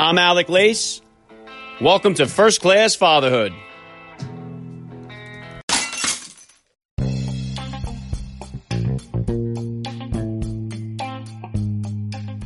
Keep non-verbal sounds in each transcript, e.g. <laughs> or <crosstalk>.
I'm Alec Lace. Welcome to First Class Fatherhood.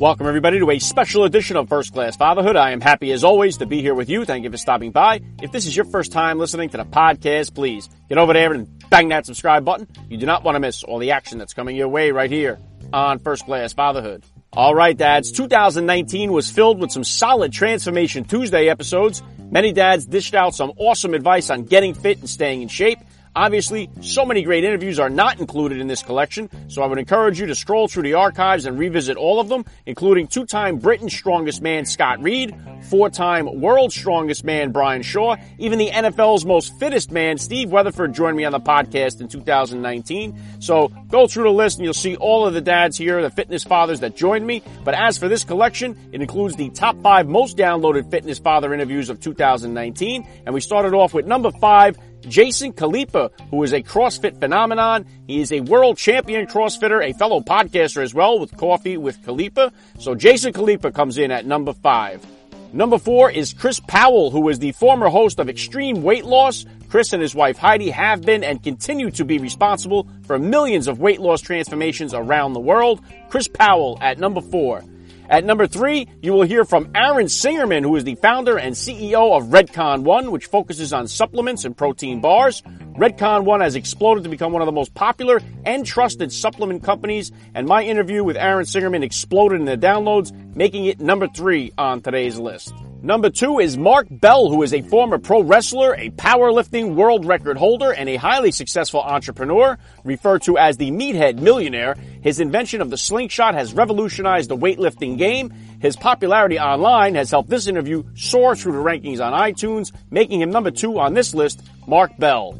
Welcome, everybody, to a special edition of First Class Fatherhood. I am happy, as always, to be here with you. Thank you for stopping by. If this is your first time listening to the podcast, please get over there and bang that subscribe button. You do not want to miss all the action that's coming your way right here on First Class Fatherhood. All right, dads. 2019 was filled with some solid Transformation Tuesday episodes. Many dads dished out some awesome advice on getting fit and staying in shape. Obviously, so many great interviews are not included in this collection, so I would encourage you to scroll through the archives and revisit all of them, including two-time Britain's strongest man Scott Reed, four-time world's strongest man Brian Shaw, even the NFL's most fittest man Steve Weatherford joined me on the podcast in 2019. So go through the list and you'll see all of the dads here, the fitness fathers that joined me. But as for this collection, it includes the top five most downloaded fitness father interviews of 2019, and we started off with number five, Jason Khalipa, who is a CrossFit phenomenon. He is a world champion CrossFitter, a fellow podcaster as well with Coffee with Khalipa. So Jason Khalipa comes in at number five. Number four is Chris Powell, who is the former host of Extreme Weight Loss. Chris and his wife Heidi have been and continue to be responsible for millions of weight loss transformations around the world. Chris Powell at number four. At number three, you will hear from Aaron Singerman, who is the founder and CEO of Redcon One, which focuses on supplements and protein bars. Redcon One has exploded to become one of the most popular and trusted supplement companies, and my interview with Aaron Singerman exploded in the downloads, making it number three on today's list. Number two is Mark Bell, who is a former pro wrestler, a powerlifting world record holder, and a highly successful entrepreneur, referred to as the Meathead Millionaire. His invention of the slingshot has revolutionized the weightlifting game. His popularity online has helped this interview soar through the rankings on iTunes, making him number two on this list, Mark Bell.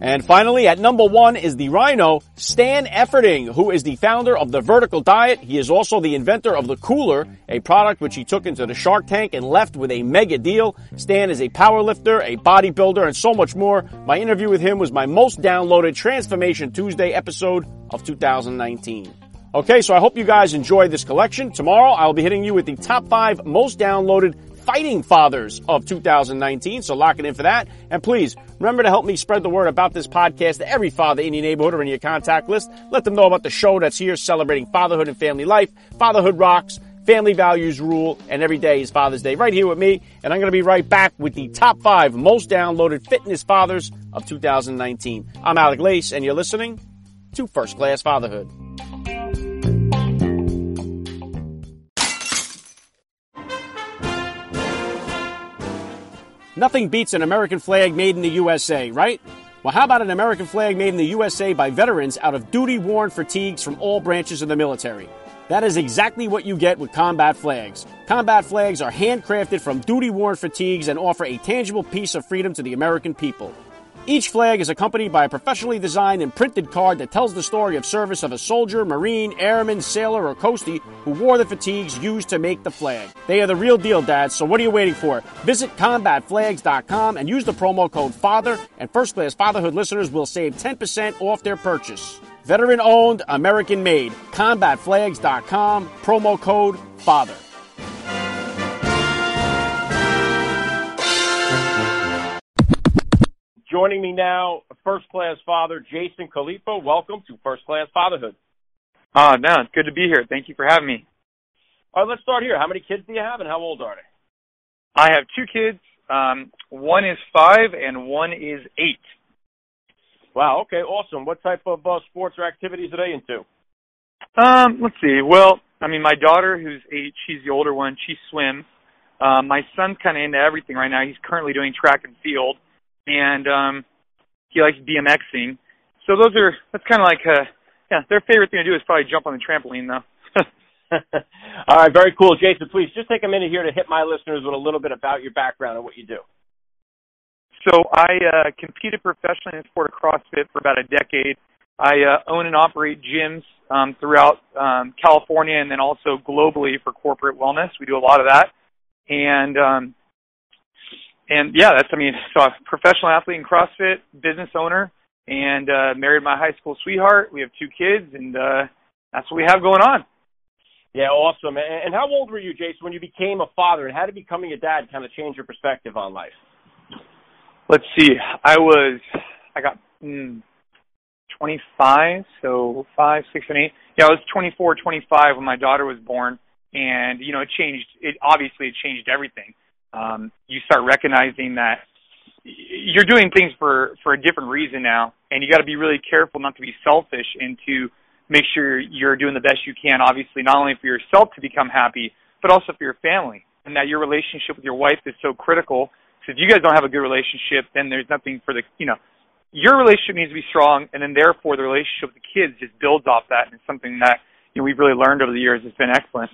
And finally, at number one is the Rhino, Stan Efferding, who is the founder of the Vertical Diet. He is also the inventor of the Cooler, a product which he took into the Shark Tank and left with a mega deal. Stan is a powerlifter, a bodybuilder, and so much more. My interview with him was my most downloaded Transformation Tuesday episode of 2019. Okay, so I hope you guys enjoyed this collection. Tomorrow I'll be hitting you with the top five most downloaded fighting fathers of 2019. So lock it in for that. And please remember to help me spread the word about this podcast to every father in your neighborhood or in your contact list. Let them know about the show that's here celebrating fatherhood and family life. Fatherhood rocks. Family values rule, and every day is Father's Day right here with me. And I'm going to be right back with the top five most downloaded fitness fathers of 2019. I'm Alec Lace, and you're listening to First Class Fatherhood. Nothing beats an American flag made in the USA, right? Well, how about an American flag made in the USA by veterans out of duty worn fatigues from all branches of the military? That is exactly what you get with combat flags. Combat flags are handcrafted from duty worn fatigues and offer a tangible piece of freedom to the American people. Each flag is accompanied by a professionally designed and printed card that tells the story of service of a soldier, marine, airman, sailor, or coastie who wore the fatigues used to make the flag. They are the real deal, Dad, so what are you waiting for? Visit combatflags.com and use the promo code FATHER, and first class fatherhood listeners will save 10% off their purchase. Veteran owned, American made. Combatflags.com, promo code FATHER. Joining me now, first class father Jason Khalipa. Welcome to First Class Fatherhood. Oh, no, it's good to be here. Thank you for having me. All right, let's start here. How many kids do you have, and how old are they? I have two kids. Um, one is five, and one is eight. Wow. Okay. Awesome. What type of uh, sports or activities are they into? Um, let's see. Well, I mean, my daughter, who's eight, she's the older one. She swims. Um, my son's kind of into everything right now. He's currently doing track and field and um he likes BMXing. So those are that's kind of like uh yeah, their favorite thing to do is probably jump on the trampoline though. <laughs> All right, very cool. Jason, please just take a minute here to hit my listeners with a little bit about your background and what you do. So I uh, competed professionally in the sport of CrossFit for about a decade. I uh, own and operate gyms um, throughout um, California and then also globally for corporate wellness. We do a lot of that. And um, and yeah, that's I mean, <laughs> so I'm a professional athlete in CrossFit, business owner, and uh, married my high school sweetheart. We have two kids, and uh, that's what we have going on. Yeah, awesome. And how old were you, Jason, when you became a father, and how did becoming a dad kind of change your perspective on life? Let's see. I was, I got mm, 25, so five, six, and eight. Yeah, I was 24, 25 when my daughter was born, and you know, it changed. It obviously it changed everything. Um, you start recognizing that you're doing things for for a different reason now, and you got to be really careful not to be selfish and to make sure you're doing the best you can, obviously, not only for yourself to become happy, but also for your family. And that your relationship with your wife is so critical. So if you guys don't have a good relationship, then there's nothing for the, you know, your relationship needs to be strong, and then therefore the relationship with the kids just builds off that. And it's something that, you know, we've really learned over the years. It's been excellent.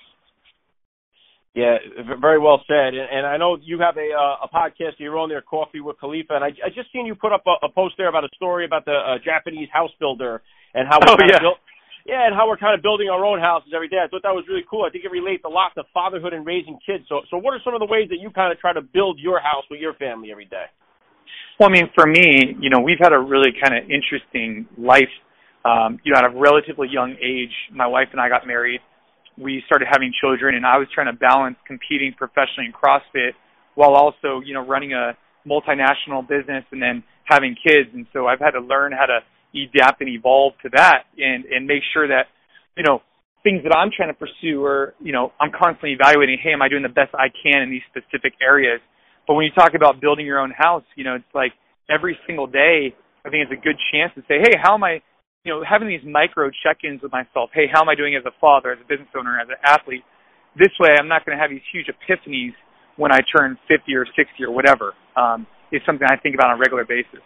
Yeah, very well said. And, and I know you have a uh, a podcast you're on there, Coffee with Khalipa, and I, I just seen you put up a, a post there about a story about the uh, Japanese house builder and how oh, yeah. built, yeah, and how we're kind of building our own houses every day. I thought that was really cool. I think it relates a lot to fatherhood and raising kids. So, so what are some of the ways that you kind of try to build your house with your family every day? Well, I mean, for me, you know, we've had a really kind of interesting life. Um, you know, at a relatively young age, my wife and I got married. We started having children, and I was trying to balance competing professionally in CrossFit while also, you know, running a multinational business and then having kids. And so I've had to learn how to adapt and evolve to that and and make sure that you know things that I'm trying to pursue are you know I'm constantly evaluating hey am I doing the best I can in these specific areas but when you talk about building your own house you know it's like every single day I think it's a good chance to say hey how am I you know having these micro check-ins with myself hey how am I doing as a father as a business owner as an athlete this way I'm not going to have these huge epiphanies when I turn 50 or 60 or whatever um, is something I think about on a regular basis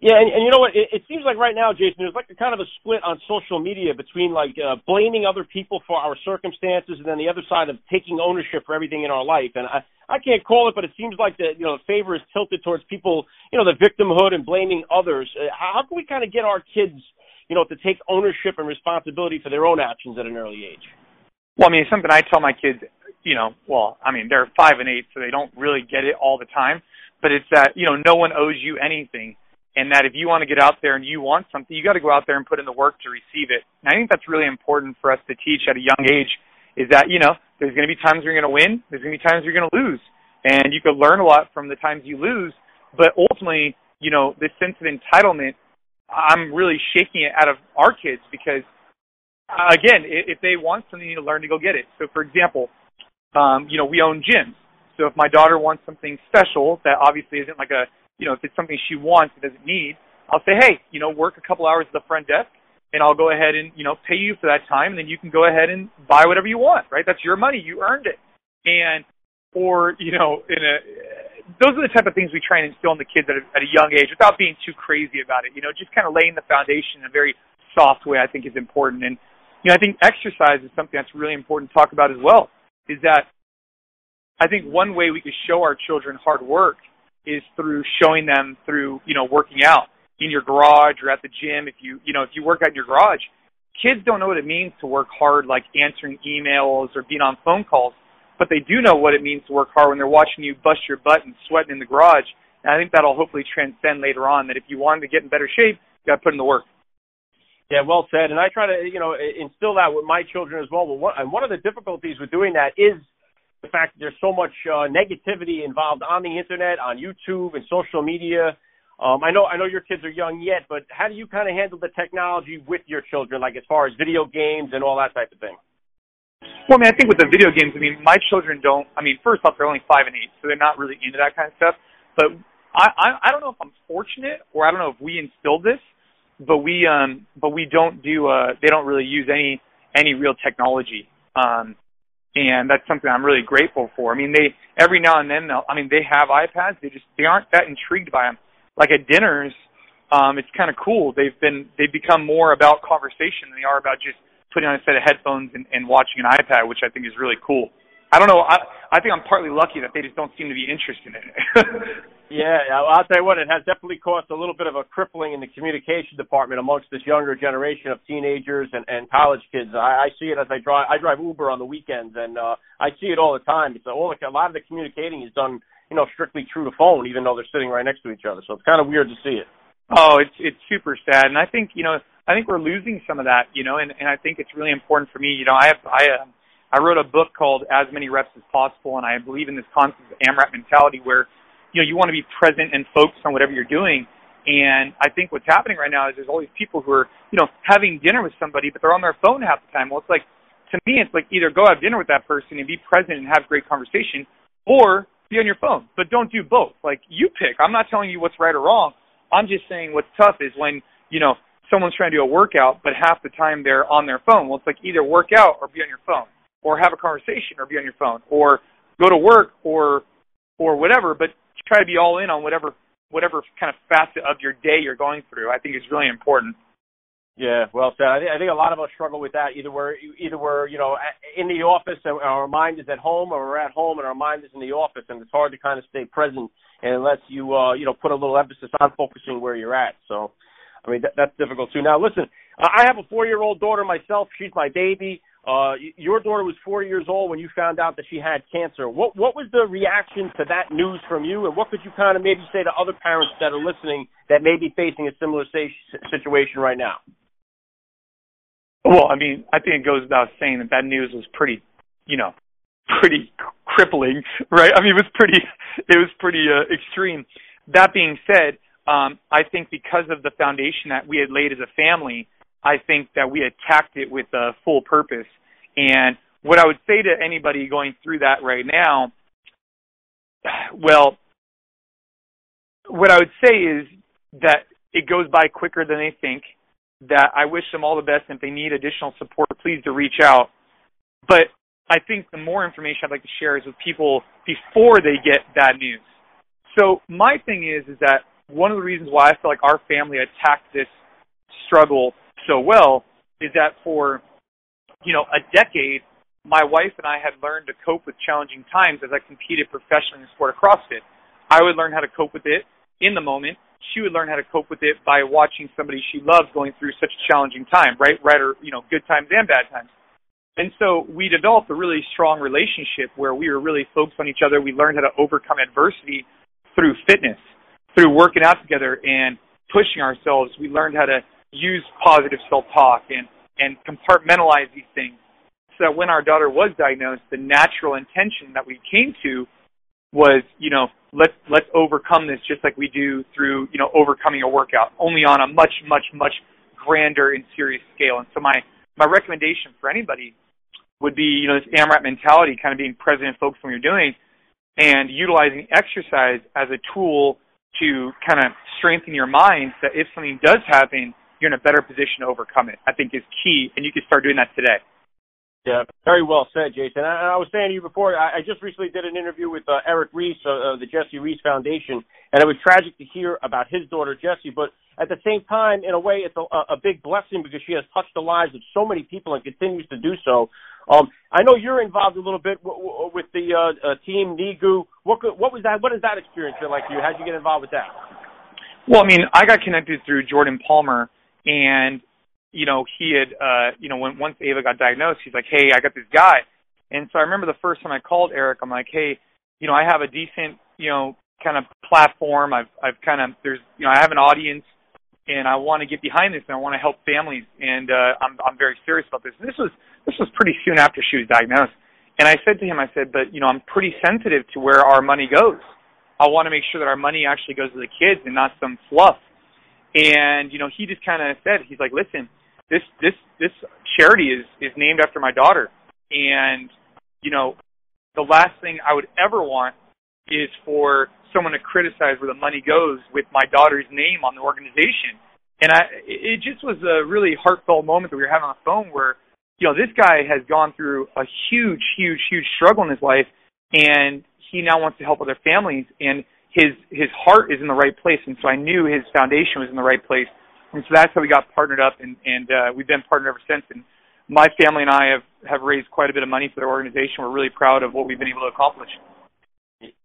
yeah, and, and you know what? It, it seems like right now, Jason, there's like a kind of a split on social media between like uh, blaming other people for our circumstances, and then the other side of taking ownership for everything in our life. And I, I can't call it, but it seems like the you know the favor is tilted towards people, you know, the victimhood and blaming others. Uh, how can we kind of get our kids, you know, to take ownership and responsibility for their own actions at an early age? Well, I mean, something I tell my kids, you know, well, I mean, they're five and eight, so they don't really get it all the time. But it's that you know, no one owes you anything and that if you want to get out there and you want something, you got to go out there and put in the work to receive it. And I think that's really important for us to teach at a young age is that, you know, there's going to be times you're going to win, there's going to be times you're going to lose. And you could learn a lot from the times you lose, but ultimately, you know, this sense of entitlement, I'm really shaking it out of our kids because, uh, again, if they want something, you need to learn to go get it. So, for example, um, you know, we own gyms. So if my daughter wants something special that obviously isn't like a you know, if it's something she wants and doesn't need, I'll say, hey, you know, work a couple hours at the front desk, and I'll go ahead and you know pay you for that time, and then you can go ahead and buy whatever you want. Right? That's your money. You earned it. And or you know, in a those are the type of things we try and instill in the kids at a, at a young age without being too crazy about it. You know, just kind of laying the foundation in a very soft way. I think is important. And you know, I think exercise is something that's really important to talk about as well. Is that I think one way we could show our children hard work is through showing them through, you know, working out in your garage or at the gym. If you, you know, if you work out in your garage, kids don't know what it means to work hard, like answering emails or being on phone calls, but they do know what it means to work hard when they're watching you bust your butt and sweating in the garage. And I think that'll hopefully transcend later on that if you wanted to get in better shape, you got to put in the work. Yeah, well said. And I try to, you know, instill that with my children as well. But one, and one of the difficulties with doing that is the fact that there's so much uh, negativity involved on the internet, on YouTube, and social media. Um, I know I know your kids are young yet, but how do you kind of handle the technology with your children, like as far as video games and all that type of thing? Well, I mean, I think with the video games, I mean, my children don't. I mean, first off, they're only five and eight, so they're not really into that kind of stuff. But I, I, I don't know if I'm fortunate, or I don't know if we instilled this, but we, um, but we don't do. Uh, they don't really use any any real technology. Um, and that's something I'm really grateful for. I mean, they every now and then, they'll, I mean, they have iPads. They just they aren't that intrigued by them. Like at dinners, um, it's kind of cool. They've been they've become more about conversation than they are about just putting on a set of headphones and, and watching an iPad, which I think is really cool. I don't know. I I think I'm partly lucky that they just don't seem to be interested in it. <laughs> yeah, I'll tell you what. It has definitely caused a little bit of a crippling in the communication department amongst this younger generation of teenagers and and college kids. I, I see it as I drive. I drive Uber on the weekends, and uh, I see it all the time. It's all a lot of the communicating is done, you know, strictly through the phone, even though they're sitting right next to each other. So it's kind of weird to see it. Oh, it's it's super sad, and I think you know I think we're losing some of that, you know, and, and I think it's really important for me. You know, I have I uh, I wrote a book called As Many Reps as Possible, and I believe in this concept of AMRAP mentality, where you know you want to be present and focused on whatever you're doing. And I think what's happening right now is there's all these people who are, you know, having dinner with somebody, but they're on their phone half the time. Well, it's like, to me, it's like either go have dinner with that person and be present and have great conversation, or be on your phone. But don't do both. Like, you pick. I'm not telling you what's right or wrong. I'm just saying what's tough is when, you know, someone's trying to do a workout, but half the time they're on their phone. Well, it's like either work out or be on your phone, or have a conversation or be on your phone, or go to work or, or whatever, but try to be all in on whatever whatever kind of facet of your day you're going through. I think is really important. Yeah, well said. I think, I think a lot of us struggle with that. Either we're either we're you know in the office and our mind is at home, or we're at home and our mind is in the office, and it's hard to kind of stay present unless you uh, you know put a little emphasis on focusing where you're at. So, I mean that, that's difficult too. Now, listen, I have a four year old daughter myself. She's my baby. Uh, your daughter was four years old when you found out that she had cancer. What what was the reaction to that news from you, and what could you kind of maybe say to other parents that are listening that may be facing a similar situation right now? Well, I mean, I think it goes without saying that that news was pretty, you know, pretty crippling, right? I mean, it was pretty, it was pretty uh, extreme. That being said, um, I think because of the foundation that we had laid as a family, I think that we attacked it with a full purpose. And what I would say to anybody going through that right now, well, what I would say is that it goes by quicker than they think. That I wish them all the best. And if they need additional support, please to reach out. But I think the more information I'd like to share is with people before they get bad news. So my thing is, is that one of the reasons why I feel like our family attacked this struggle so well is that for, you know, a decade, my wife and I had learned to cope with challenging times as I competed professionally in the sport of CrossFit. I would learn how to cope with it in the moment. She would learn how to cope with it by watching somebody she loves going through such a challenging time, right? Right or, you know, good times and bad times. And so we developed a really strong relationship where we were really focused on each other. We learned how to overcome adversity through fitness, through working out together and pushing ourselves. We learned how to use positive self-talk and, and compartmentalize these things so that when our daughter was diagnosed, the natural intention that we came to was, you know, let's, let's overcome this just like we do through, you know, overcoming a workout, only on a much, much, much grander and serious scale. And so my, my recommendation for anybody would be, you know, this AMRAP mentality, kind of being present and focused on what you're doing and utilizing exercise as a tool to kind of strengthen your mind that if something does happen, you're in a better position to overcome it. I think is key, and you can start doing that today. Yeah, very well said, Jason. I, I was saying to you before, I, I just recently did an interview with uh, Eric Rees uh, of the Jessie Rees Foundation, and it was tragic to hear about his daughter Jessie. But at the same time, in a way, it's a, a big blessing because she has touched the lives of so many people and continues to do so. Um, I know you're involved a little bit w- w- with the uh, uh, team NEGU. What what was that? What that experience been like for you? How did you get involved with that? Well, I mean, I got connected through Jordan Palmer and you know he had uh you know when once Ava got diagnosed he's like hey I got this guy. And so I remember the first time I called Eric I'm like hey you know I have a decent you know kind of platform. I've I've kind of there's you know I have an audience and I want to get behind this and I want to help families and uh I'm I'm very serious about this. And this was this was pretty soon after she was diagnosed. And I said to him I said but you know I'm pretty sensitive to where our money goes. I want to make sure that our money actually goes to the kids and not some fluff. And you know, he just kind of said, he's like, listen, this this this charity is is named after my daughter, and you know, the last thing I would ever want is for someone to criticize where the money goes with my daughter's name on the organization. And I, it just was a really heartfelt moment that we were having on the phone where, you know, this guy has gone through a huge, huge, huge struggle in his life, and he now wants to help other families. And his his heart is in the right place, and so I knew his foundation was in the right place, and so that's how we got partnered up, and and uh, we've been partnered ever since. And my family and I have have raised quite a bit of money for their organization. We're really proud of what we've been able to accomplish.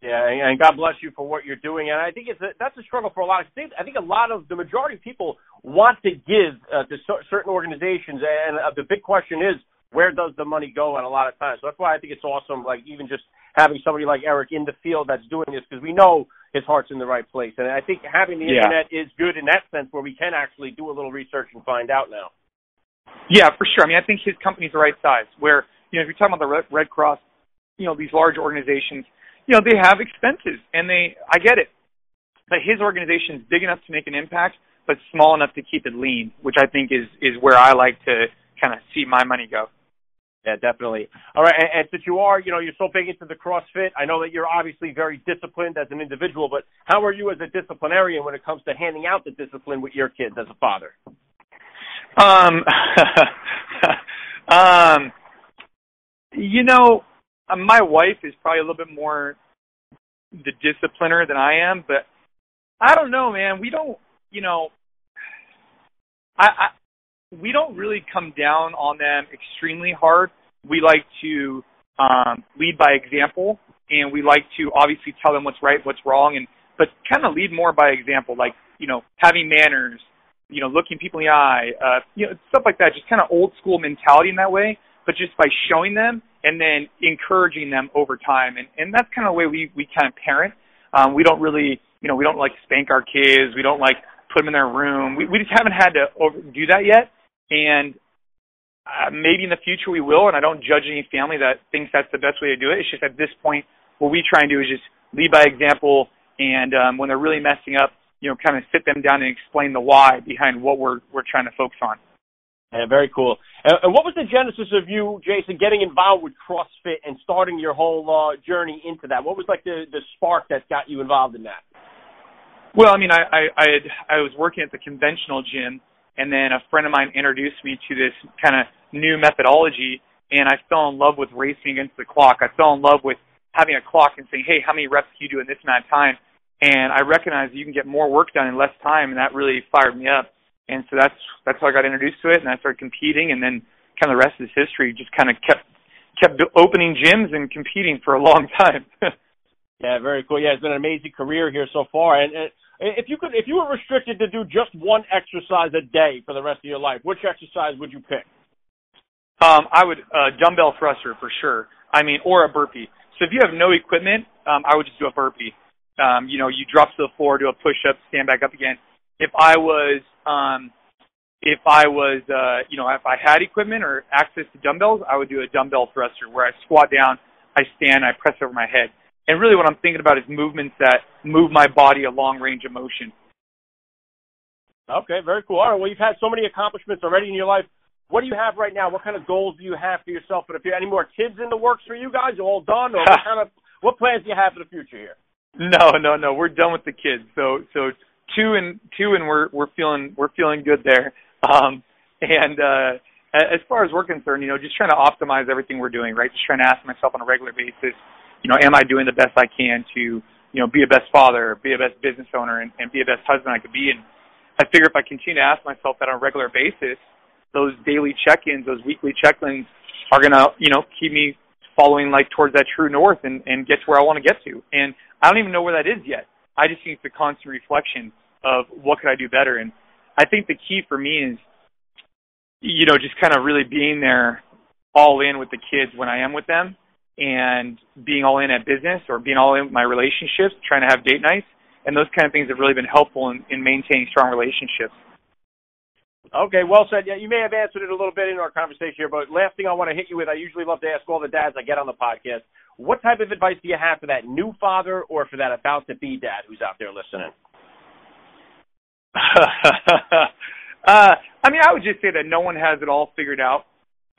Yeah, and God bless you for what you're doing. And I think it's a, that's a struggle for a lot of. Things. I think a lot of the majority of people want to give uh, to certain organizations, and uh, the big question is where does the money go? And a lot of times, so that's why I think it's awesome. Like even just having somebody like Eric in the field that's doing this because we know his heart's in the right place. And I think having the yeah. internet is good in that sense where we can actually do a little research and find out now. Yeah, for sure. I mean, I think his company's the right size. Where you know, if you're talking about the Red Cross, you know, these large organizations, you know, they have expenses, and they, I get it, but his organization is big enough to make an impact, but small enough to keep it lean, which I think is is where I like to kind of see my money go. Yeah, definitely. All right, and, and since you are, you know, you're so big into the CrossFit, I know that you're obviously very disciplined as an individual, but how are you as a disciplinarian when it comes to handing out the discipline with your kids as a father? Um, <laughs> um, you know, uh, my wife is probably a little bit more the discipliner than I am, but I don't know, man. We don't, you know, I, I we don't really come down on them extremely hard. We like to um, lead by example, and we like to obviously tell them what's right, what's wrong, and but kind of lead more by example, like you know having manners, you know looking people in the eye, uh, you know stuff like that. Just kind of old school mentality in that way, but just by showing them and then encouraging them over time, and and that's kind of the way we we kind of parent. Um, we don't really, you know, we don't like spank our kids. We don't like put them in their room. We we just haven't had to over, do that yet and uh, maybe in the future we will. And I don't judge any family that thinks that's the best way to do it. It's just at this point, what we try and do is just lead by example. And um, when they're really messing up, you know, kind of sit them down and explain the why behind what we're we're trying to focus on. Yeah, very cool. And what was the genesis of you, Jason, getting involved with CrossFit and starting your whole uh, journey into that? What was like the the spark that got you involved in that? Well, I mean, I I I, had, I was working at the conventional gym and then a friend of mine introduced me to this kind of new methodology and I fell in love with racing against the clock. I fell in love with having a clock and saying, "Hey, how many reps can you do in this amount of time?" And I recognized you can get more work done in less time, and that really fired me up. And so that's that's how I got introduced to it, and I started competing, and then kind of the rest is history. Just kind of kept kept opening gyms and competing for a long <laughs> time. yeah, very cool. Yeah, it's been an amazing career here so far, and, and if you could, if you were restricted to do just one exercise a day for the rest of your life, which exercise would you pick? Um, I would uh, dumbbell thruster for sure. I mean, or a burpee. So if you have no equipment, um, I would just do a burpee. Um, you know, you drop to the floor, do a push up, stand back up again. If I was, um, if I was, uh, you know, if I had equipment or access to dumbbells, I would do a dumbbell thruster where I squat down, I stand, I press over my head. And really what I'm thinking about is movements that move my body a long range of motion. Okay, very cool. All right, well, you've had so many accomplishments already in your life. What do you have right now? What kind of goals do you have for yourself? And if you have any more kids in the works for you guys, all done, or what <laughs> kind of what plans do you have for the future here? No, no, no. We're done with the kids. So, so two and two, and we're we're feeling we're feeling good there. Um, and uh, as far as we're concerned, you know, just trying to optimize everything we're doing, right? Just trying to ask myself on a regular basis, you know, am I doing the best I can to, you know, be a best father, be a best business owner, and, and be a best husband I could be? And I figure if I continue to ask myself that on a regular basis, those daily check-ins, those weekly check-ins are gonna, you know, keep me following like towards that true north and, and get to where I want to get to. And I don't even know where that is yet. I just think it's a constant reflection of what could I do better. And I think the key for me is, you know, just kind of really being there all in with the kids when I am with them and being all in at business or being all in with my relationships, trying to have date nights, and those kind of things have really been helpful in, in maintaining strong relationships. Okay, well said. Yeah, you may have answered it a little bit in our conversation here, but last thing I want to hit you with, I usually love to ask all the dads I get on the podcast, what type of advice do you have for that new father or for that about to be dad who's out there listening? <laughs> uh, I mean, I would just say that no one has it all figured out,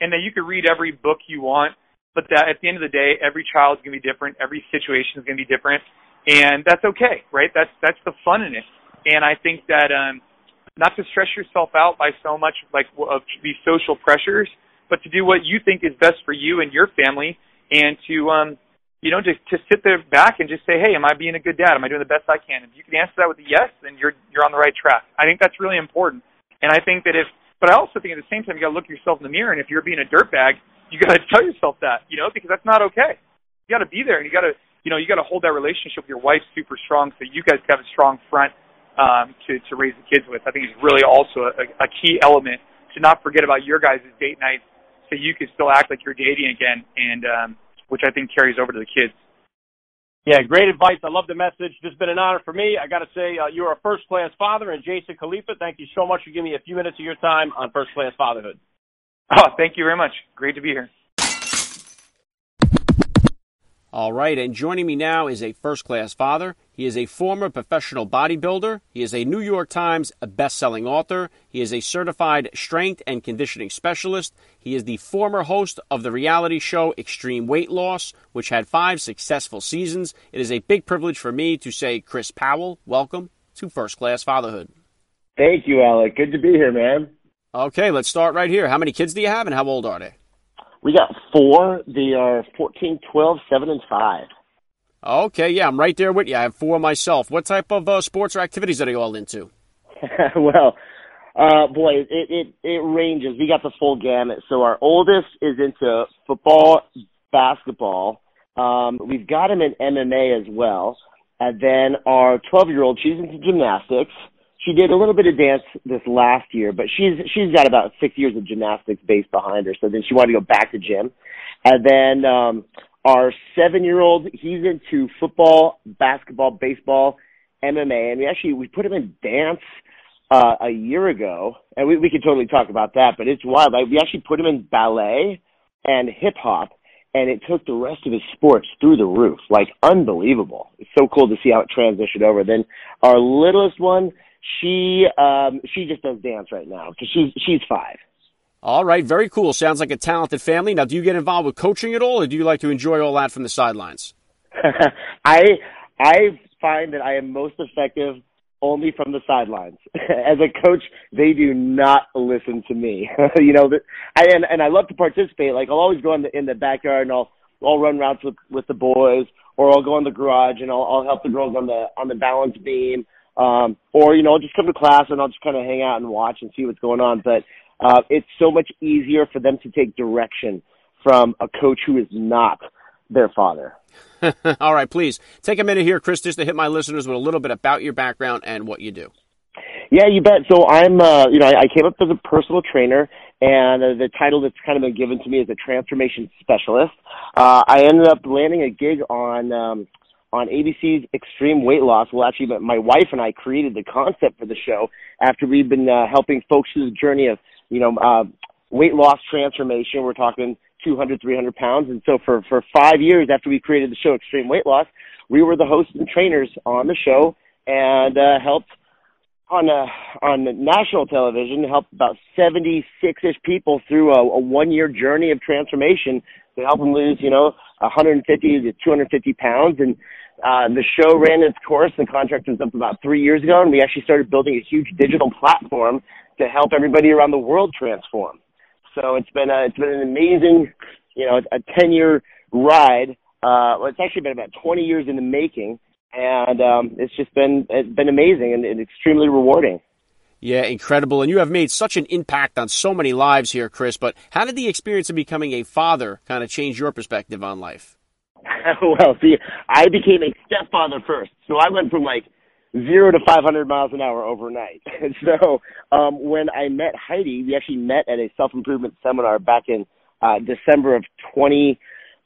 and that you could read every book you want, but that at the end of the day, every child is going to be different. Every situation is going to be different, and that's okay, right? That's that's the fun in it. And I think that um, not to stress yourself out by so much like of these social pressures, but to do what you think is best for you and your family, and to um, you know, to to sit there back and just say, hey, am I being a good dad? Am I doing the best I can? If you can answer that with a yes, then you're you're on the right track. I think that's really important. And I think that if, but I also think at the same time you got to look yourself in the mirror, and if you're being a dirtbag, you got to tell yourself that, you know, because that's not okay. You got to be there, and you got to, you know, you got to hold that relationship with your wife super strong, so you guys have a strong front um, to to raise the kids with. I think it's really also a, a key element to not forget about your guys' date nights, so you can still act like you're dating again, and um, which I think carries over to the kids. Yeah, great advice. I love the message. This has been an honor for me. I got to say, uh, you're a first class father, and Jason Khalipa, thank you so much for giving me a few minutes of your time on first class fatherhood. Oh, thank you very much. Great to be here. All right, and joining me now is a first class father. He is a former professional bodybuilder. He is a New York Times best-selling author. He is a certified strength and conditioning specialist. He is the former host of the reality show Extreme Weight Loss, which had five successful seasons. It is a big privilege for me to say, Chris Powell, welcome to First Class Fatherhood. Thank you, Alec. Good to be here, man. Okay, let's start right here. How many kids do you have, and how old are they? We got four. They are 14, 12, 7, and 5. Okay, yeah, I'm right there with you. I have four myself. What type of uh, sports or activities are they all into? <laughs> well, uh, boy, it, it, it ranges. We got the full gamut. So our oldest is into football, basketball. Um, we've got him in MMA as well. And then our 12 year old, she's into gymnastics she did a little bit of dance this last year, but she's she's got about six years of gymnastics base behind her. So then she wanted to go back to gym, and then um, our seven year old he's into football, basketball, baseball, MMA, and we actually we put him in dance uh, a year ago, and we we could totally talk about that. But it's wild. Like, we actually put him in ballet and hip hop. And it took the rest of his sports through the roof, like unbelievable. It's so cool to see how it transitioned over. Then our littlest one, she um she just does dance right now because she's she's five. All right, very cool. Sounds like a talented family. Now, do you get involved with coaching at all, or do you like to enjoy all that from the sidelines? <laughs> I I find that I am most effective only from the sidelines. <laughs> As a coach, they do not listen to me. <laughs> you know, I and and I love to participate. Like I'll always go in the in the backyard and I'll I'll run routes with with the boys, or I'll go in the garage and I'll I'll help the girls on the on the balance beam um, or, you know, I'll just come to class and I'll just kind of hang out and watch and see what's going on. But uh, it's so much easier for them to take direction from a coach who is not their father. <laughs> All right, please take a minute here, Chris, just to hit my listeners with a little bit about your background and what you do. Yeah, you bet. So I'm, uh, you know, I, I came up as a personal trainer, and uh, the title that's kind of been given to me is a transformation specialist. Uh, I ended up landing a gig on um, on ABC's Extreme Weight Loss. Well, actually, my wife and I created the concept for the show after we've been uh, helping folks through the journey of, you know, uh, weight loss transformation. We're talking 200, 300 pounds. And so for, for five years after we created the show Extreme Weight Loss, we were the hosts and trainers on the show and uh, helped on uh, on national television helped about 76ish people through a, a one year journey of transformation to help them lose, you know, 150 to 250 pounds. And uh, the show ran its course. The contract was up about three years ago, and we actually started building a huge digital platform to help everybody around the world transform. So it's been a, it's been an amazing, you know, a 10 year ride. Uh, well, it's actually been about 20 years in the making, and um, it's just been it's been amazing and, and extremely rewarding. Yeah, incredible. And you have made such an impact on so many lives here, Chris. But how did the experience of becoming a father kind of change your perspective on life? <laughs> well, see, I became a stepfather first. So I went from like zero to 500 miles an hour overnight. <laughs> so um, when I met Heidi, we actually met at a self improvement seminar back in uh, December of 20,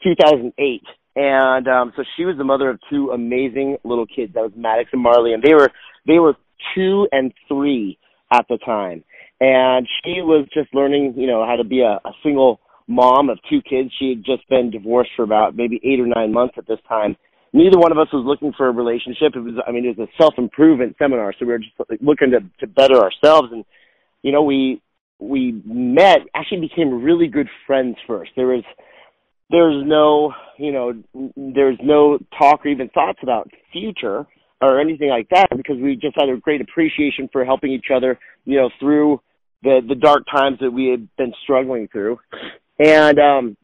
2008. And um, so she was the mother of two amazing little kids. That was Maddox and Marley, and they were they were two and three at the time. And she was just learning, you know, how to be a, a single mom of two kids. She had just been divorced for about maybe eight or nine months at this time. Neither one of us was looking for a relationship. It was, I mean, it was a self improvement seminar, so we were just looking to to better ourselves. And you know, we we met, actually became really good friends first. There was there's no, you know, there's no talk or even thoughts about future or anything like that because we just had a great appreciation for helping each other, you know, through the the dark times that we had been struggling through. And um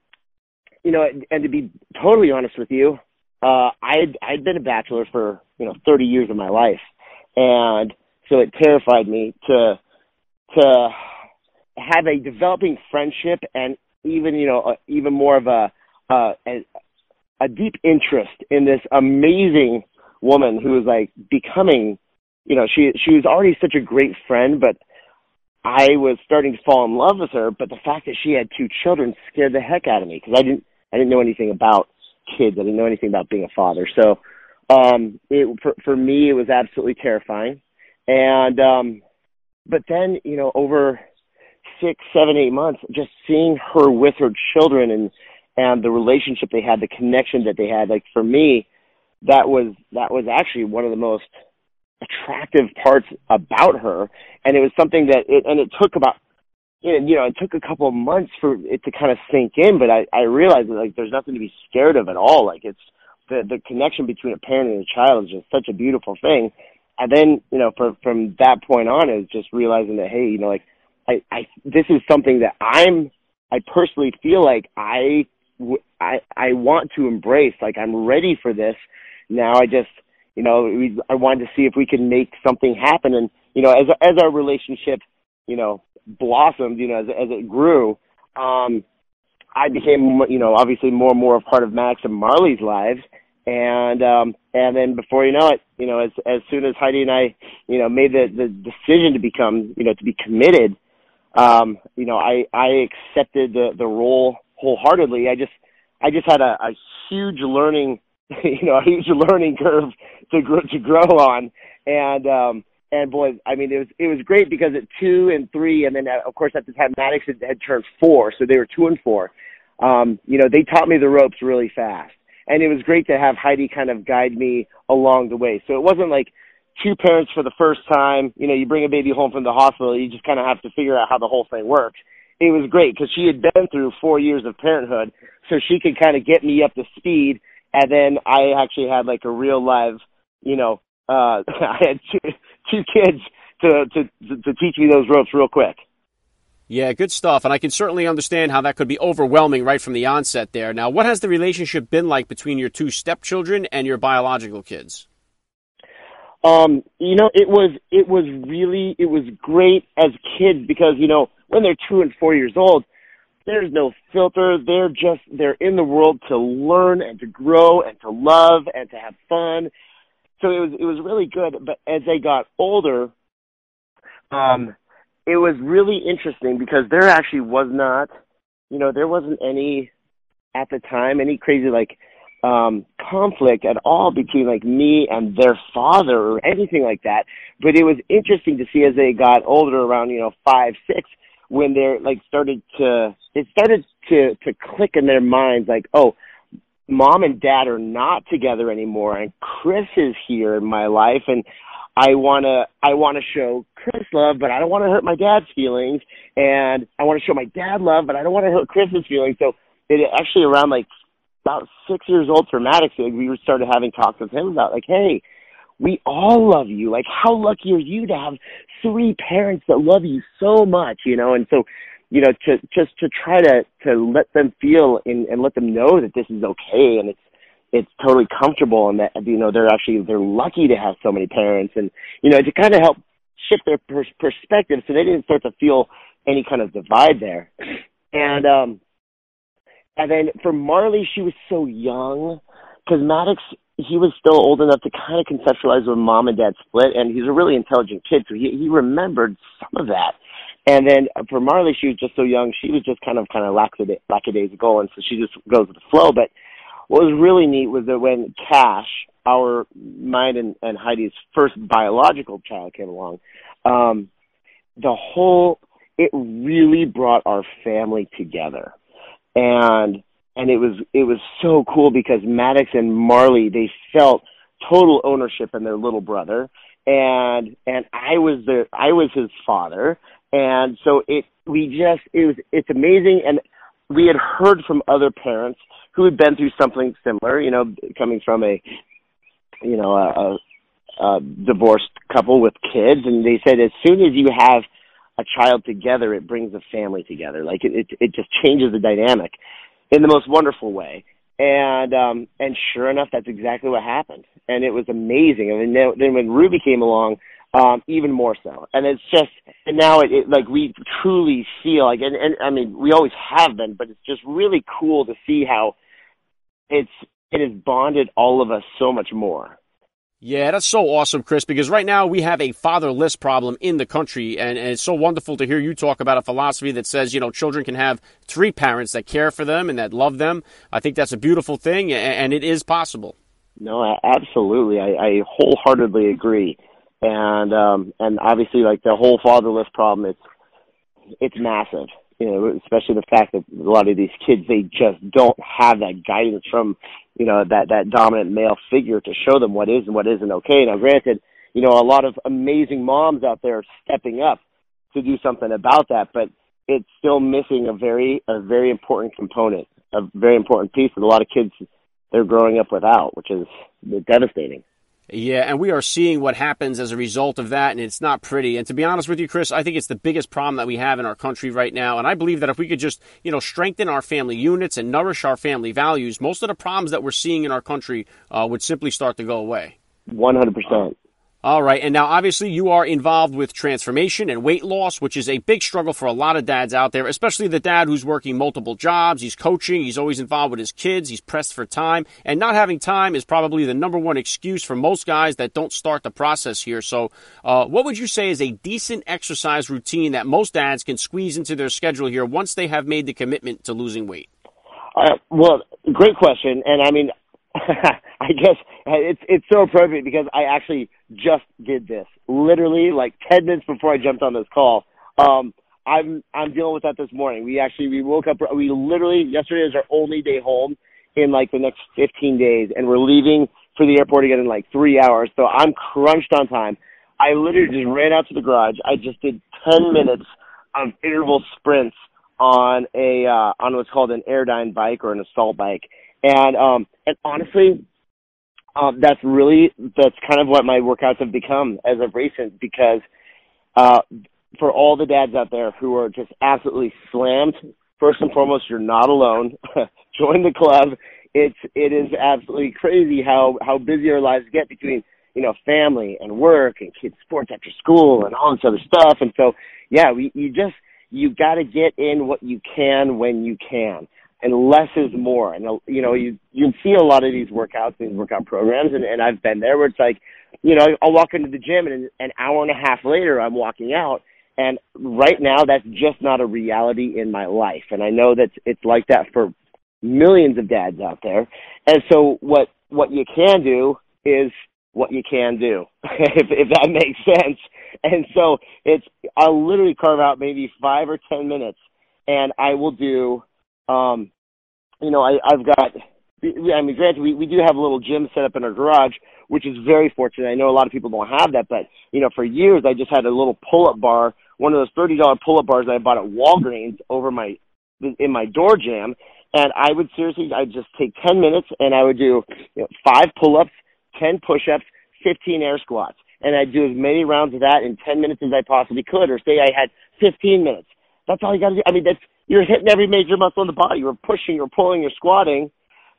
you know, and to be totally honest with you, uh I'd I'd been a bachelor for, you know, 30 years of my life. And so it terrified me to to have a developing friendship and even, you know, uh, even more of a uh a, a deep interest in this amazing woman who was like becoming, you know, she she was already such a great friend, but I was starting to fall in love with her. But the fact that she had two children scared the heck out of me because I didn't I didn't know anything about kids. I didn't know anything about being a father. So um it for for me it was absolutely terrifying. And um but then, you know, over six, seven, eight months, just seeing her with her children and and the relationship they had, the connection that they had, like for me, that was that was actually one of the most attractive parts about her and it was something that it and it took about you know, it took a couple of months for it to kind of sink in, but I, I realized that, like there's nothing to be scared of at all. Like it's the the connection between a parent and a child is just such a beautiful thing. And then, you know, from from that point on, is just realizing that hey, you know, like I I this is something that I'm I personally feel like I I I want to embrace. Like I'm ready for this. Now I just you know we, I wanted to see if we could make something happen. And you know, as as our relationship you know blossomed, you know, as, as it grew, um, I became, you know, obviously more and more a part of Max and Marley's lives. And, um, and then before you know it, you know, as, as soon as Heidi and I, you know, made the, the decision to become, you know, to be committed, um, you know, I, I accepted the, the role wholeheartedly. I just, I just had a, a huge learning, <laughs> you know, a huge learning curve to grow, to grow on. And, um, and boy, I mean, it was it was great because at two and three, and then uh, of course at the time Maddox had, had turned four, so they were two and four. Um, you know, they taught me the ropes really fast, and it was great to have Heidi kind of guide me along the way. So it wasn't like two parents for the first time. You know, you bring a baby home from the hospital, you just kind of have to figure out how the whole thing works. It was great because she had been through four years of parenthood, so she could kind of get me up to speed. And then I actually had like a real live, you know, uh, <laughs> I had two, two kids to, to, to teach me those ropes real quick. Yeah, good stuff. And I can certainly understand how that could be overwhelming right from the onset there. Now, what has the relationship been like between your two stepchildren and your biological kids? Um, you know, it was it was really it was great as kids because, you know, when they're two and four years old, there's no filter. They're just they're in the world to learn and to grow and to love and to have fun so it was it was really good. But as they got older, um, it was really interesting because there actually was not, you know, there wasn't any at the time any crazy like um conflict at all between like me and their father or anything like that. But it was interesting to see as they got older, around you know five six, when they're like started to it started to to click in their minds like oh mom and dad are not together anymore and Chris is here in my life and I want to I want to show Chris love but I don't want to hurt my dad's feelings and I want to show my dad love but I don't want to hurt Chris's feelings. So it actually around like about 6 years old for Maddox like, we started having talks with him about like hey we all love you. Like how lucky are you to have three parents that love you so much you know? And so you know, to just to try to to let them feel and, and let them know that this is okay and it's it's totally comfortable and that you know they're actually they're lucky to have so many parents and you know to kind of help shift their pers- perspective so they didn't start to feel any kind of divide there. And um and then for Marley she was so young because Maddox he was still old enough to kind of conceptualize when mom and dad split and he's a really intelligent kid so he he remembered some of that and then for Marley, she was just so young. She was just kind of kind of lackadaisical, and so she just goes with the flow. But what was really neat was that when Cash, our mine and, and Heidi's first biological child, came along, um, the whole it really brought our family together, and and it was it was so cool because Maddox and Marley they felt total ownership in their little brother, and and I was the I was his father and so it, we just, it was, it's amazing. And we had heard from other parents who had been through something similar, you know, coming from a, you know, a, a a divorced couple with kids. And they said as soon as you have a child together, it brings a family together. Like it, it, it just changes the dynamic in the most wonderful way. And um and sure enough, that's exactly what happened, and it was amazing. Mean, then when Ruby came along, um, even more so. And it's just, and now it, it like we truly feel like, and, and I mean, we always have been, but it's just really cool to see how it's, it has bonded all of us so much more. Yeah, that's so awesome, Chris, because right now we have a fatherless problem in the country, and, and, it's so wonderful to hear you talk about a philosophy that says, you know, children can have three parents that care for them and that love them. I think that's a beautiful thing, and, and it is possible. No, absolutely. I, I wholeheartedly agree. And, um, and obviously, like the whole fatherless problem, it's, it's massive you know, especially the fact that a lot of these kids they just don't have that guidance from, you know, that that dominant male figure to show them what is and what isn't okay. Now, granted, you know, a lot of amazing moms out there stepping up to do something about that, but it's still missing a very a very important component, a very important piece that a lot of kids they're growing up without, which is devastating. Yeah, and we are seeing what happens as a result of that, and it's not pretty. And to be honest with you, Chris, I think it's the biggest problem that we have in our country right now. And I believe that if we could just, you know, strengthen our family units and nourish our family values, most of the problems that we're seeing in our country uh, would simply start to go away. 100%. All right. And now, obviously, you are involved with transformation and weight loss, which is a big struggle for a lot of dads out there, especially the dad who's working multiple jobs. He's coaching. He's always involved with his kids. He's pressed for time. And not having time is probably the number one excuse for most guys that don't start the process here. So, uh, what would you say is a decent exercise routine that most dads can squeeze into their schedule here once they have made the commitment to losing weight? Uh, well, great question. And I mean, <laughs> I guess it's it's so appropriate because I actually just did this literally like ten minutes before I jumped on this call. Um, I'm I'm dealing with that this morning. We actually we woke up. We literally yesterday was our only day home in like the next 15 days, and we're leaving for the airport again in like three hours. So I'm crunched on time. I literally just ran out to the garage. I just did 10 minutes of interval sprints on a uh, on what's called an Airdyne bike or an assault bike, and um and honestly, um, that's really that's kind of what my workouts have become as of recent because uh, for all the dads out there who are just absolutely slammed, first and foremost, you're not alone. <laughs> Join the club. It's it is absolutely crazy how how busy our lives get between you know family and work and kids sports after school and all this other stuff. And so yeah, we you just you got to get in what you can when you can and less is more. And uh, you know, you you see a lot of these workouts, these workout programs, and, and I've been there where it's like, you know, I'll walk into the gym and an hour and a half later I'm walking out. And right now that's just not a reality in my life. And I know that it's like that for millions of dads out there. And so what what you can do is what you can do, <laughs> if if that makes sense. And so it's I'll literally carve out maybe five or ten minutes and I will do um, you know, I, I've got, I mean, granted, we, we do have a little gym set up in our garage, which is very fortunate. I know a lot of people don't have that, but, you know, for years I just had a little pull-up bar, one of those $30 pull-up bars that I bought at Walgreens over my, in my door jam. And I would seriously, I'd just take 10 minutes and I would do, you know, five pull-ups, 10 push-ups, 15 air squats. And I'd do as many rounds of that in 10 minutes as I possibly could, or say I had 15 minutes. That's all you got to do. I mean, that's you're hitting every major muscle in the body. You're pushing, you're pulling, you're squatting,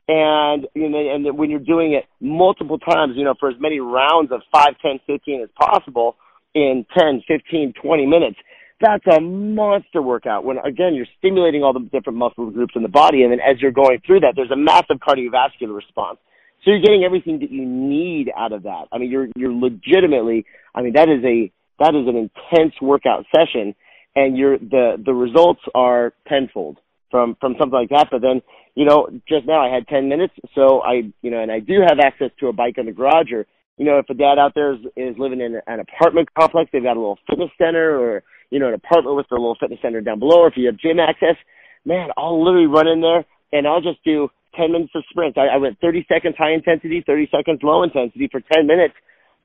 and you know, and when you're doing it multiple times, you know, for as many rounds of five, ten, fifteen as possible in ten, fifteen, twenty minutes, that's a monster workout. When again, you're stimulating all the different muscle groups in the body, and then as you're going through that, there's a massive cardiovascular response. So you're getting everything that you need out of that. I mean, you're you're legitimately. I mean, that is a that is an intense workout session and your the the results are tenfold from from something like that. But then, you know, just now I had 10 minutes, so I, you know, and I do have access to a bike in the garage, or you know, if a dad out there is, is living in an apartment complex, they've got a little fitness center, or you know, an apartment with a little fitness center down below. Or if you have gym access, man, I'll literally run in there and I'll just do 10 minutes of sprints. I, I went 30 seconds high intensity, 30 seconds low intensity for 10 minutes,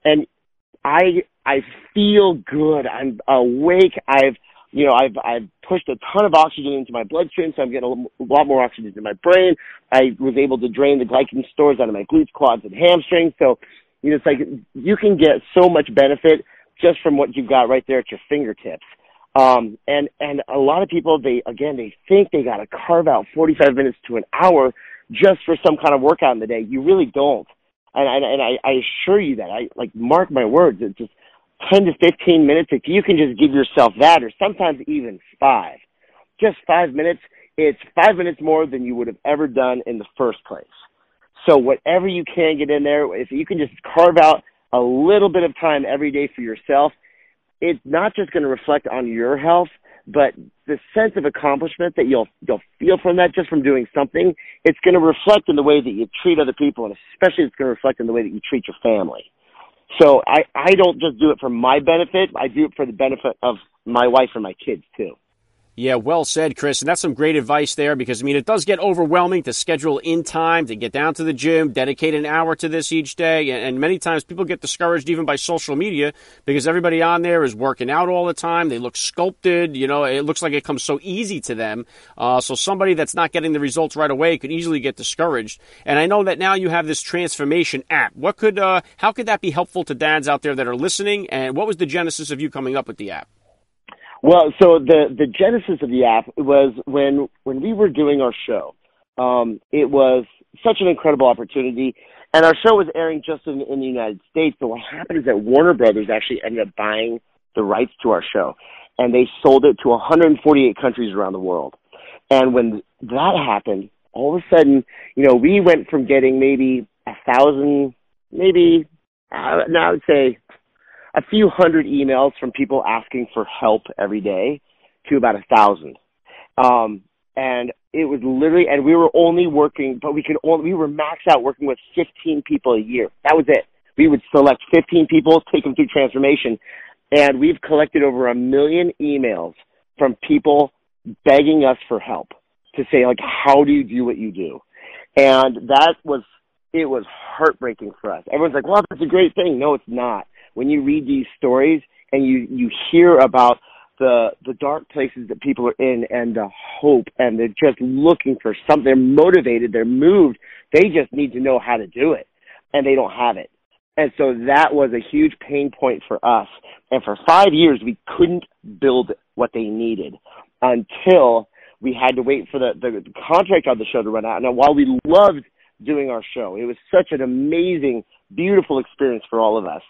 and I I feel good. I'm awake. I've you know, I've I've pushed a ton of oxygen into my bloodstream, so I'm getting a lot more oxygen into my brain. I was able to drain the glycogen stores out of my glutes, quads, and hamstrings. So, you know, it's like you can get so much benefit just from what you've got right there at your fingertips. Um, and and a lot of people, they again, they think they got to carve out 45 minutes to an hour just for some kind of workout in the day. You really don't. And and, and I, I assure you that I like mark my words. It just 10 to 15 minutes, if you can just give yourself that, or sometimes even five, just five minutes, it's five minutes more than you would have ever done in the first place. So whatever you can get in there, if you can just carve out a little bit of time every day for yourself, it's not just going to reflect on your health, but the sense of accomplishment that you'll you'll feel from that just from doing something, it's going to reflect in the way that you treat other people, and especially it's going to reflect in the way that you treat your family. So I I don't just do it for my benefit; I do it for the benefit of my wife and my kids too. Yeah, well said, Chris. And that's some great advice there because, I mean, it does get overwhelming to schedule in time, to get down to the gym, dedicate an hour to this each day. And many times people get discouraged even by social media because everybody on there is working out all the time. They look sculpted. You know, it looks like it comes so easy to them. Uh, so somebody that's not getting the results right away could easily get discouraged. And I know that now you have this transformation app. What could, uh, how could that be helpful to dads out there that are listening? And what was the genesis of you coming up with the app? Well, so the the genesis of the app was when when we were doing our show. Um, it was such an incredible opportunity, and our show was airing just in, in the United States. So what happened is that Warner Brothers actually ended up buying the rights to our show, and they sold it to 148 countries around the world. And when that happened, all of a sudden, you know, we went from getting maybe a thousand, maybe uh, now I would say a few hundred emails from people asking for help every day to about a thousand. Um, and it was literally, and we were only working, but we could only, we were maxed out working with 15 people a year. That was it. We would select 15 people, take them through transformation, and we've collected over a million emails from people begging us for help to say like, how do you do what you do? And that was, it was heartbreaking for us. Everyone's like, well, that's a great thing. No, it's not when you read these stories and you you hear about the the dark places that people are in and the hope and they're just looking for something they're motivated they're moved they just need to know how to do it and they don't have it. And so that was a huge pain point for us. And for 5 years we couldn't build what they needed until we had to wait for the the contract on the show to run out. And while we loved doing our show it was such an amazing beautiful experience for all of us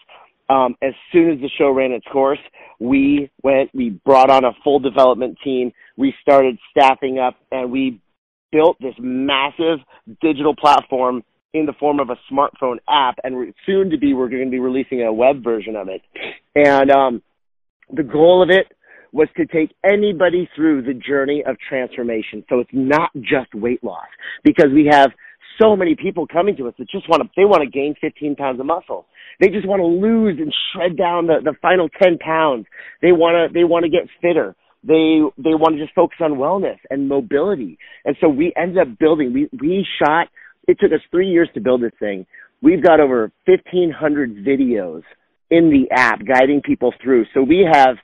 um, as soon as the show ran its course, we went, we brought on a full development team. We started staffing up and we built this massive digital platform in the form of a smartphone app. And soon to be, we're going to be releasing a web version of it. And, um, the goal of it was to take anybody through the journey of transformation. So it's not just weight loss because we have so many people coming to us that just want to, they want to gain 15 pounds of muscle. They just want to lose and shred down the, the final 10 pounds. They want to, they want to get fitter. They, they want to just focus on wellness and mobility. And so we ended up building, we, we shot, it took us three years to build this thing. We've got over 1500 videos in the app guiding people through. So we have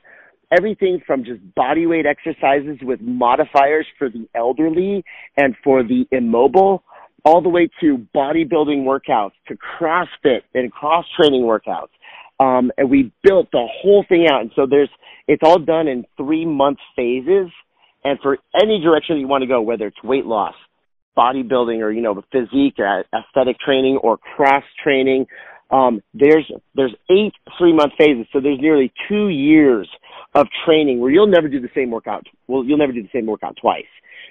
everything from just body weight exercises with modifiers for the elderly and for the immobile all the way to bodybuilding workouts, to CrossFit and cross training workouts. Um, and we built the whole thing out. And so there's, it's all done in three month phases. And for any direction you want to go, whether it's weight loss, bodybuilding, or, you know, physique, or aesthetic training, or cross training, um, there's, there's eight three month phases. So there's nearly two years of training where you'll never do the same workout. Well, you'll never do the same workout twice.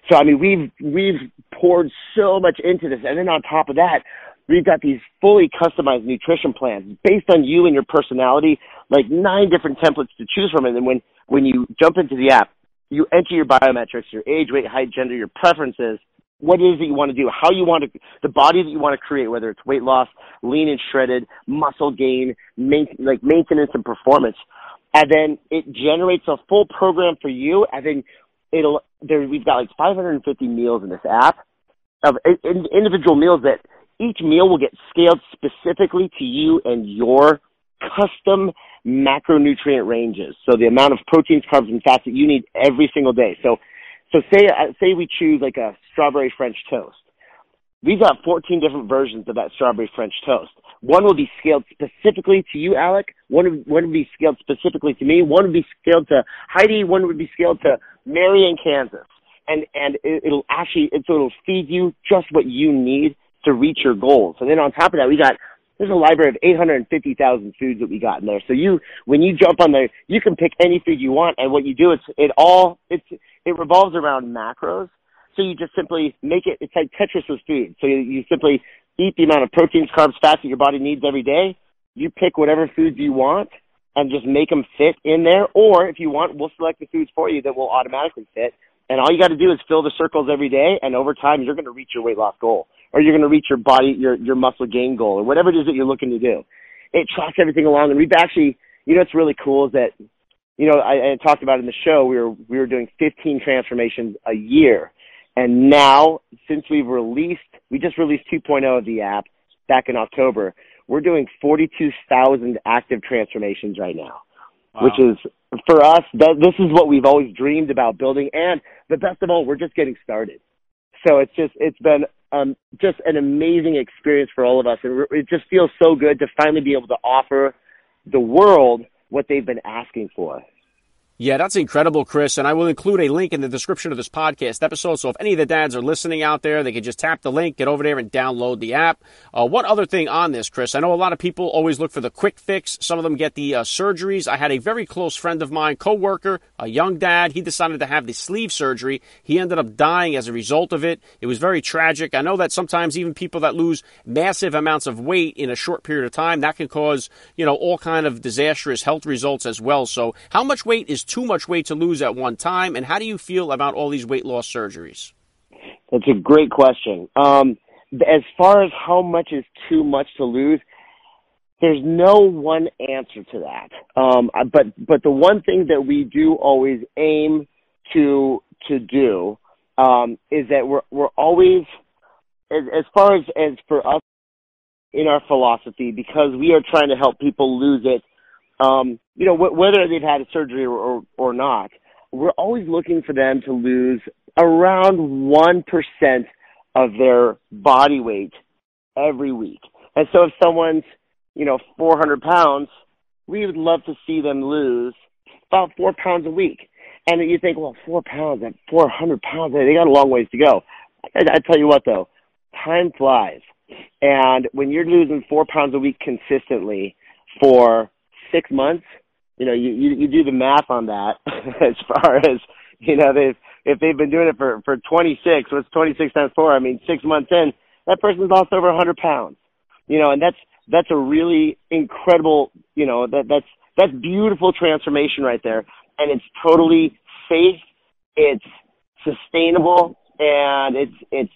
So I mean, we've we've poured so much into this, and then on top of that, we've got these fully customized nutrition plans based on you and your personality, like nine different templates to choose from. And then when when you jump into the app, you enter your biometrics, your age, weight, height, gender, your preferences, what it is that you want to do, how you want to, the body that you want to create, whether it's weight loss, lean and shredded, muscle gain, main, like maintenance and performance. And then it generates a full program for you. And then it'll there we've got like 550 meals in this app of in, individual meals that each meal will get scaled specifically to you and your custom macronutrient ranges. So the amount of proteins, carbs, and fats that you need every single day. So, so say uh, say we choose like a strawberry French toast. We've got 14 different versions of that strawberry French toast. One will be scaled specifically to you, Alec. One, one would be scaled specifically to me. One would be scaled to Heidi. One would be scaled to Mary in Kansas. And, and it, it'll actually, it, so it'll feed you just what you need to reach your goals. And then on top of that, we got, there's a library of 850,000 foods that we got in there. So you, when you jump on there, you can pick any food you want. And what you do, it's, it all, it's, it revolves around macros. So you just simply make it, it's like Tetris with food. So you, you simply eat the amount of proteins, carbs, fats that your body needs every day. You pick whatever foods you want and just make them fit in there. Or if you want, we'll select the foods for you that will automatically fit. And all you got to do is fill the circles every day, and over time, you're going to reach your weight loss goal, or you're going to reach your body, your your muscle gain goal, or whatever it is that you're looking to do. It tracks everything along, and we've actually, you know, what's really cool is that, you know, I, I talked about in the show, we were we were doing 15 transformations a year, and now since we've released, we just released 2.0 of the app back in October. We're doing 42,000 active transformations right now, wow. which is for us. This is what we've always dreamed about building, and the best of all, we're just getting started. So it's just it's been um, just an amazing experience for all of us, and it just feels so good to finally be able to offer the world what they've been asking for. Yeah, that's incredible, Chris. And I will include a link in the description of this podcast episode. So if any of the dads are listening out there, they can just tap the link, get over there and download the app. Uh, one other thing on this, Chris, I know a lot of people always look for the quick fix. Some of them get the uh, surgeries. I had a very close friend of mine, coworker, a young dad. He decided to have the sleeve surgery. He ended up dying as a result of it. It was very tragic. I know that sometimes even people that lose massive amounts of weight in a short period of time, that can cause, you know, all kind of disastrous health results as well. So how much weight is too much weight to lose at one time? And how do you feel about all these weight loss surgeries? That's a great question. Um, as far as how much is too much to lose, there's no one answer to that. Um, but but the one thing that we do always aim to to do um, is that we're we're always as, as far as as for us in our philosophy because we are trying to help people lose it um, you know, wh- whether they've had a surgery or, or, or not, we're always looking for them to lose around 1% of their body weight every week. And so if someone's, you know, 400 pounds, we would love to see them lose about four pounds a week. And you think, well, four pounds at 400 pounds, they got a long ways to go. I, I tell you what, though, time flies. And when you're losing four pounds a week consistently for six months, you know, you, you, you do the math on that <laughs> as far as, you know, they've, if they've been doing it for, for 26, what's 26 times four? I mean, six months in, that person's lost over 100 pounds, you know, and that's, that's a really incredible, you know, that, that's, that's beautiful transformation right there. And it's totally safe. It's sustainable and it's, it's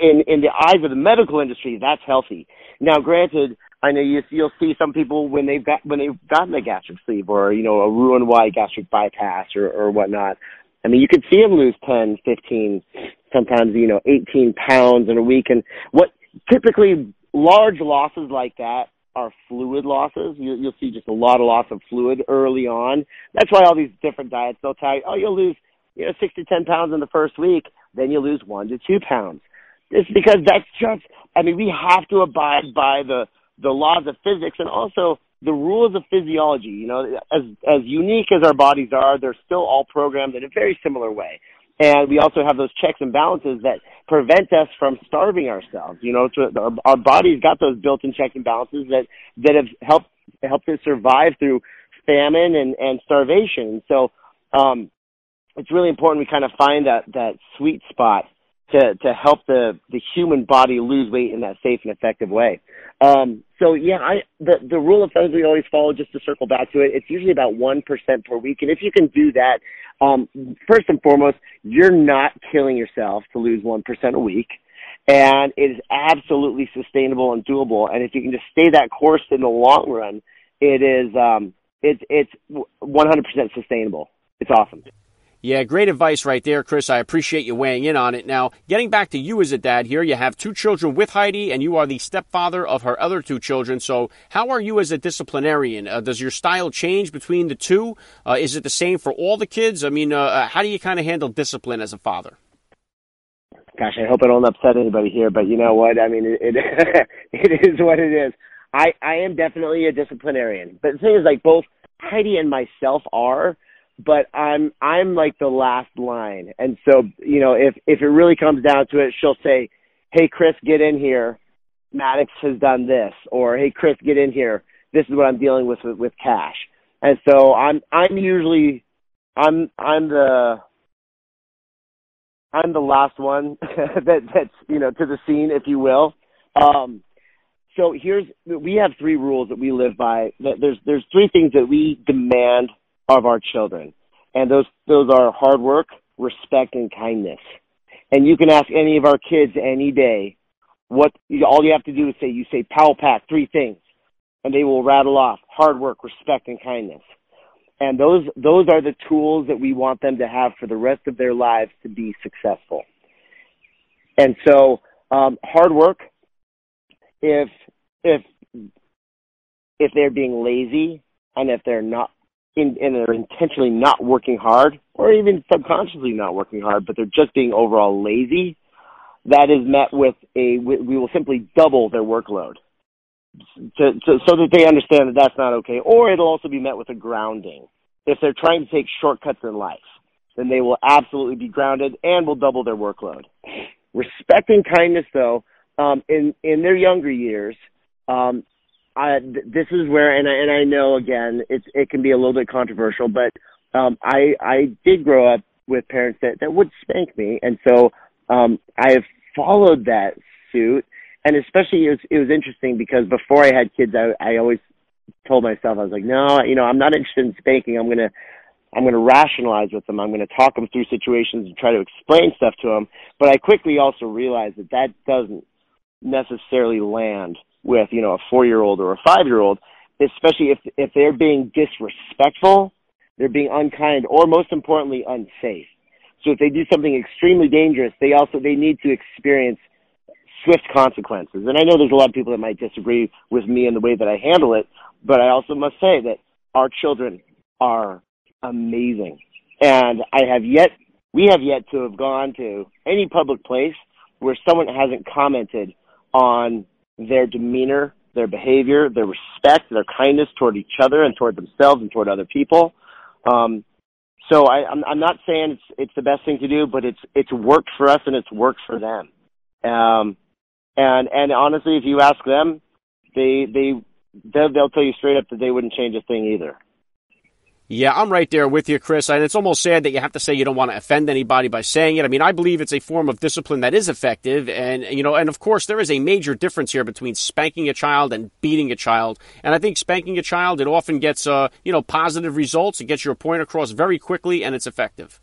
in, in the eyes of the medical industry, that's healthy. Now, granted, I know you, you'll see some people when they've got when they've gotten a gastric sleeve or you know a Roux-en-Y gastric bypass or or whatnot. I mean, you could see them lose 10, 15, sometimes you know 18 pounds in a week. And what typically large losses like that are fluid losses. You, you'll see just a lot of loss of fluid early on. That's why all these different diets they'll tell you, oh, you'll lose you know six to ten pounds in the first week, then you lose one to two pounds. It's because that's just. I mean, we have to abide by the the laws of physics and also the rules of physiology. You know, as as unique as our bodies are, they're still all programmed in a very similar way. And we also have those checks and balances that prevent us from starving ourselves. You know, our, our body's got those built-in checks and balances that that have helped helped us survive through famine and and starvation. So um, it's really important we kind of find that that sweet spot to to help the the human body lose weight in that safe and effective way. Um, so yeah, I the the rule of thumb we always follow just to circle back to it. It's usually about one percent per week, and if you can do that, um, first and foremost, you're not killing yourself to lose one percent a week. And it is absolutely sustainable and doable. And if you can just stay that course in the long run, it is um, it's it's 100% sustainable. It's awesome. Yeah, great advice right there, Chris. I appreciate you weighing in on it. Now, getting back to you as a dad here, you have two children with Heidi, and you are the stepfather of her other two children. So, how are you as a disciplinarian? Uh, does your style change between the two? Uh, is it the same for all the kids? I mean, uh, uh how do you kind of handle discipline as a father? Gosh, I hope I don't upset anybody here, but you know what? I mean, it it, <laughs> it is what it is. I I am definitely a disciplinarian, but the thing is, like both Heidi and myself are but I'm I'm like the last line. And so, you know, if if it really comes down to it, she'll say, "Hey Chris, get in here. Maddox has done this." Or, "Hey Chris, get in here. This is what I'm dealing with with, with Cash." And so I'm I'm usually I'm I'm the I'm the last one <laughs> that that's, you know, to the scene if you will. Um, so here's we have three rules that we live by. There's there's three things that we demand of our children, and those those are hard work, respect, and kindness. And you can ask any of our kids any day what all you have to do is say you say Powell Pack three things, and they will rattle off hard work, respect, and kindness. And those those are the tools that we want them to have for the rest of their lives to be successful. And so um, hard work, if if if they're being lazy and if they're not in, and they're intentionally not working hard or even subconsciously not working hard, but they're just being overall lazy, that is met with a we will simply double their workload to, to, so that they understand that that's not okay. Or it'll also be met with a grounding. If they're trying to take shortcuts in life, then they will absolutely be grounded and will double their workload. Respect and kindness, though, um, in in their younger years, um, I, this is where, and I, and I know again, it's it can be a little bit controversial, but um, I I did grow up with parents that that would spank me, and so um, I have followed that suit. And especially it was it was interesting because before I had kids, I I always told myself I was like, no, you know, I'm not <laughs> interested in spanking. I'm gonna I'm going to rationalize with them. I'm going to talk them through situations and try to explain stuff to them. But I quickly also realized that that doesn't necessarily land with you know a four year old or a five year old, especially if if they're being disrespectful, they're being unkind, or most importantly, unsafe. So if they do something extremely dangerous, they also they need to experience swift consequences. And I know there's a lot of people that might disagree with me in the way that I handle it, but I also must say that our children are amazing. And I have yet we have yet to have gone to any public place where someone hasn't commented on their demeanor, their behavior, their respect, their kindness toward each other and toward themselves and toward other people. Um, so I, I'm, I'm not saying it's it's the best thing to do, but it's it's worked for us and it's worked for them. Um, and and honestly, if you ask them, they they they'll, they'll tell you straight up that they wouldn't change a thing either. Yeah, I'm right there with you, Chris. And it's almost sad that you have to say you don't want to offend anybody by saying it. I mean, I believe it's a form of discipline that is effective. And, you know, and of course, there is a major difference here between spanking a child and beating a child. And I think spanking a child, it often gets, uh, you know, positive results. It gets your point across very quickly and it's effective.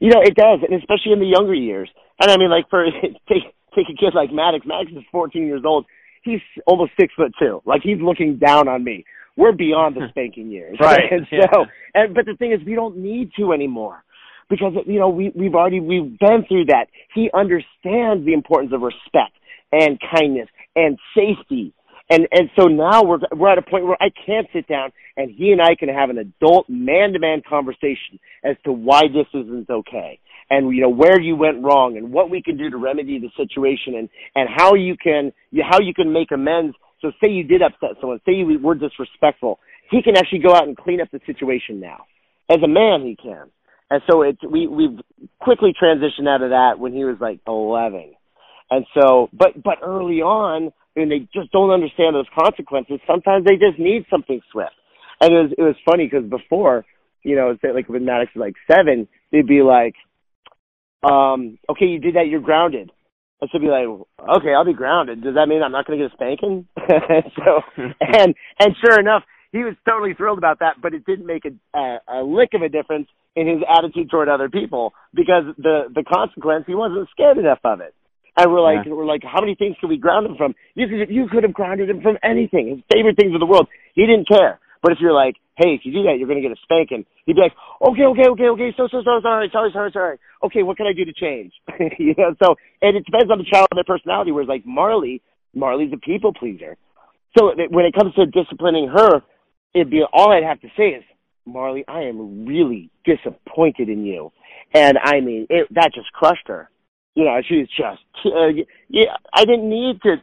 You know, it does. And especially in the younger years. And I mean, like, for, <laughs> take, take a kid like Maddox. Maddox is 14 years old. He's almost six foot two. Like, he's looking down on me we're beyond the spanking years. right. <laughs> And yeah. so, and but the thing is, we don't need to anymore because you know we we've already we've been through that. He understands the importance of respect and kindness and safety. And and so now we're we're at a point where I can sit down and he and I can have an adult man to man conversation as to why this isn't okay and you know where you went wrong and what we can do to remedy the situation and and how you can how you can make amends so say you did upset someone, say you were disrespectful, he can actually go out and clean up the situation now. As a man, he can. And so it we we quickly transitioned out of that when he was like 11. And so, but but early on, when they just don't understand those consequences, sometimes they just need something swift. And it was it was funny because before, you know, say like when Maddox was like seven, they'd be like, um, okay, you did that, you're grounded. I should be like, okay, I'll be grounded. Does that mean I'm not going to get a spanking? <laughs> so, and and sure enough, he was totally thrilled about that. But it didn't make a, a, a lick of a difference in his attitude toward other people because the the consequence he wasn't scared enough of it. And we're like, yeah. we're like, how many things can we ground him from? You could you could have grounded him from anything, his favorite things in the world. He didn't care. But if you're like, hey, if you do that, you're going to get a spanking. He'd be like, okay, okay, okay, okay, so, so, so, sorry, sorry, sorry, sorry. Okay, what can I do to change? <laughs> you know, so, and it depends on the child and their personality, whereas like Marley, Marley's a people pleaser. So when it comes to disciplining her, it'd be, all I'd have to say is, Marley, I am really disappointed in you. And I mean, it, that just crushed her. You know, she was just, uh, yeah, I didn't need to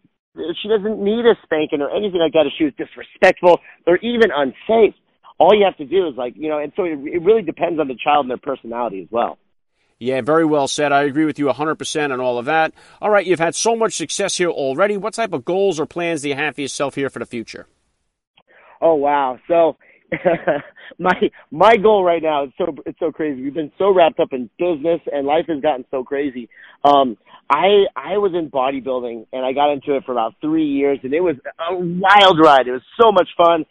she doesn't need a spanking or anything like that if she was disrespectful or even unsafe. All you have to do is like, you know, and so it, it really depends on the child and their personality as well. Yeah, very well said. I agree with you 100% on all of that. All right, you've had so much success here already. What type of goals or plans do you have for yourself here for the future? Oh, wow. So <laughs> my my goal right now is so it's so crazy. We've been so wrapped up in business and life has gotten so crazy. Um I I was in bodybuilding and I got into it for about 3 years and it was a wild ride. It was so much fun.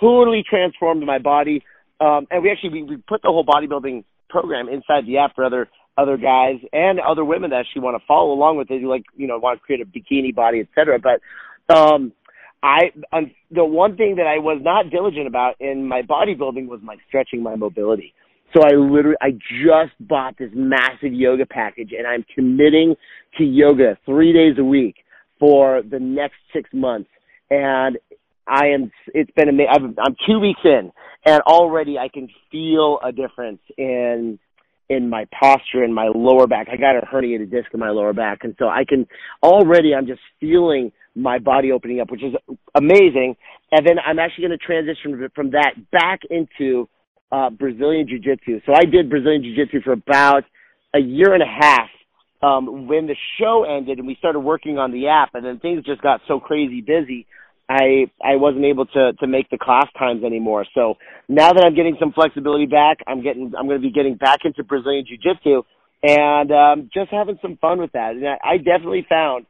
Totally transformed my body. Um and we actually we, we put the whole bodybuilding program inside the app for other other guys and other women that actually want to follow along with it who like, you know, want to create a bikini body, etc. But um I um, the one thing that I was not diligent about in my bodybuilding was my stretching my mobility. So I literally I just bought this massive yoga package and I'm committing to yoga 3 days a week for the next 6 months and I am it's been amazing. I'm 2 weeks in and already I can feel a difference in in my posture and my lower back. I got a herniated disc in my lower back and so I can already I'm just feeling my body opening up, which is amazing. And then I'm actually going to transition from that back into uh, Brazilian Jiu Jitsu. So I did Brazilian Jiu Jitsu for about a year and a half um, when the show ended and we started working on the app, and then things just got so crazy busy. I I wasn't able to to make the class times anymore. So now that I'm getting some flexibility back, I'm getting I'm going to be getting back into Brazilian Jiu Jitsu and um, just having some fun with that. And I, I definitely found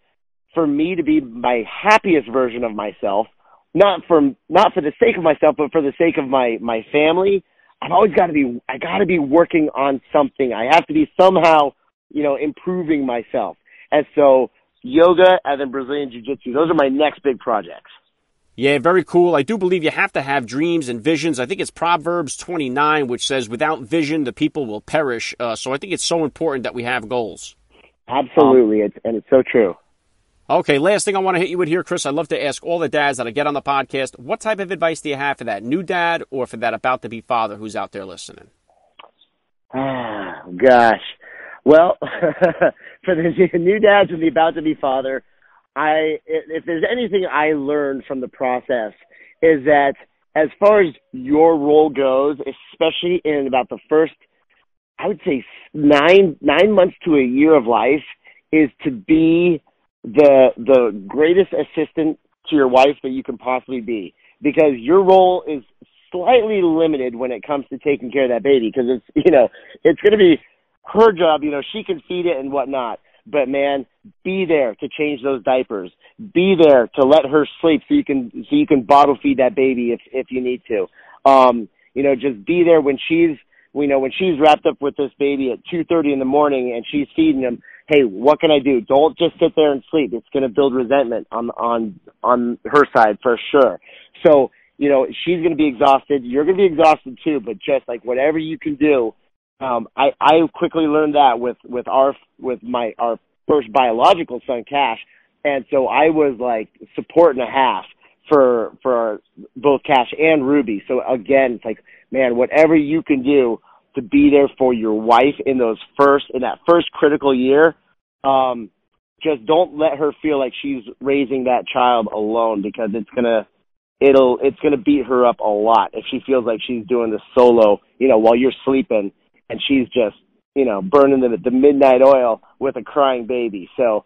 for me to be my happiest version of myself, not from not for the sake of myself, but for the sake of my my family. I've always got to be I got to be working on something. I have to be somehow, you know, improving myself. And so yoga and then Brazilian jiu-jitsu, those are my next big projects. Yeah, very cool. I do believe you have to have dreams and visions. I think it's Proverbs 29, which says, without vision, the people will perish. Uh, so I think it's so important that we have goals. Absolutely. Um, it's, and it's so true. Okay, last thing I want to hit you with here, Chris. I'd love to ask all the dads that I get on the podcast, what type of advice do you have for that new dad or for that about to be father who's out there listening? Oh, <sighs> gosh. Well, <laughs> for the <laughs> new dads and the about to be father, I if there's anything I learned from the process is that as far as your role goes, especially in about the first, I would say nine nine months to a year of life, is to be the the greatest assistant to your wife that you can possibly be. Because your role is slightly limited when it comes to taking care of that baby. Because it's you know it's going to be her job you know she can feed it and whatnot. But man be there to change those diapers. Be there to let her sleep so you can so you can bottle feed that baby if if you need to. Um you know just be there when she's you know when she's wrapped up with this baby at two thirty in the morning and she's feeding him hey, what can I do? Don't just sit there and sleep. It's going to build resentment on on on her side for sure. So you know she's going to be exhausted. You're going to be exhausted too. But just like whatever you can do, um, I I quickly learned that with with our with my our first biological son Cash, and so I was like support and a half for for both Cash and Ruby. So again, it's like man, whatever you can do to be there for your wife in those first in that first critical year. Um, just don't let her feel like she's raising that child alone because it's gonna it'll it's gonna beat her up a lot if she feels like she's doing this solo, you know, while you're sleeping and she's just, you know, burning the the midnight oil with a crying baby. So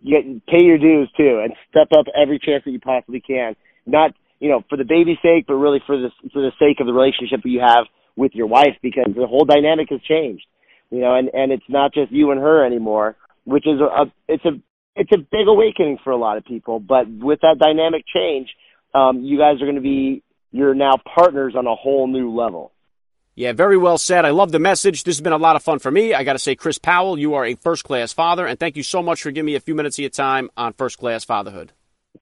you pay your dues too and step up every chance that you possibly can. Not you know, for the baby's sake, but really for the for the sake of the relationship that you have with your wife because the whole dynamic has changed. You know, and and it's not just you and her anymore, which is a, it's a it's a big awakening for a lot of people. But with that dynamic change, um, you guys are going to be you're now partners on a whole new level. Yeah, very well said. I love the message. This has been a lot of fun for me. I got to say, Chris Powell, you are a first class father, and thank you so much for giving me a few minutes of your time on first class fatherhood.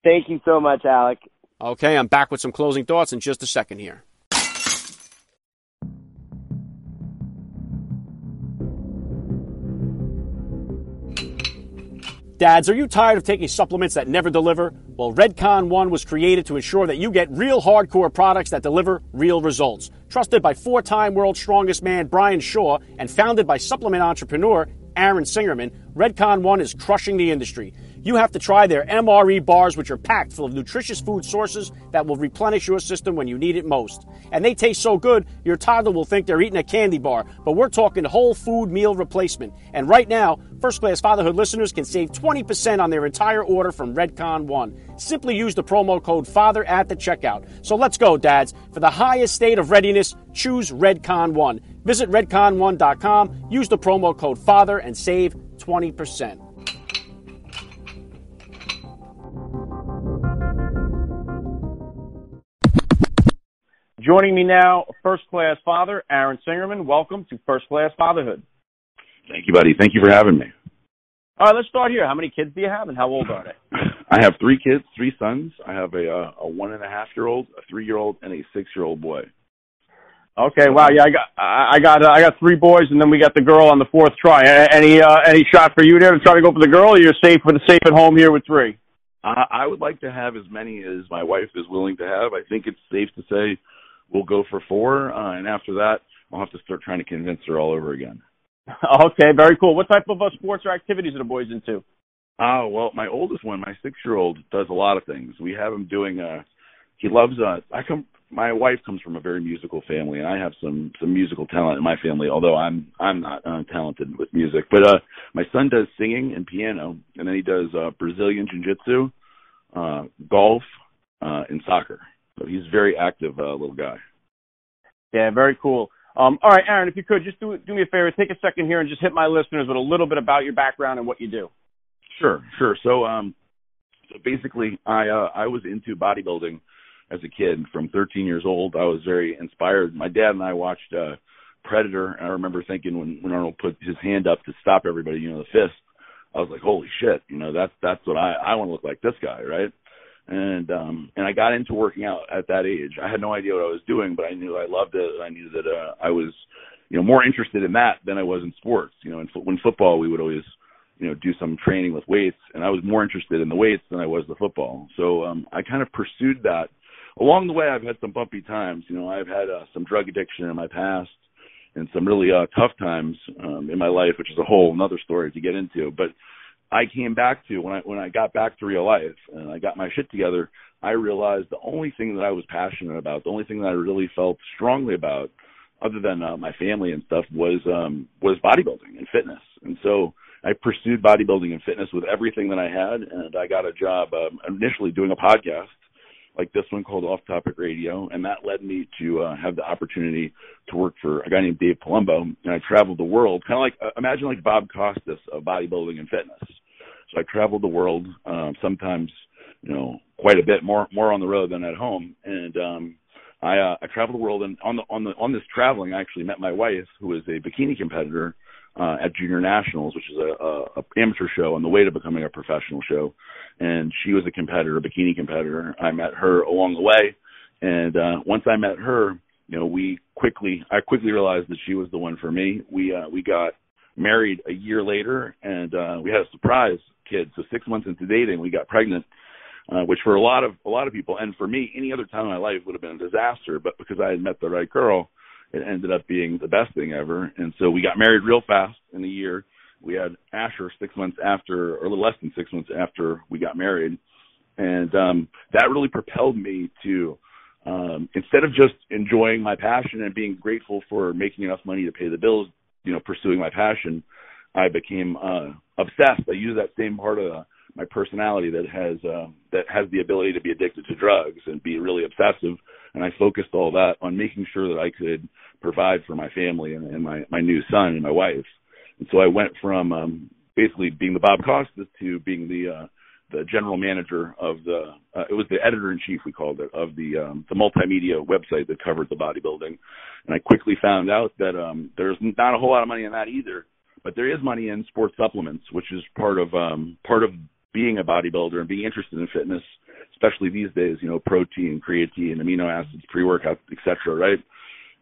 Thank you so much, Alec. Okay, I'm back with some closing thoughts in just a second here. Dads, are you tired of taking supplements that never deliver? Well, Redcon One was created to ensure that you get real hardcore products that deliver real results. Trusted by four time world's strongest man Brian Shaw and founded by supplement entrepreneur Aaron Singerman, Redcon One is crushing the industry. You have to try their MRE bars, which are packed full of nutritious food sources that will replenish your system when you need it most. And they taste so good, your toddler will think they're eating a candy bar. But we're talking whole food meal replacement. And right now, First Class Fatherhood listeners can save 20% on their entire order from Redcon One. Simply use the promo code FATHER at the checkout. So let's go, dads. For the highest state of readiness, choose Redcon One. Visit redcon1.com, use the promo code FATHER, and save 20%. Joining me now, first class father, Aaron Singerman. Welcome to First Class Fatherhood. Thank you, buddy. Thank you for having me. All right, let's start here. How many kids do you have, and how old are they? <laughs> I have three kids, three sons. I have a uh, a one and a half year old, a three year old, and a six year old boy. Okay, wow, yeah, I got I got uh, I got three boys, and then we got the girl on the fourth try. Any uh, any shot for you there to try to go for the girl, or you're safe with safe at home here with three? Uh, I would like to have as many as my wife is willing to have. I think it's safe to say we'll go for four, uh, and after that, I'll have to start trying to convince her all over again. <laughs> Okay, very cool. What type of uh, sports or activities are the boys into? Oh well, my oldest one, my six-year-old, does a lot of things. We have him doing. uh He loves. uh I come. My wife comes from a very musical family, and I have some some musical talent in my family. Although I'm I'm not uh, talented with music, but uh my son does singing and piano, and then he does uh Brazilian jiu-jitsu, uh golf, uh and soccer. So he's a very active uh, little guy. Yeah, very cool. Um, all right, Aaron, if you could just do do me a favor, take a second here and just hit my listeners with a little bit about your background and what you do. Sure, sure. So, um, so basically, I uh, I was into bodybuilding as a kid. From 13 years old, I was very inspired. My dad and I watched uh, Predator, and I remember thinking when when Arnold put his hand up to stop everybody, you know, the fist. I was like, holy shit, you know, that's that's what I I want to look like this guy, right? And um and I got into working out at that age. I had no idea what I was doing, but I knew I loved it. I knew that uh, I was, you know, more interested in that than I was in sports. You know, in fo- when football, we would always you know do some training with weights and i was more interested in the weights than i was the football so um i kind of pursued that along the way i've had some bumpy times you know i've had uh, some drug addiction in my past and some really uh tough times um in my life which is a whole another story to get into but i came back to when i when i got back to real life and i got my shit together i realized the only thing that i was passionate about the only thing that i really felt strongly about other than uh, my family and stuff was um was bodybuilding and fitness and so I pursued bodybuilding and fitness with everything that I had, and I got a job um, initially doing a podcast like this one called Off Topic Radio, and that led me to uh, have the opportunity to work for a guy named Dave Palumbo, and I traveled the world, kind of like uh, imagine like Bob Costas of bodybuilding and fitness. So I traveled the world, um, sometimes you know quite a bit more more on the road than at home, and um, I uh, I traveled the world, and on the on the on this traveling, I actually met my wife, who is a bikini competitor uh, at Junior Nationals, which is a, a, a amateur show on the way to becoming a professional show. And she was a competitor, a bikini competitor. I met her along the way, and uh, once I met her, you know, we quickly, I quickly realized that she was the one for me. We uh, we got married a year later, and uh, we had a surprise kid. So six months into dating, we got pregnant. Uh, which for a lot of a lot of people, and for me, any other time in my life would have been a disaster. But because I had met the right girl, it ended up being the best thing ever. And so we got married real fast in a year. We had Asher six months after, or a little less than six months after we got married. And um, that really propelled me to, um, instead of just enjoying my passion and being grateful for making enough money to pay the bills, you know, pursuing my passion, I became uh, obsessed. I use that same part of my personality that has uh, that has the ability to be addicted to drugs and be really obsessive and I focused all that on making sure that I could provide for my family and, and my my new son and my wife. And so I went from um, basically being the Bob Costas to being the uh, the general manager of the uh, it was the editor in chief we called it of the um, the multimedia website that covered the bodybuilding. And I quickly found out that um, there's not a whole lot of money in that either, but there is money in sports supplements, which is part of um, part of being a bodybuilder and being interested in fitness especially these days, you know, protein, creatine, amino acids, pre-workout, etc. Right?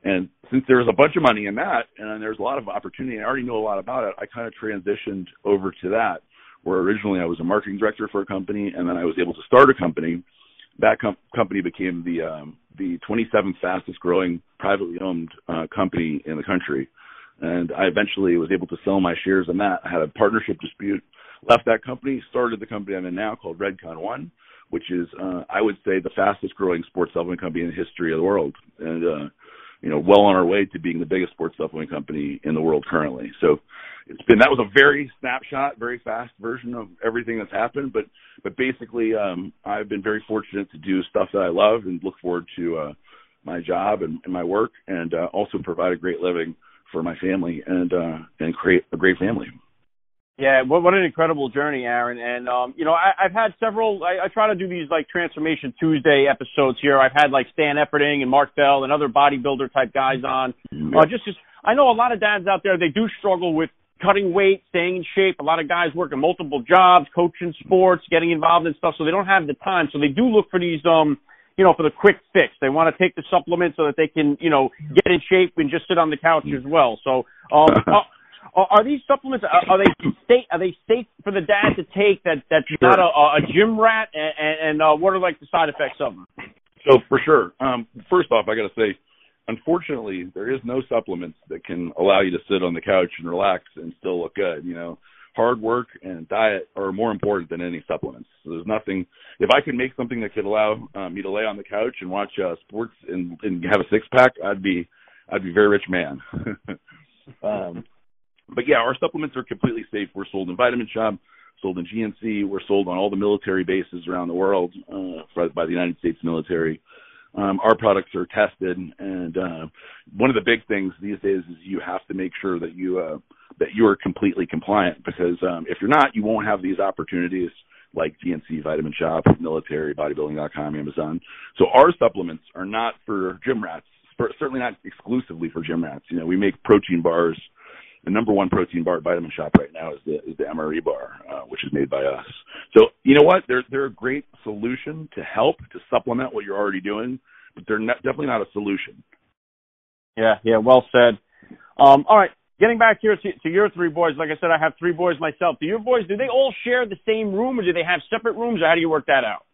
And since there was a bunch of money in that, and there's a lot of opportunity, I already knew a lot about it. I kind of transitioned over to that, where originally I was a marketing director for a company, and then I was able to start a company. That com- company became the um, the 27th fastest growing privately owned uh, company in the country, and I eventually was able to sell my shares in that. I had a partnership dispute left that company, started the company I'm in now called Redcon One, which is uh, I would say the fastest growing sports supplement company in the history of the world, and uh, you know, well on our way to being the biggest sports supplement company in the world currently. So it's been that was a very snapshot, very fast version of everything that's happened. But but basically, um, I've been very fortunate to do stuff that I love and look forward to uh, my job and, and my work, and uh, also provide a great living for my family and uh, and create a great family. Yeah, what, what an incredible journey, Aaron. And um, you know, I, I've had several. I, I try to do these like Transformation Tuesday episodes here. I've had like Stan Efferding and Mark Bell and other bodybuilder type guys on. Uh, just, just I know a lot of dads out there. They do struggle with cutting weight, staying in shape. A lot of guys working multiple jobs, coaching sports, getting involved in stuff, so they don't have the time. So they do look for these um you know, for the quick fix. They want to take the supplement so that they can, you know, get in shape and just sit on the couch as well. So, um, <laughs> are, are these supplements are, are they safe? Are they safe for the dad to take? That that's Sure. not a, a gym rat. And, and, uh, what are like the side effects of them? So for sure. Um, first off, I got to say, unfortunately, there is no supplements that can allow you to sit on the couch and relax and still look good. You know, hard work and diet are more important than any supplements. So there's nothing. If I could make something that could allow um, me to lay on the couch and watch uh, sports and, and have a six pack, I'd be I'd be a very rich man. <laughs> um, but yeah, our supplements are completely safe. We're sold in Vitamin Shoppe, sold in GNC. We're sold on all the military bases around the world uh, by the United States military. Um, our products are tested, and uh, one of the big things these days is you have to make sure that you uh, that you are completely compliant because um, if you're not, you won't have these opportunities like GNC, Vitamin Shoppe, Military, Bodybuilding.com, Amazon. So our supplements are not for gym rats. For, certainly not exclusively for gym rats. You know, we make protein bars. The number one protein bar at Vitamin Shoppe right now is the is the MRE bar, uh, which is made by us. So you know what? They're they're a great solution to help to supplement what you're already doing, but they're not, definitely not a solution. Yeah, yeah, well said. Um, all right, getting back here to, to your three boys. Like I said, I have three boys myself. Do your boys do they all share the same room, or do they have separate rooms, or how do you work that out?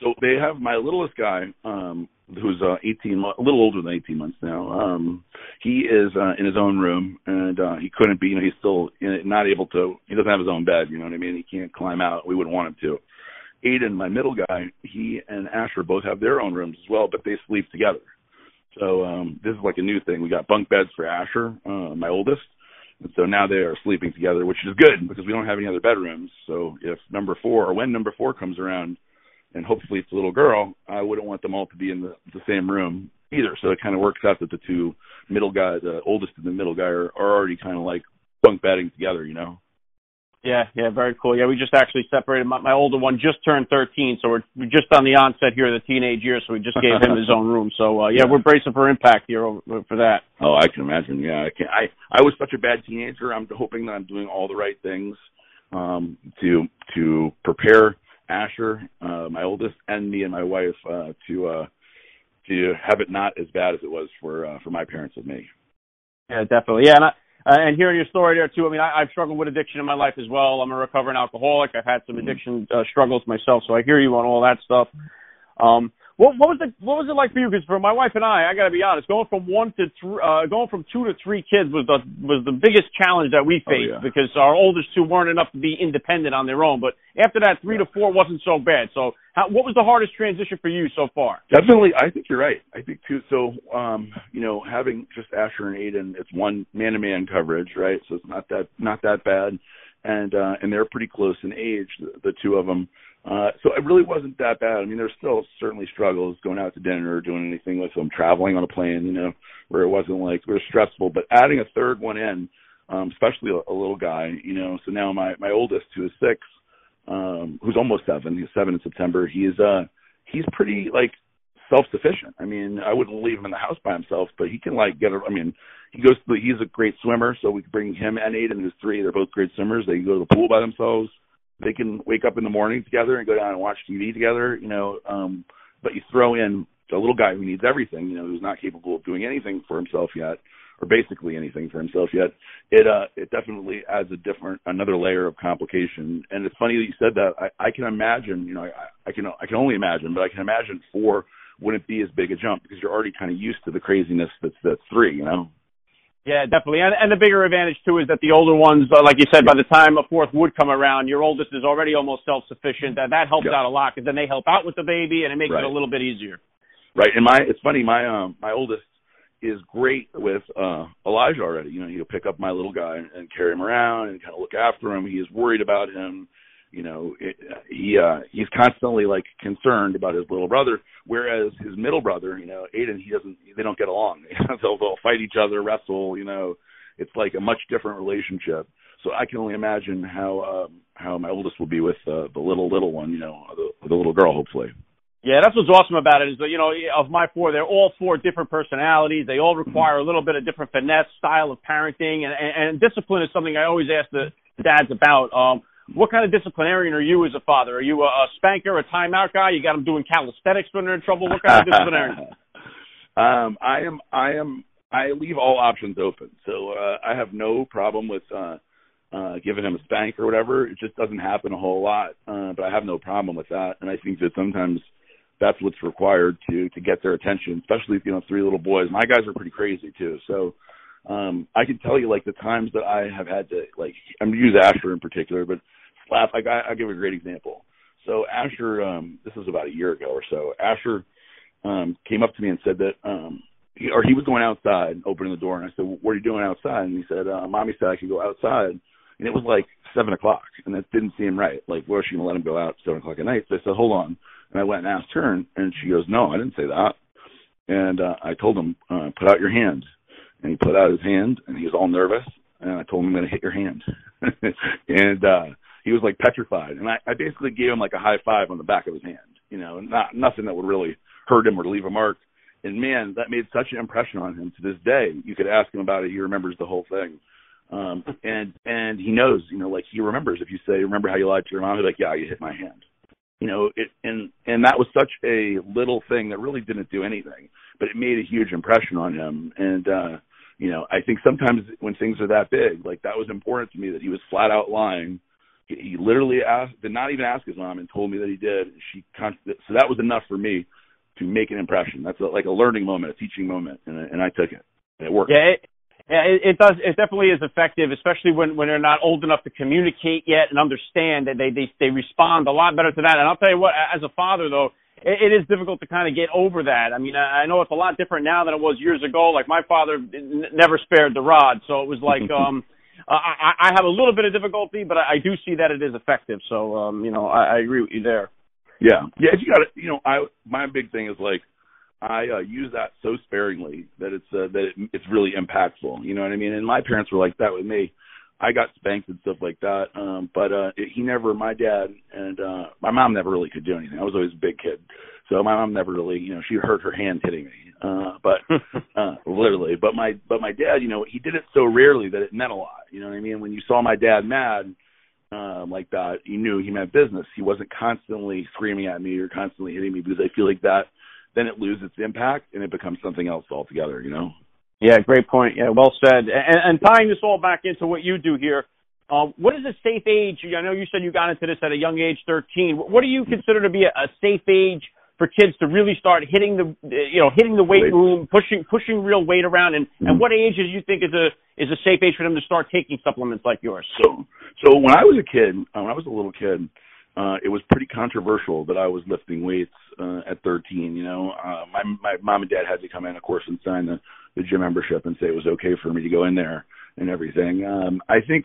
So they have my littlest guy, um, who's uh, 18, a little older than 18 months now. Um, he is uh, in his own room, and uh, he couldn't be. You know, he's still in, not able to. He doesn't have his own bed. You know what I mean? He can't climb out. We wouldn't want him to. Aiden, my middle guy, he and Asher both have their own rooms as well, but they sleep together. So um, this is like a new thing. We got bunk beds for Asher, uh, my oldest, and so now they are sleeping together, which is good because we don't have any other bedrooms. So if number four or when number four comes around, and hopefully it's a little girl, I wouldn't want them all to be in the, the same room either. So it kind of works out that the two middle guy, the oldest and the middle guy, are, are already kind of like bunk bedding together, you know. Yeah, yeah, very cool. Yeah, we just actually separated. My, my older one just turned 13, so we're, we're just on the onset here of the teenage years, so we just gave him his <laughs> own room. So, uh, yeah, we're bracing for impact here over, for that. Oh, I can imagine. Yeah, I can. I I was such a bad teenager. I'm hoping that I'm doing all the right things um, to to prepare Asher, uh, my oldest, and me and my wife uh, to uh, to have it not as bad as it was for uh, for my parents and me. Yeah, definitely. Yeah, and I, uh, and hearing your story there too. I mean, I, I've struggled with addiction in my life as well. I'm a recovering alcoholic. I've had some addiction uh, struggles myself, so I hear you on all that stuff. Um, what, what was it? What was it like for you? Because for my wife and I, I got to be honest, going from one to three, uh, going from two to three kids was the was the biggest challenge that we Oh, faced yeah. because our oldest two weren't enough to be independent on their own. But after that, three to four wasn't so bad. So, how, what was the hardest transition for you so far? Definitely, I think you're right. I think too. So, um, you know, having just Asher and Aiden, it's one man-to-man coverage, right? So it's not that not that bad, and uh, and they're pretty close in age, the, the two of them. Uh, so it really wasn't that bad. I mean, there's still certainly struggles going out to dinner or doing anything with them, traveling on a plane, you know, where it wasn't like it was stressful. But adding a third one in, um, especially a, a little guy, you know. So now my my oldest, who is six, um, who's almost seven, he's seven in September. He's uh he's pretty like self sufficient. I mean, I wouldn't leave him in the house by himself, but he can like get. A, I mean, he goes. To, he's a great swimmer, so we can bring him and Aiden, who's three. They're both great swimmers. They can go to the pool by themselves. They can wake up in the morning together and go down and watch TV together. You know, um, but you throw in a little guy who needs everything. You know, who's not capable of doing anything for himself yet, or basically anything for himself yet. It uh, it definitely adds a different, another layer of complication. And it's funny that you said that. I, I can imagine. You know, I, I can I can only imagine, but I can imagine four wouldn't be as big a jump because you're already kind of used to the craziness that's that's three. You know. Yeah, definitely. And, and the bigger advantage too is that the older ones, uh, like you said, by the time a fourth would come around, your oldest is already almost self-sufficient. That that helps Yep. out a lot because then they help out with the baby and it makes Right. it a little bit easier. Right. And my it's funny, my um my oldest is great with uh Elijah already. You know, he'll pick up my little guy and, and carry him around and kind of look after him. He is worried about him. You know, it, he uh he's constantly like concerned about his little brother, whereas his middle brother, you know, Aiden, he doesn't they don't get along. <laughs> they'll they'll fight each other, wrestle, you know. It's like a much different relationship. So I can only imagine how um how my oldest will be with uh, the little little one, you know, the the little girl hopefully. Yeah, that's what's awesome about it is that, you know, of my four, they're all four different personalities. They all require a little bit of different finesse, style of parenting, and, and, and discipline is something I always ask the dads about. Um, what kind of disciplinarian are you as a father? Are you a, a spanker, a timeout guy? You got them doing calisthenics when they're in trouble? What kind of disciplinarian? <laughs> um, I am. I am. I leave all options open, so uh, I have no problem with uh, uh, giving him a spank or whatever. It just doesn't happen a whole lot, uh, but I have no problem with that. And I think that sometimes that's what's required to to get their attention, especially if you know three little boys. My guys are pretty crazy too, so um I can tell you like the times that I have had to like I'm gonna use Asher in particular, but slap like I, I'll give a great example. So Asher, um, this was about a year ago or so. Asher um came up to me and said that um he, or he was going outside, and opening the door, and I said, "What are you doing outside?" And he said, uh, "Mommy said I could go outside." And it was like seven o'clock, and that didn't seem right. Like, where she gonna let him go out at seven o'clock at night? So I said, "Hold on." And I went and asked her, and she goes, "No, I didn't say that." And uh, I told him, uh, "Put out your hand." And he put out his hand, and he was all nervous. And I told him, "I'm to hit your hand." <laughs> and uh, he was like petrified. And I, I basically gave him like a high five on the back of his hand. You know, not nothing that would really hurt him or leave a mark. And man, that made such an impression on him to this day. You could ask him about it; he remembers the whole thing. Um, and and he knows, you know, like he remembers. If you say, "Remember how you lied to your mom?" He's like, "Yeah, you hit my hand." you know it and and that was such a little thing that really didn't do anything but it made a huge impression on him and uh you know i think sometimes when things are that big like that was important to me that he was flat out lying he, literally asked did not even ask his mom and told me that he did she so that was enough for me to make an impression that's a, like a learning moment a teaching moment and, I- and i took it and it worked Yeah, it, it, it does. It definitely is effective, especially when when they're not old enough to communicate yet and understand that they they they respond a lot better to that. And I'll tell you what, as a father though, it, it is difficult to kind of get over that. I mean, I, I know it's a lot different now than it was years ago. Like my father n- never spared the rod, so it was like <laughs> um. I, I have a little bit of difficulty, but I, I do see that it is effective. So, um, you know, I, I agree with you there. Yeah, yeah. You got to, you know, I my big thing is like I uh, use that so sparingly that it's uh, that it, it's really impactful. You know what I mean? And my parents were like that with me. I got spanked and stuff like that, um, but uh, it, he never. My dad and uh, my mom never really could do anything. I was always a big kid, so my mom never really, you know, she hurt her hand hitting me, uh, but <laughs> uh, literally. But my but my dad, you know, he did it so rarely that it meant a lot. You know what I mean? When you saw my dad mad um, like that, you knew he meant business. He wasn't constantly screaming at me or constantly hitting me because I feel like that then it loses its impact and it becomes something else altogether. You know? Yeah, great point. Yeah, well said. And, and tying this all back into what you do here, uh, what is a safe age? I know you said you got into this at a young age, 13. What do you consider to be a, a safe age for kids to really start hitting the, you know, hitting the weight room, pushing pushing real weight around? And, and what age do you think is a is a safe age for them to start taking supplements like yours? So, so when I was a kid, uh, when I was a little kid, uh, it was pretty controversial that I was lifting weights uh, at 13. You know, uh, my my mom and dad had to come in, of course, and sign the the gym membership and say it was okay for me to go in there and everything. Um, I think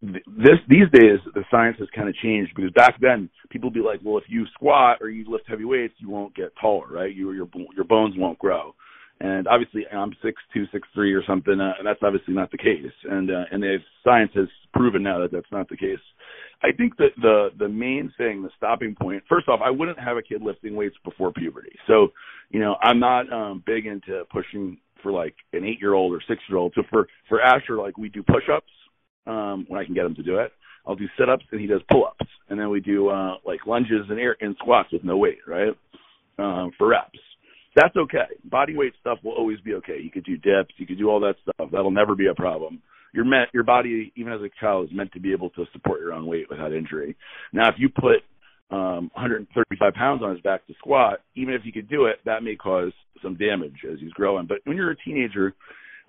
th- this these days the science has kind of changed because back then people would be like, well, if you squat or you lift heavy weights, you won't get taller, right? You your your bones won't grow. And obviously, I'm six two, six three, or something, uh, and that's obviously not the case. And uh, and they've, science has proven now that that's not the case. I think that the the main thing, the stopping point. First off, I wouldn't have a kid lifting weights before puberty. So, you know, I'm not um, big into pushing for like an eight year old or six year old. So for for Asher, like we do push ups um, when I can get him to do it. I'll do sit ups and he does pull ups, and then we do uh, like lunges and air and squats with no weight, right? Um, for reps. That's okay. Body weight stuff will always be okay. You could do dips, you could do all that stuff. That'll never be a problem. You're meant your body, even as a child, is meant to be able to support your own weight without injury. Now, if you put um, 135 pounds on his back to squat, even if he could do it, that may cause some damage as he's growing. But when you're a teenager,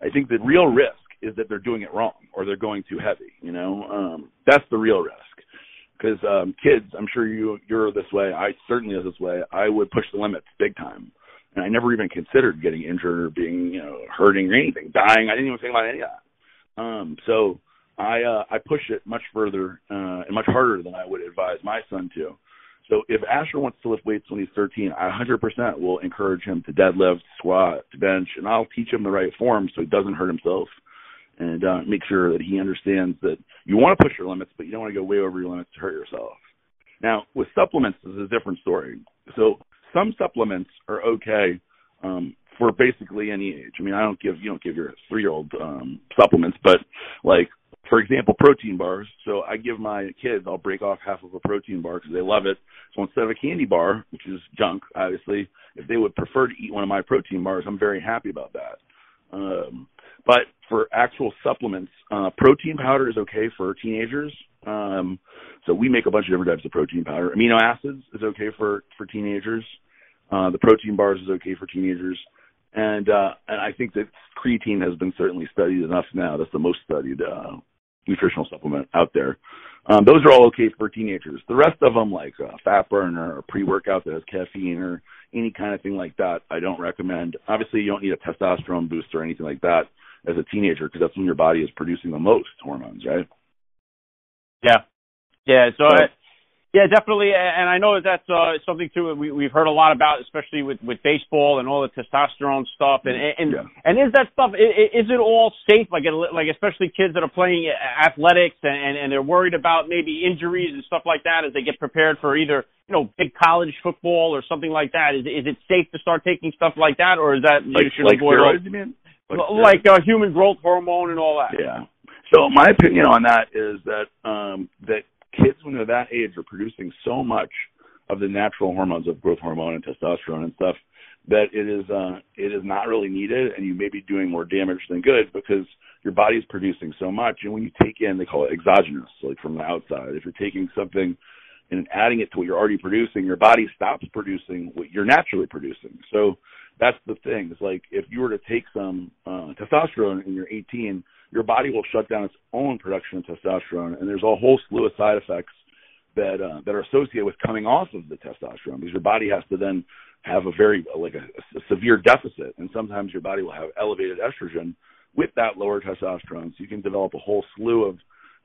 I think the real risk is that they're doing it wrong or they're going too heavy. You know, um, that's the real risk. Because um, kids, I'm sure you you're this way. I certainly was this way. I would push the limits big time, and I never even considered getting injured or being you know hurting or anything, dying. I didn't even think about any of that. Um, so I uh, I push it much further uh, and much harder than I would advise my son to. So if Asher wants to lift weights when he's 13, I 100% will encourage him to deadlift, squat, bench, and I'll teach him the right form so he doesn't hurt himself and uh, make sure that he understands that you want to push your limits, but you don't want to go way over your limits to hurt yourself. Now, with supplements, this is a different story. So some supplements are okay um, for basically any age. I mean, I don't give you don't give your three year old um, supplements, but like for example, protein bars. So I give my kids, I'll break off half of a protein bar because they love it. So instead of a candy bar, which is junk, obviously, if they would prefer to eat one of my protein bars, I'm very happy about that. Um, but for actual supplements, uh, protein powder is okay for teenagers. Um, so we make a bunch of different types of protein powder. Amino acids is okay for for teenagers. Uh, the protein bars is okay for teenagers. And uh, and I think that creatine has been certainly studied enough now. That's the most studied uh, nutritional supplement out there. Um, those are all okay for teenagers. The rest of them, like a fat burner or pre-workout that has caffeine or any kind of thing like that, I don't recommend. Obviously, you don't need a testosterone boost or anything like that as a teenager because that's when your body is producing the most hormones, right? Yeah, yeah. So, so I, yeah, definitely, and I know that that's uh, something too we, we've heard a lot about, especially with with baseball and all the testosterone stuff. And and yeah. and is that stuff is it all safe? Like like especially kids that are playing athletics and and they're worried about maybe injuries and stuff like that as they get prepared for either you know big college football or something like that. Is is it safe to start taking stuff like that, or is that like, you should like avoid? Steroids, you mean? Like, like uh, human growth hormone and all that. Yeah. So my opinion on that is that um that kids when they're that age are producing so much of the natural hormones of growth hormone and testosterone and stuff that it is uh it is not really needed and you may be doing more damage than good because your body is producing so much. And when you take in they call it exogenous like from the outside. If you're taking something and adding it to what you're already producing your body stops producing what you're naturally producing. So that's the thing it's like if you were to take some uh testosterone and you're 18 your body will shut down its own production of testosterone, and there's a whole slew of side effects that uh, that are associated with coming off of the testosterone because your body has to then have a very like a, a severe deficit, and sometimes your body will have elevated estrogen with that lower testosterone, so you can develop a whole slew of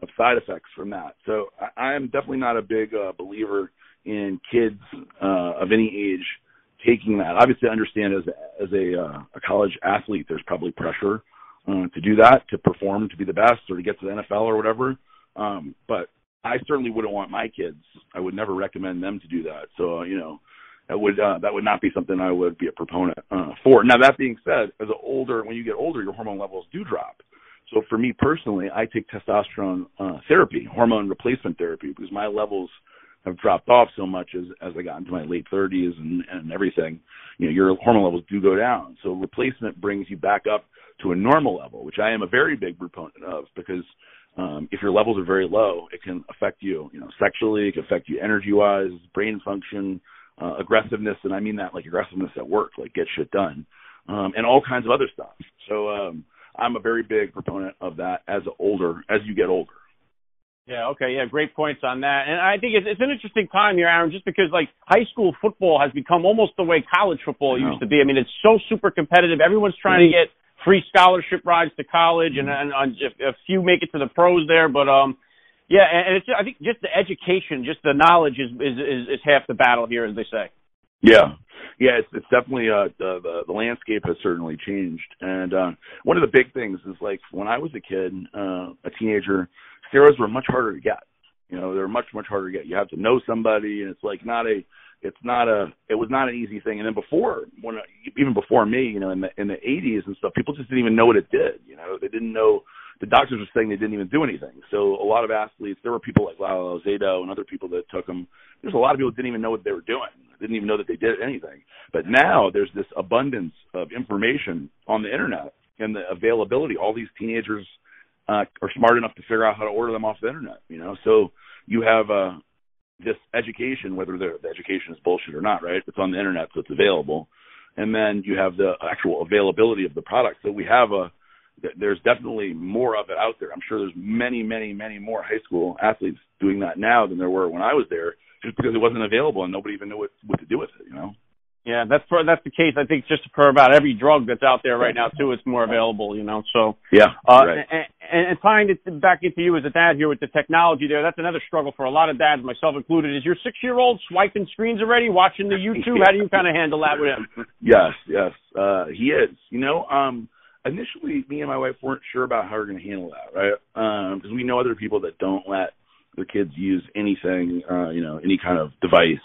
of side effects from that. So I, I am definitely not a big uh, believer in kids uh, of any age taking that. Obviously, I understand as as a uh, a college athlete, there's probably pressure uh, to do that, to perform, to be the best, or to get to the NFL or whatever. Um, but I certainly wouldn't want my kids. I would never recommend them to do that. So uh, you know, that would uh, that would not be something I would be a proponent uh, for. Now that being said, as an older, when you get older, your hormone levels do drop. So for me personally, I take testosterone uh, therapy, hormone replacement therapy, because my levels have dropped off so much as as I got into my late 30s and and everything. You know, your hormone levels do go down. So replacement brings you back up to a normal level, which I am a very big proponent of because um, if your levels are very low, it can affect you, you know, sexually, it can affect you energy wise, brain function, uh, aggressiveness, and I mean that like aggressiveness at work, like get shit done, um, and all kinds of other stuff. So um, I'm a very big proponent of that as older, as you get older. Yeah. Okay. Yeah. Great points on that. And I think it's, it's an interesting time here, Aaron, just because like high school football has become almost the way college football used to be. I mean, it's so super competitive. Everyone's trying to get free scholarship rides to college, and, and, and a few make it to the pros there. But um, yeah, and it's I think just the education, just the knowledge is is is, is half the battle here, as they say. Yeah, yeah, it's it's definitely uh the, the the landscape has certainly changed, and uh one of the big things is like when I was a kid, uh a teenager, steroids were much harder to get. You know, they're much much harder to get. You have to know somebody, and it's like not a it's not a it was not an easy thing and then before when even before me you know in the in the 80s and stuff people just didn't even know what it did you know they didn't know the doctors were saying they didn't even do anything so a lot of athletes there were people like Lyle Alzado and other people that took them there's a lot of people that didn't even know what they were doing didn't even know that they did anything but now there's this abundance of information on the internet and the availability all these teenagers uh, are smart enough to figure out how to order them off the internet you know so you have uh this education, whether the, the education is bullshit or not, right? It's on the internet, so it's available. And then you have the actual availability of the product. So we have a there's definitely more of it out there. I'm sure there's many, many, many more high school athletes doing that now than there were when I was there, just because it wasn't available and nobody even knew what what to do with it. You know. Yeah, that's for, that's the case. I think just for about every drug that's out there right now too, it's more available. You know, so yeah. Uh, right. and, and, and tying it back into you as a dad here with the technology there, that's another struggle for a lot of dads, myself included. Is your six year old swiping screens already, watching the <laughs> YouTube? How do you kind of handle that with him? Yes, yes, uh, he is. You know, um, initially, me and my wife weren't sure about how we are going to handle that, right? Because um, we know other people that don't let their kids use anything, uh, you know, any kind of device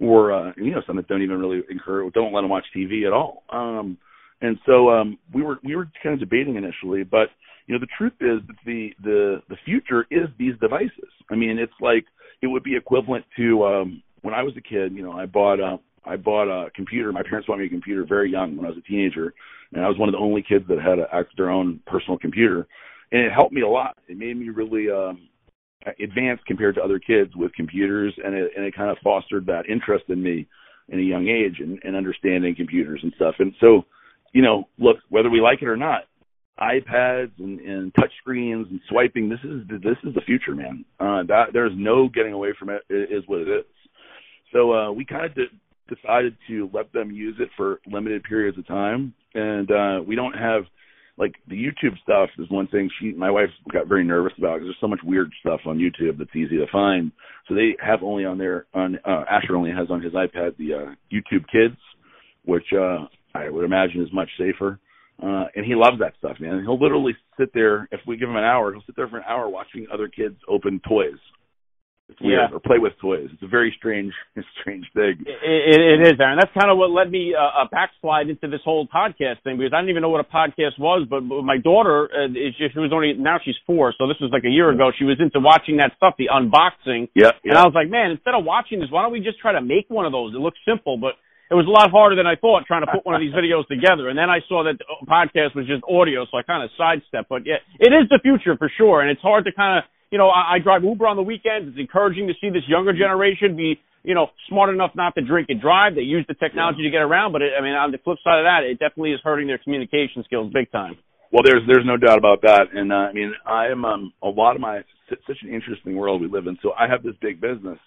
or uh, you know some that don't even really encourage don't let them watch TV at all. Um, and so um, we were we were kind of debating initially, but you know the truth is that the the the future is these devices. I mean, it's like it would be equivalent to um, when I was a kid. You know, I bought a I bought a computer. My parents bought me a computer very young when I was a teenager, and I was one of the only kids that had a, their own personal computer, and it helped me a lot. It made me really um, advanced compared to other kids with computers, and it and it kind of fostered that interest in me in a young age and, and understanding computers and stuff. And so, you know, look, whether we like it or not, iPads and, and touch screens and swiping, this is this is the future, man. Uh, that there's no getting away from it. It is what it is. So uh, we kind of decided to let them use it for limited periods of time, and uh, we don't have like the YouTube stuff is one thing she my wife got very nervous about because there's so much weird stuff on YouTube that's easy to find. So they have only on their on uh, Asher only has on his iPad the uh, YouTube Kids, which uh I would imagine is much safer. Uh and he loves that stuff, man. He'll literally sit there if we give him an hour, he'll sit there for an hour watching other kids open toys it's weird. Yeah. Or play with toys. It's a very strange, <laughs> strange thing. It, it, it is, Aaron. That's kind of what led me uh, a backslide into this whole podcast thing because I didn't even know what a podcast was. But, my daughter, uh, is just, she was only now she's four, so this was like a year ago. She was into watching that stuff, the unboxing. Yeah. And I was like, man, instead of watching this, why don't we just try to make one of those? It looks simple, but it was a lot harder than I thought trying to put one of these <laughs> videos together. And then I saw that the podcast was just audio, so I kind of sidestepped. But yeah, it is the future for sure, and it's hard to kind of you know, I, I drive Uber on the weekends. It's encouraging to see this younger generation be, you know, smart enough not to drink and drive. They use the technology to get around, but it, I mean, on the flip side of that, it definitely is hurting their communication skills big time. Well, there's there's no doubt about that, and uh, I mean, I am um, a lot of my such an interesting world we live in. So I have this big business,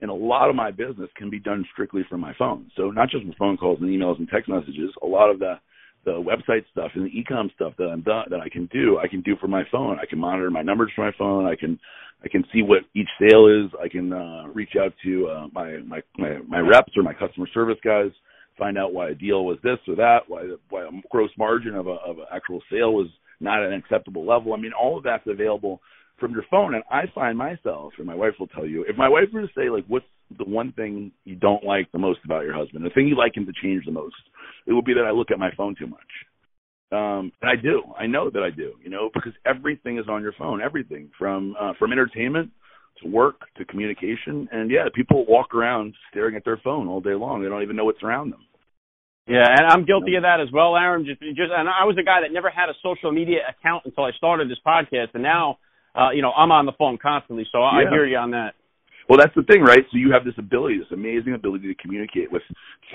and a lot of my business can be done strictly from my phone. So not just with phone calls and emails and text messages. A lot of the the website stuff and the ecom stuff that I'm done, that I can do, I can do for my phone. I can monitor my numbers from my phone. I can I can see what each sale is. I can uh, reach out to uh, my, my my my reps or my customer service guys, find out why a deal was this or that, why the, why a gross margin of a of an actual sale was not an acceptable level. I mean, all of that's available from your phone. And I find myself, and my wife will tell you, if my wife were to say like, what's the one thing you don't like the most about your husband, the thing you like him to change the most, it would be that I look at my phone too much. Um, and I do. I know that I do. You know, because everything is on your phone. Everything from uh, from entertainment to work to communication. And yeah, people walk around staring at their phone all day long. They don't even know what's around them. Yeah, and I'm guilty of that as well, Aaron. Just, just, and I was a guy that never had a social media account until I started this podcast, and now, uh, you know, I'm on the phone constantly. So I Yeah. hear you on that. Well, that's the thing, right? So you have this ability, this amazing ability to communicate with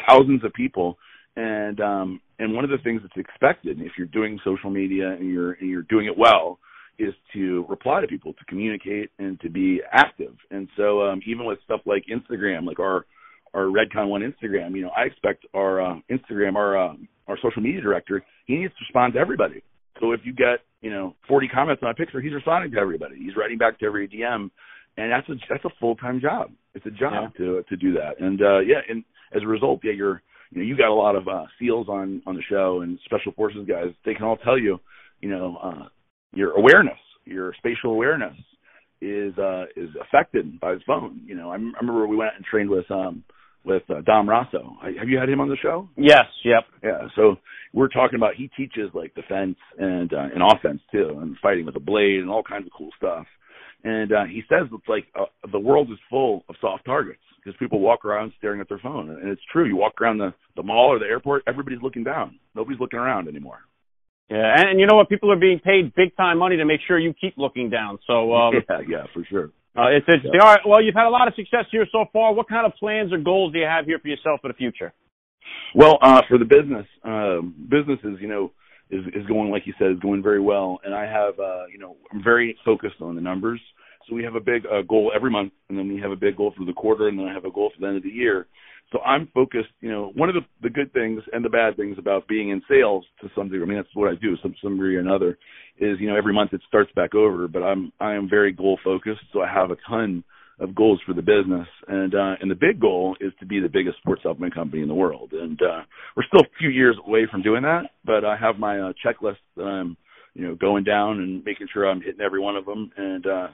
thousands of people, and um, and one of the things that's expected if you're doing social media and you're and you're doing it well is to reply to people, to communicate, and to be active. And so um, even with stuff like Instagram, like our our Redcon One Instagram, you know, I expect our uh, Instagram, our uh, our social media director, he needs to respond to everybody. So if you get you know 40 comments on a picture, he's responding to everybody. He's writing back to every DM and that's a that's a full time job. It's a job Yeah. to to do that. And uh yeah, and as a result, yeah, you're you know you got a lot of uh SEALs on on the show and special forces guys. They can all tell you, you know, uh your awareness, your spatial awareness is uh is affected by his phone. You know, I, m- I remember we went and trained with um with uh, Dom Raso. I, have you had him on the show? Yes. Yep. Yeah, so we're talking about he teaches like defense and uh, and offense too, and fighting with a blade and all kinds of cool stuff. And uh, he says it's like uh, the world is full of soft targets because people walk around staring at their phone, and it's true. You walk around the the mall or the airport, everybody's looking down. Nobody's looking around anymore. Yeah, and, and you know what? People are being paid big time money to make sure you keep looking down. So <laughs> um, yeah, yeah, for sure. uh, it's interesting. All right. Well, you've had a lot of success here so far. What kind of plans or goals do you have here for yourself for the future? Well, uh, for the business, um, businesses, you know, is is going like you said is going very well, and I have uh, you know I'm very focused on the numbers. So we have a big uh, goal every month, and then we have a big goal for the quarter, and then I have a goal for the end of the year. So I'm focused. You know, one of the the good things and the bad things about being in sales to some degree. I mean, that's what I do, some some degree or another. Is you know every month it starts back over, but I'm I am very goal focused. So I have a ton of goals for the business, and uh, and the big goal is to be the biggest sports supplement company in the world. And uh, we're still a few years away from doing that, but I have my uh, checklist that I'm you know going down and making sure I'm hitting every one of them, and uh,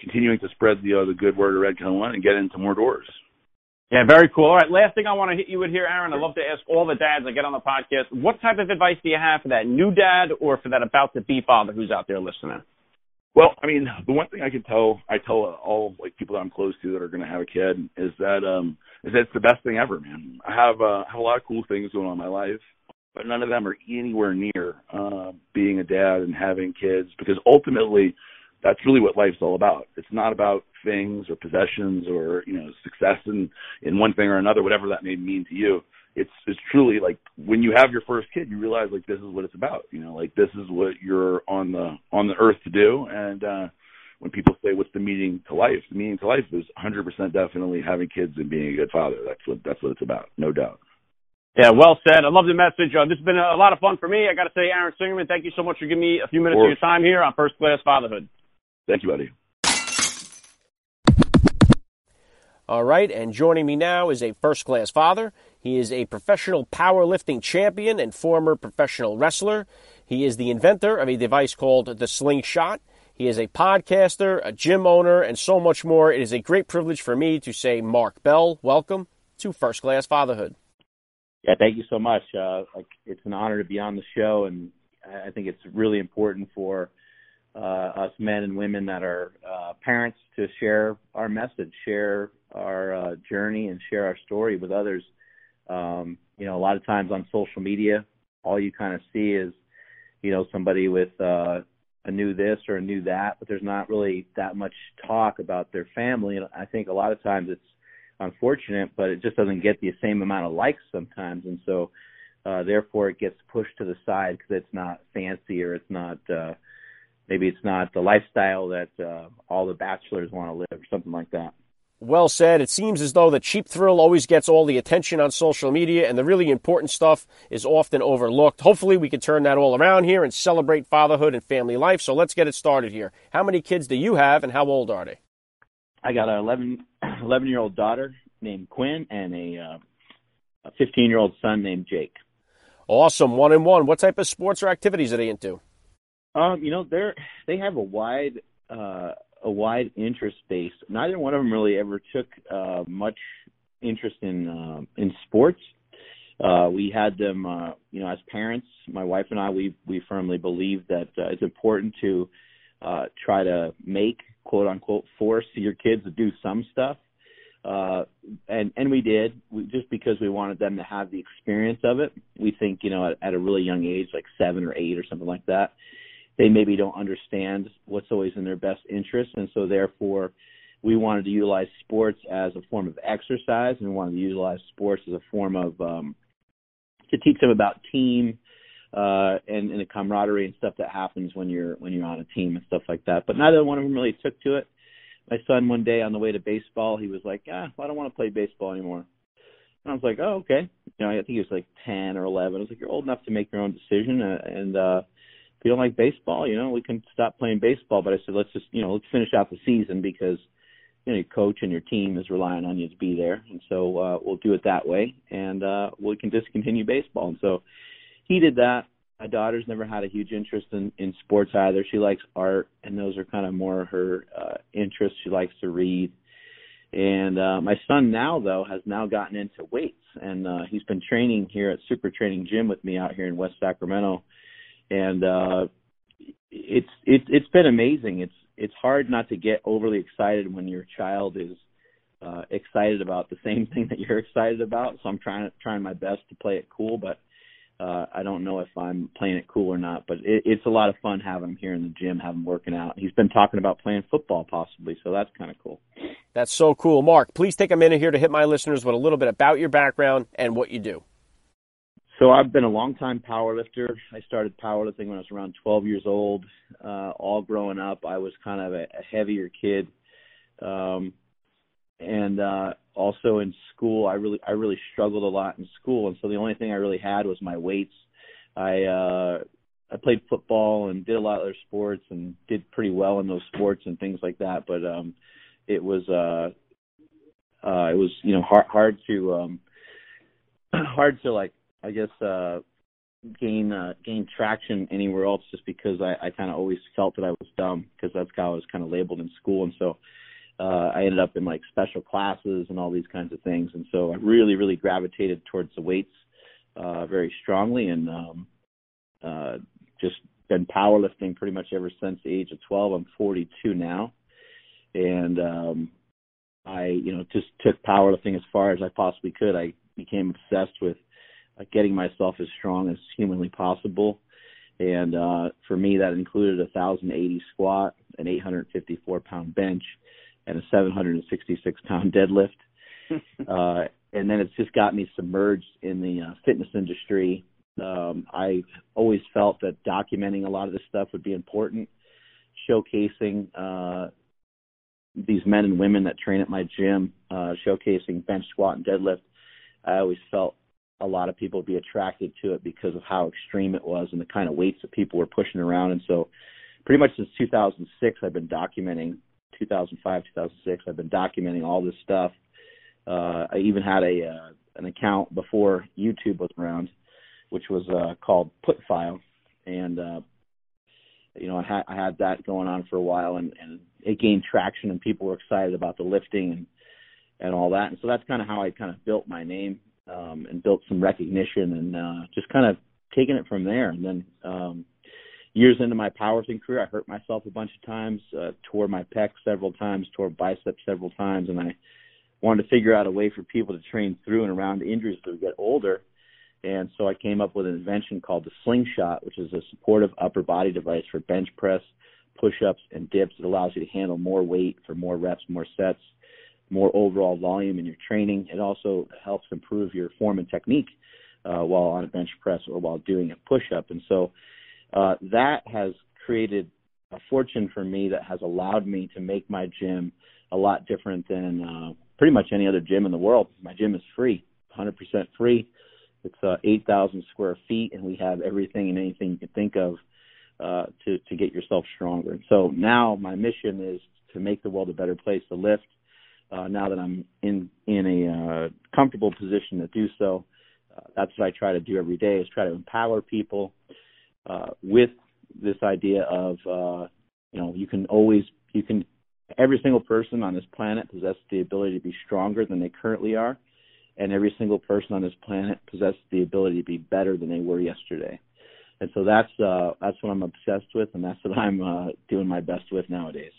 continuing to spread the uh, the good word of Red One and get into more doors. Yeah, very cool. All right, last thing I want to hit you with here, Aaron. I love to ask all the dads I get on the podcast, what type of advice do you have for that new dad or for that about to be father who's out there listening? Well, I mean, the one thing I can tell, I tell all like people that I'm close to that are going to have a kid is that um is that it's the best thing ever, man. I have uh, have a lot of cool things going on in my life, but none of them are anywhere near uh being a dad and having kids because ultimately that's really what life's all about. It's not about things or possessions or you know success in in one thing or another, whatever that may mean to you. It's it's truly like when you have your first kid, you realize like this is what it's about. You know, like this is what you're on the on the earth to do. And uh when people say what's the meaning to life, the meaning to life is 100% definitely having kids and being a good father. That's what that's what it's about, no doubt. Yeah, well said. I love the message. Uh, this has been a lot of fun for me. I got to say, Aaron Singerman, thank you so much for giving me a few minutes of your time here on First Class Fatherhood. Thank you, buddy. All right, and joining me now is a first class father. He is a professional powerlifting champion and former professional wrestler. He is the inventor of a device called the Slingshot. He is a podcaster, a gym owner, and so much more. It is a great privilege for me to say, Mark Bell, welcome to First Class Fatherhood. Yeah, thank you so much. Uh, it's an honor to be on the show, and I think it's really important for uh, us men and women that are uh, parents to share our message, share our uh, journey, and share our story with others. Um, you know, a lot of times on social media, all you kind of see is, you know, somebody with uh, a new this or a new that, but there's not really that much talk about their family. And I think a lot of times it's unfortunate, but it just doesn't get the same amount of likes sometimes, and so uh, therefore it gets pushed to the side because it's not fancy or it's not. Uh, maybe it's not the lifestyle that uh, all the bachelors want to live or something like that. Well said. It seems as though the cheap thrill always gets all the attention on social media and the really important stuff is often overlooked. Hopefully we can turn that all around here and celebrate fatherhood and family life. So let's get it started here. How many kids do you have and how old are they? I got an 11, <clears throat> 11 year old daughter named Quinn and a, uh, a 15 year old son named Jake. Awesome. One and one. What type of sports or activities are they into? Um, you know, they're they have a wide uh, a wide interest base. Neither one of them really ever took uh, much interest in uh, in sports. Uh, we had them, uh, you know, as parents. My wife and I, we we firmly believe that uh, it's important to uh, try to make quote unquote force your kids to do some stuff. Uh, and and we did we, just because we wanted them to have the experience of it. We think you know at, at a really young age, like seven or eight or something like that, they maybe don't understand what's always in their best interest, and so therefore we wanted to utilize sports as a form of exercise, and we wanted to utilize sports as a form of um, to teach them about team uh, and, and the camaraderie and stuff that happens when you're when you're on a team and stuff like that. But neither one of them really took to it. My son one day on the way to baseball, he was like, "Ah, well, I don't want to play baseball anymore." And I was like, "Oh, okay." You know, I think he was like ten or eleven. I was like, "You're old enough to make your own decision," uh, and uh, don't like baseball, you know, we can stop playing baseball. But I said, let's just, you know, let's finish out the season because, you know, your coach and your team is relying on you to be there. And so uh, we'll do it that way. And uh, we can discontinue baseball. And so he did that. My daughter's never had a huge interest in, in sports either. She likes art, and those are kind of more her uh, interests. She likes to read. And uh, my son now, though, has now gotten into weights, and uh, he's been training here at Super Training Gym with me out here in West Sacramento and uh, it's it's it's been amazing. It's it's hard not to get overly excited when your child is uh, excited about the same <laughs> thing that you're excited about. So I'm trying trying my best to play it cool, but uh, I don't know if I'm playing it cool or not. But it, it's a lot of fun having him here in the gym, having him working out. He's been talking about playing football possibly, so that's kind of cool. That's so cool, Mark. Please take a minute here to hit my listeners with a little bit about your background and what you do. So I've been a long time power lifter. I started powerlifting when I was around 12 years old. Uh, all growing up, I was kind of a, a heavier kid. Um, and uh also in school I really I really struggled a lot in school and so the only thing I really had was my weights. I uh I played football and did a lot of other sports and did pretty well in those sports and things like that, but um it was uh uh it was you know hard hard to um <clears throat> hard to like I guess uh gain uh gain traction anywhere else just because I I kind of always felt that I was dumb because that's how I was kind of labeled in school. And so uh I ended up in like special classes and all these kinds of things. And so I really really gravitated towards the weights uh very strongly. And um uh just been powerlifting pretty much ever since the age of 12 I'm 42 now. And um I you know just took powerlifting as far as I possibly could. I became obsessed with getting myself as strong as humanly possible and uh for me that included a 1080 squat an 854 pound bench and a 766 pound <laughs> deadlift. <laughs> uh, and then it's just got me submerged in the uh, fitness industry. Um, I always felt that documenting a lot of this stuff would be important, showcasing uh, these men and women that train at my gym, uh, showcasing bench squat and deadlift. I always felt a lot of people would be attracted to it because of how extreme it was and the kind of weights that people were pushing around. And so, pretty much since 2006, I've been documenting 2005, 2006. I've been documenting all this stuff. Uh, I even had a uh, an account before YouTube was around, which was uh, called Putfile, and uh, you know I had I had that going on for a while, and, and it gained traction, and people were excited about the lifting and and all that, and so that's kind of how I kind of built my name um, and built some recognition, and uh, just kind of taking it from there, and then. Um, years into my powerlifting career, I hurt myself a bunch of times, uh, tore my pec several times, tore biceps several times, and I wanted to figure out a way for people to train through and around injuries as we get older. And so I came up with an invention called the slingshot, which is a supportive upper body device for bench press, push-ups, and dips. It allows you to handle more weight for more reps, more sets, more overall volume in your training. It also helps improve your form and technique uh, while on a bench press or while doing a push-up. And so uh, that has created a fortune for me that has allowed me to make my gym a lot different than uh, pretty much any other gym in the world. My gym is free, 100% free. It's uh, 8,000 square feet, and we have everything and anything you can think of uh, to to get yourself stronger. And so now my mission is to make the world a better place to lift. Uh, now that I'm in in a uh, comfortable position to do so, uh, that's what I try to do every day: is try to empower people uh, with this idea of uh, you know you can always you can every single person on this planet possesses the ability to be stronger than they currently are, and every single person on this planet possesses the ability to be better than they were yesterday. And so that's uh, that's what I'm obsessed with, and that's what I'm uh, doing my best with nowadays.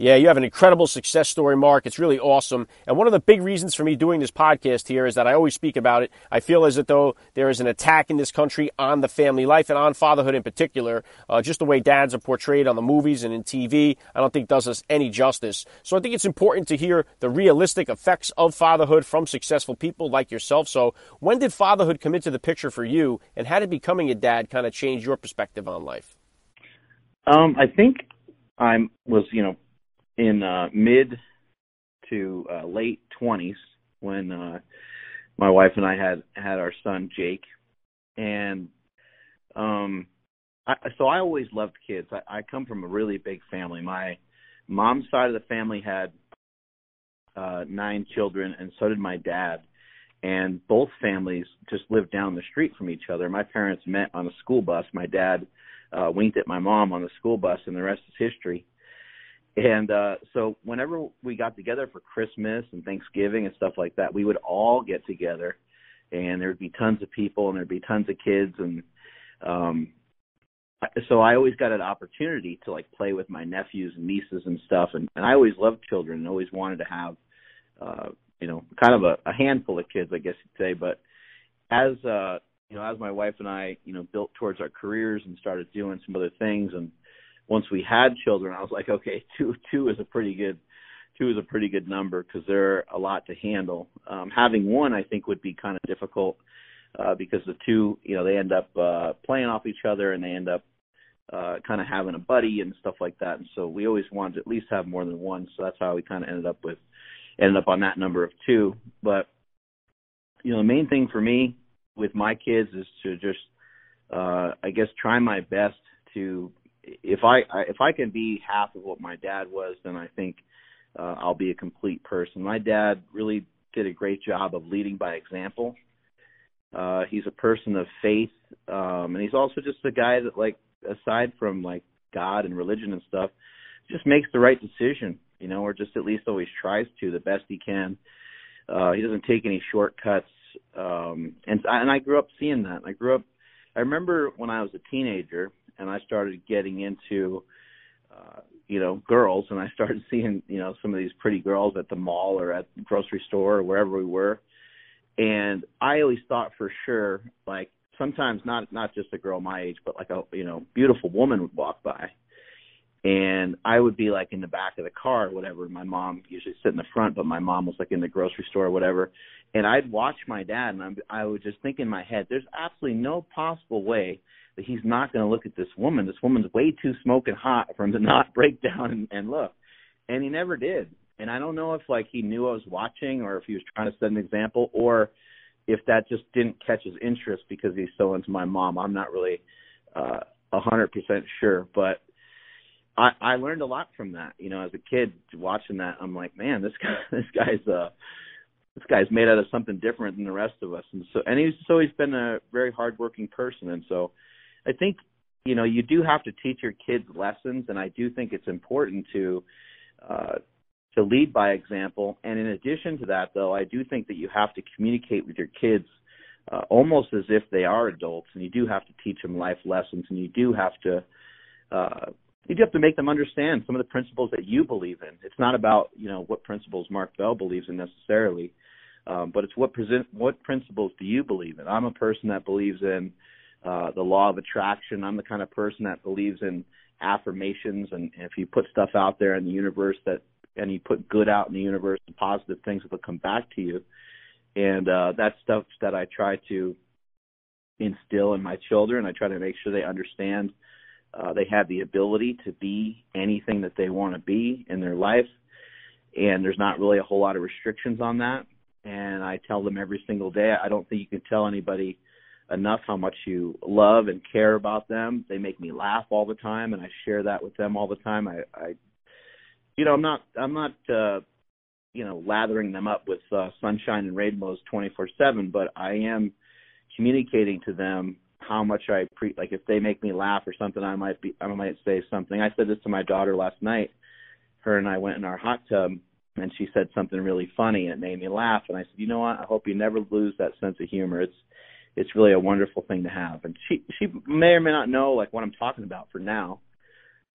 Yeah, you have an incredible success story, Mark. It's really awesome. And one of the big reasons for me doing this podcast here is that I always speak about it. I feel as though there is an attack in this country on the family life and on fatherhood in particular. Uh, just the way dads are portrayed on the movies and in TV, I don't think does us any justice. So I think it's important to hear the realistic effects of fatherhood from successful people like yourself. So when did fatherhood come into the picture for you, and how did becoming a dad kind of change your perspective on life? Um, I think I was, you know, in uh, mid to uh, late twenties when uh, my wife and I had had our son Jake, and um, I, so I always loved kids. I, I come from a really big family. My mom's side of the family had uh, nine children, and so did my dad. And both families just lived down the street from each other. My parents met on a school bus. My dad uh, winked at my mom on the school bus, and the rest is history. And uh so whenever we got together for Christmas and Thanksgiving and stuff like that, we would all get together and there'd be tons of people and there'd be tons of kids and um so I always got an opportunity to like play with my nephews and nieces and stuff. And, and I always loved children and always wanted to have uh you know kind of a, a handful of kids I guess you'd say. But as uh you know as my wife and I you know built towards our careers and started doing some other things and once we had children, I was like, okay, <laughs> two two is a pretty good two is a pretty good number because they're a lot to handle. Um, having one, I think, would be kind of difficult. uh, because the two, you know, they end up uh, playing off each other and they end up uh, kind of having a buddy and stuff like that. And so we always wanted to at least have more than one. So that's how we kind of ended up with ended up on that number of two. But you know, the main thing for me with my kids is to just, uh, I guess, try my best to if I, if I can be half of what my dad was, then I think uh, I'll be a complete person. My dad really did a great job of leading by example. Uh, he's a person of faith, um, and he's also just a guy that, like, aside from like God and religion and stuff, just makes the right decision, you know, or just at least always tries to the best he can. Uh, he doesn't take any shortcuts, um, and and I grew up seeing that. I grew up. I remember when I was a teenager and I started getting into uh, you know girls and I started seeing you know some of these pretty girls at the mall or at the grocery store or wherever we were. And I always thought for sure like sometimes not not just a girl my age but like a you know beautiful woman would walk by. And I would be like in the back of the car or whatever. My mom usually sit in the front but my mom was like in the grocery store or whatever. And I'd watch my dad and I'm, I would just think in my head there's absolutely no possible way that he's not going to look at this woman. This woman's way too smoking hot for him to <laughs> not break down and, and look. And he never did. And I don't know if like he knew I was watching or if he was trying to set an example or if that just didn't catch his interest because he's so into my mom. I'm not really uh, a hundred percent sure, but I, I learned a lot from that. You know, as a kid watching that, I'm like, man, this guy, <laughs> this guy's uh, this guy's made out of something different than the rest of us. And so, and he's always been a very hardworking person. And so, I think you know you do have to teach your kids lessons, and I do think it's important to uh, to lead by example. And in addition to that, though, I do think that you have to communicate with your kids uh, almost as if they are adults, and you do have to teach them life lessons, and you do have to. Uh, you do have to make them understand some of the principles that you believe in. It's not about you know what principles Mark Bell believes in necessarily, um, but it's what present what principles do you believe in. I'm a person that believes in uh, the law of attraction. I'm the kind of person that believes in affirmations, and if you put stuff out there in the universe that, and you put good out in the universe, and positive things will come back to you. And uh, that's stuff that I try to instill in my children. I try to make sure they understand uh, they have the ability to be anything that they want to be in their life, and there's not really a whole lot of restrictions on that. And I tell them every single day. I don't think you can tell anybody enough how much you love and care about them. They make me laugh all the time and I share that with them all the time. I I you know, I'm not I'm not uh you know, lathering them up with uh sunshine and rainbows 24/7, but I am communicating to them how much I pre like if they make me laugh or something I might be I might say something. I said this to my daughter last night. Her and I went in our hot tub and she said something really funny and it made me laugh and I said, "You know what? I hope you never lose that sense of humor. It's it's really a wonderful thing to have. And she she may or may not know like what I'm talking about for now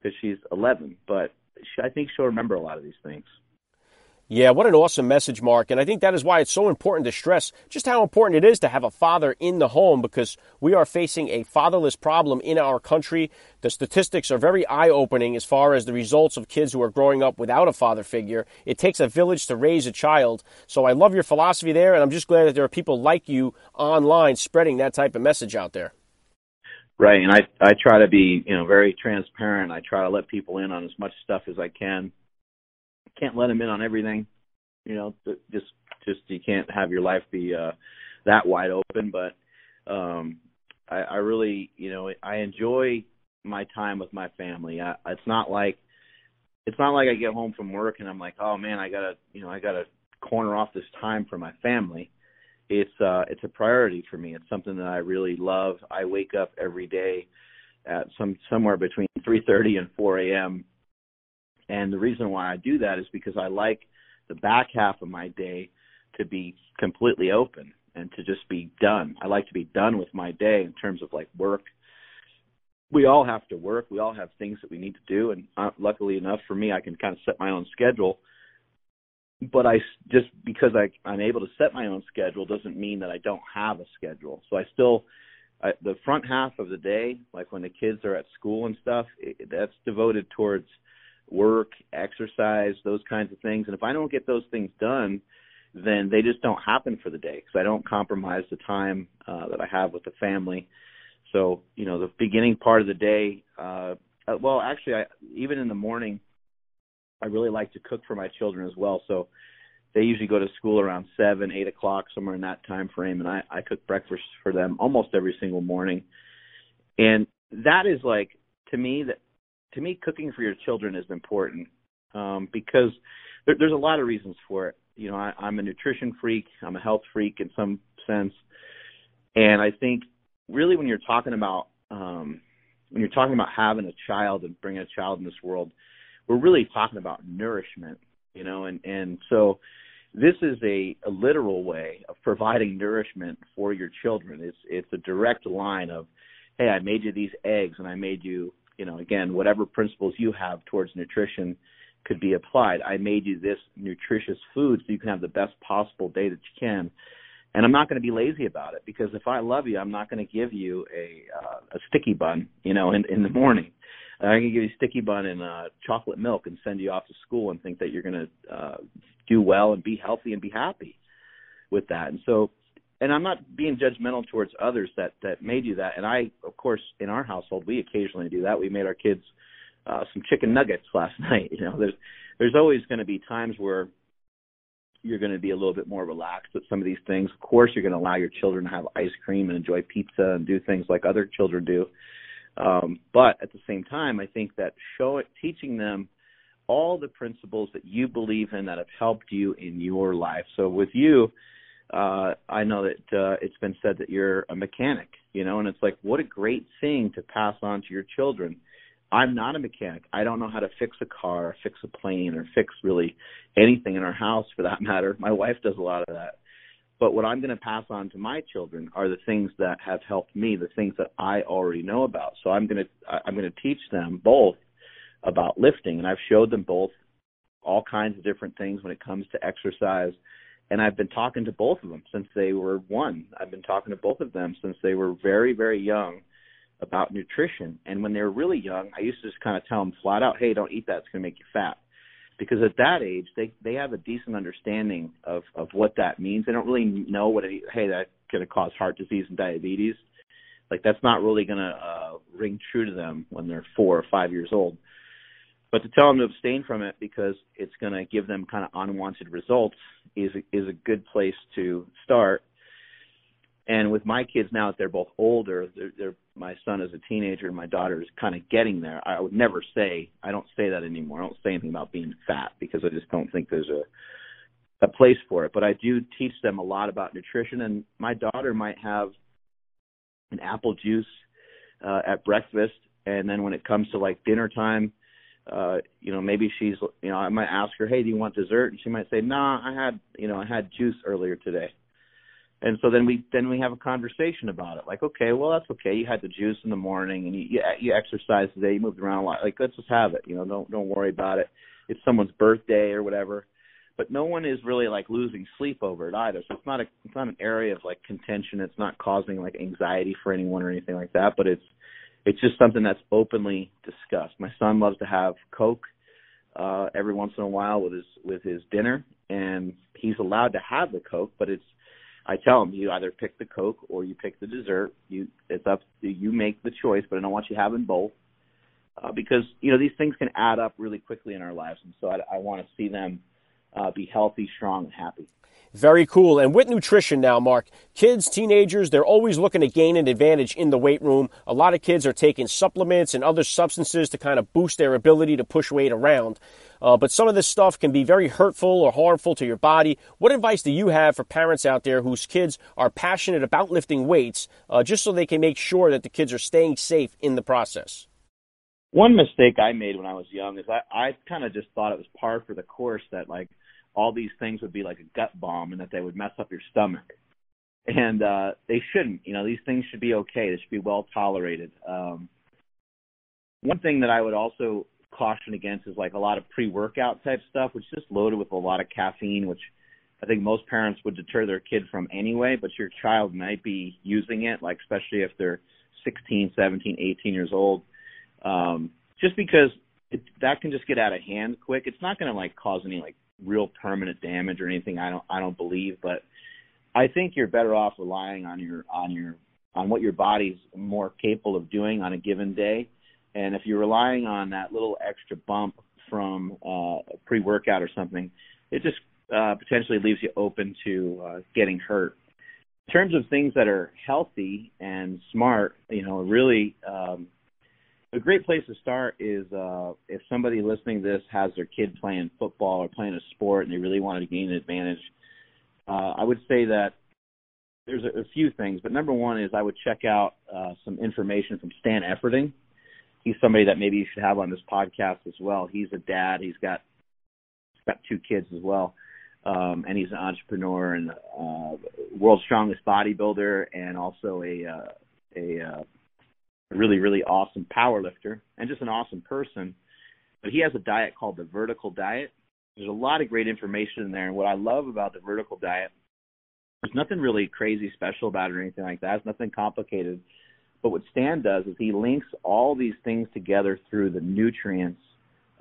because she's 11, but she, I think she'll remember a lot of these things. Yeah, what an awesome message, Mark. And I think that is why it's so important to stress just how important it is to have a father in the home because we are facing a fatherless problem in our country. The statistics are very eye opening as far as the results of kids who are growing up without a father figure. It takes a village to raise a child. So I love your philosophy there, and I'm just glad that there are people like you online spreading that type of message out there. Right, and I I try to be you know very transparent. I try to let people in on as much stuff as I can can't let them in on everything. You know, just just you can't have your life be uh that wide open. But um I, I really, you know, I enjoy my time with my family. I, it's not like it's not like I get home from work and I'm like, oh man, I gotta, you know, I gotta corner off this time for my family. It's uh, it's a priority for me. It's something that I really love. I wake up every day at some somewhere between 3:30 and 4 a.m. And the reason why I do that is because I like the back half of my day to be completely open and to just be done. I like to be done with my day in terms of like work. We all have to work. We all have things that we need to do, and uh, luckily enough for me, I can kind of set my own schedule. But I just because I I'm able to set my own schedule doesn't mean that I don't have a schedule. So I still I, the front half of the day, like when the kids are at school and stuff, it, that's devoted towards work, exercise, those kinds of things. And if I don't get those things done, then they just don't happen for the day because I don't compromise the time uh, that I have with the family. So you know, the beginning part of the day. Uh, uh, well, actually, I, even in the morning, I really like to cook for my children as well. So they usually go to school around seven, eight o'clock, somewhere in that time frame, and I, I cook breakfast for them almost every single morning. And that is like to me that to me cooking for your children is important um, because there, there's a lot of reasons for it. You know, I, I'm a nutrition freak, I'm a health freak in some sense, and I think really when you're talking about um, when you're talking about having a child and bringing a child in this world, we're really talking about nourishment, you know, and and so this is a, a literal way of providing nourishment for your children. It's it's a direct line of, hey, I made you these eggs, and I made you, you know, again, whatever principles you have towards nutrition could be applied. I made you this nutritious food so you can have the best possible day that you can and I'm not going to be lazy about it because if I love you, I'm not going to give you a uh, a sticky bun, you know, in in the morning. I'm going to give you a sticky bun and uh, chocolate milk and send you off to school and think that you're going to uh, do well and be healthy and be happy with that. And so, and I'm not being judgmental towards others that that may do that. And I, of course, in our household, we occasionally do that. We made our kids uh, some chicken nuggets last <laughs> night. You know, there's there's always going to be times where you're going to be a little bit more relaxed with some of these things. Of course, you're going to allow your children to have ice cream and enjoy pizza and do things like other children do. Um, but at the same time, I think that show it, teaching them all the principles that you believe in that have helped you in your life. So with you, uh, I know that uh, it's been said that you're a mechanic, you know, and it's like what a great thing to pass on to your children I'm not a mechanic. I don't know how to fix a car, fix a plane, or fix really anything in our house for that <laughs> matter. My wife does a lot of that. But what I'm going to pass on to my children are the things that have helped me, the things that I already know about. So I'm going to I'm going to teach them both about lifting, and I've showed them both all kinds of different things when it comes to exercise. And I've been talking to both of them since they were one. I've been talking to both of them since they were very, very young about nutrition. And when they were really young, I used to just kind of tell them flat out, "Hey, don't eat that; it's going to make you fat." Because at that age, they they have a decent understanding of of what that means. They don't really know what it, hey that's going to cause heart disease and diabetes. Like that's not really going to uh, ring true to them when they're four or five years old. But to tell them to abstain from it because it's going to give them kind of unwanted results is is a good place to start and with my kids now that they're both older, they're, they're my son is a teenager and my daughter is kind of getting there. I would never say I don't say that anymore. I don't say anything about being fat because I just don't think there's a a place for it. But I do teach them a lot about nutrition and my daughter might have an apple juice uh at breakfast and then when it comes to like dinner time Uh, you know maybe she's you know I might ask her, "Hey, do you want dessert?" and she might say, "Nah, I had, you know, I had juice earlier today." and so then we then we have a conversation about it. Like okay well that's okay. You had the juice in the morning and you you, you exercised today. You moved around a lot. Like let's just have it. You know don't don't worry about it. It's someone's birthday or whatever. But no one is really like losing sleep over it either. So it's not a it's not an area of like contention. It's not causing like anxiety for anyone or anything like that. But it's it's just something that's openly discussed my son loves to have coke uh every once in a while with his with his dinner and he's allowed to have the coke but it's I tell them you either pick the Coke or you pick the dessert. You it's up to you make the choice, but I don't want you having both uh, because you know these things can add up really quickly in our lives, and so I, I want to see them uh, be healthy, strong, and happy. Very cool. And with nutrition now, Mark, kids, teenagers, they're always looking to gain an advantage in the weight room. A lot of kids are taking supplements and other substances to kind of boost their ability to push weight around. Uh, but some of this stuff can be very hurtful or harmful to your body. What advice do you have for parents out there whose kids are passionate about lifting weights, uh, just so they can make sure that the kids are staying safe in the process? One mistake I made when I was young is I, I kind of just thought it was par for the course that like all these things would be like a gut bomb and that they would mess up your stomach. And uh they shouldn't. You know, these things should be okay. They should be well tolerated. Um one thing that I would also caution against is like a lot of pre-workout type stuff, which is just loaded with a lot of caffeine, which I think most parents would deter their kid from anyway, but your child might be using it, like especially if they're 16, 17, 18 years old. Um, just because it, that can just get out of hand quick. It's not going to like cause any like real permanent damage or anything. I don't I don't believe, but I think you're better off relying on your on your on what your body's more capable of doing on a given day. And if you're relying on that little extra bump from uh, pre-workout or something, it just uh, potentially leaves you open to uh, getting hurt. In terms of things that are healthy and smart, you know, really um, a great place to start is uh, if somebody listening to this has their kid playing football or playing a sport and they really want to gain an advantage. Uh, I would say that there's a, a few things, but number one is I would check out uh, some information from Stan Efferding. He's somebody that maybe you should have on this podcast as well. He's a dad. He's got he's got two kids as well, um, and he's an entrepreneur and uh, world's strongest bodybuilder, and also a uh, a uh, really really awesome power lifter and just an awesome person. But he has a diet called the vertical diet. There's a lot of great information in there, and what I love about the vertical diet there's nothing really crazy special about it or anything like that. It's nothing complicated. But what Stan does is he links all these things together through the nutrients,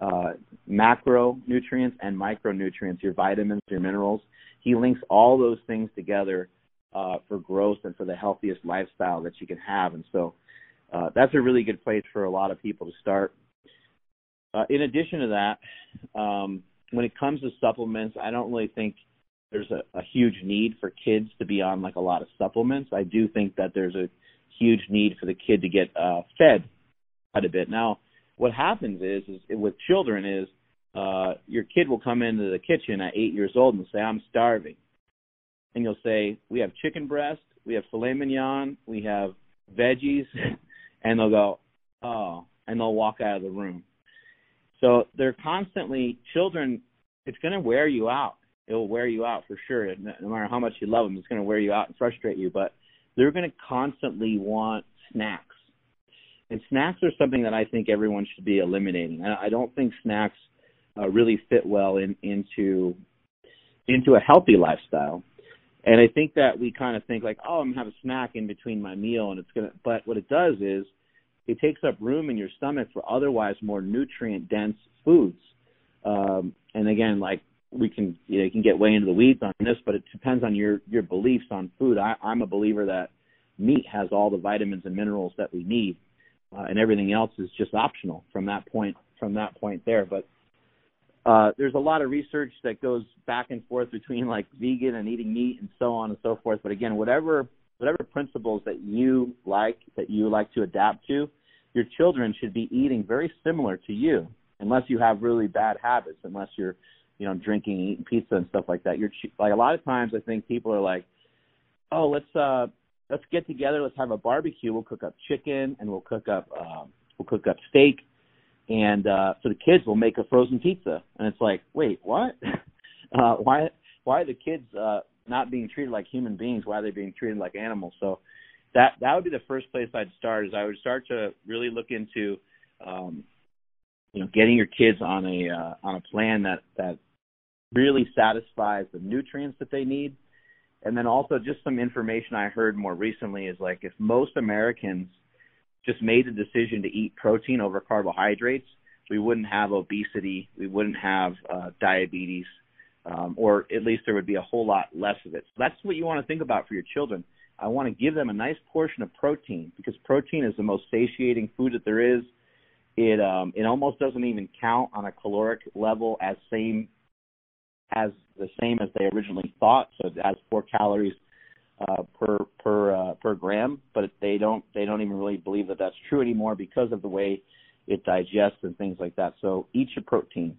uh, macronutrients and micronutrients, your vitamins, your minerals. He links all those things together uh, for growth and for the healthiest lifestyle that you can have. And so uh, that's a really good place for a lot of people to start. Uh, in addition to that, um, when it comes to supplements, I don't really think – there's a, a huge need for kids to be on like a lot of supplements. I do think that there's a huge need for the kid to get uh, fed quite a bit. Now, what happens is, is with children is uh, your kid will come into the kitchen at eight years old and say, "I'm starving," and you'll say, "We have chicken breast, we have filet mignon, we have veggies," and they'll go, "Oh," and they'll walk out of the room. So they're constantly children. It's going to wear you out it will wear you out for sure. No matter how much you love them, it's going to wear you out and frustrate you. But they're going to constantly want snacks, and snacks are something that I think everyone should be eliminating. I don't think snacks uh, really fit well in, into into a healthy lifestyle. And I think that we kind of think like, oh, I'm gonna have a snack in between my meal, and it's gonna. But what it does is, it takes up room in your stomach for otherwise more nutrient dense foods. Um, and again, like we can you, know, you can get way into the weeds on this, but it depends on your your beliefs on food. I, I'm a believer that meat has all the vitamins and minerals that we need, uh, and everything else is just optional from that point from that point there. But uh, there's a lot of research that goes back and forth between like vegan and eating meat and so on and so forth. But again, whatever whatever principles that you like that you like to adapt to, your children should be eating very similar to you, unless you have really bad habits, unless you're you know, drinking, eating pizza and stuff like that. You're like a lot of times I think people are like, oh, let's uh let's get together, let's have a barbecue. We'll cook up chicken and we'll cook up uh, we'll cook up steak, and uh, so the kids will make a frozen pizza. And it's like, wait, what? <laughs> uh, why why are the kids uh, not being treated like human beings? Why are they being treated like animals? So that that would be the first place I'd start. Is I would start to really look into um, you know getting your kids on a uh, on a plan that that really satisfies the nutrients that they need and then also just some information i heard more recently is like if most americans just made the decision to eat protein over carbohydrates we wouldn't have obesity we wouldn't have uh, diabetes um, or at least there would be a whole lot less of it so that's what you want to think about for your children i want to give them a nice portion of protein because protein is the most satiating food that there is it um, it almost doesn't even count on a caloric level as same as the same as they originally thought. So it has four calories uh, per per uh, per gram, but they don't they don't even really believe that that's true anymore because of the way it digests and things like that. So eat your protein.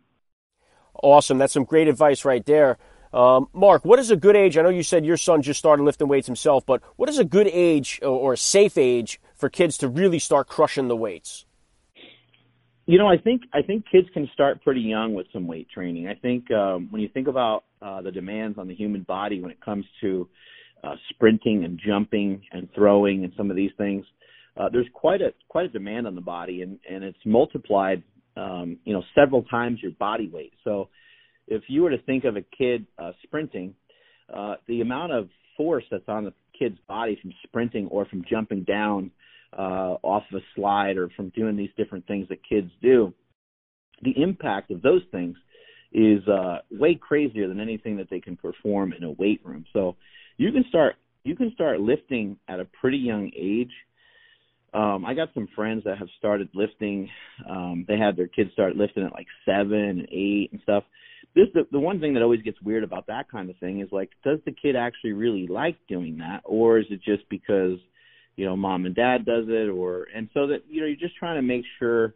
Awesome, that's some great advice right there. Um, Mark, what is a good age? I know you said your son just started lifting weights himself, but what is a good age or a safe age for kids to really start crushing the weights? You know, I think I think kids can start pretty young with some weight training. I think um, when you think about uh, the demands on the human body when it comes to uh, sprinting and jumping and throwing and some of these things, uh, there's quite a quite a demand on the body, and and it's multiplied, um, you know, several times your body weight. So, if you were to think of a kid uh, sprinting, uh, the amount of force that's on the kid's body from sprinting or from jumping down uh, off of a slide or from doing these different things that kids do, the impact of those things is uh, way crazier than anything that they can perform in a weight room. So you can start you can start lifting at a pretty young age. Um, I got some friends that have started lifting. Um, they had their kids start lifting at like seven and eight and stuff. This the the one thing that always gets weird about that kind of thing is like, does the kid actually really like doing that, or is it just because you know mom and dad does it, or and so that you know you're just trying to make sure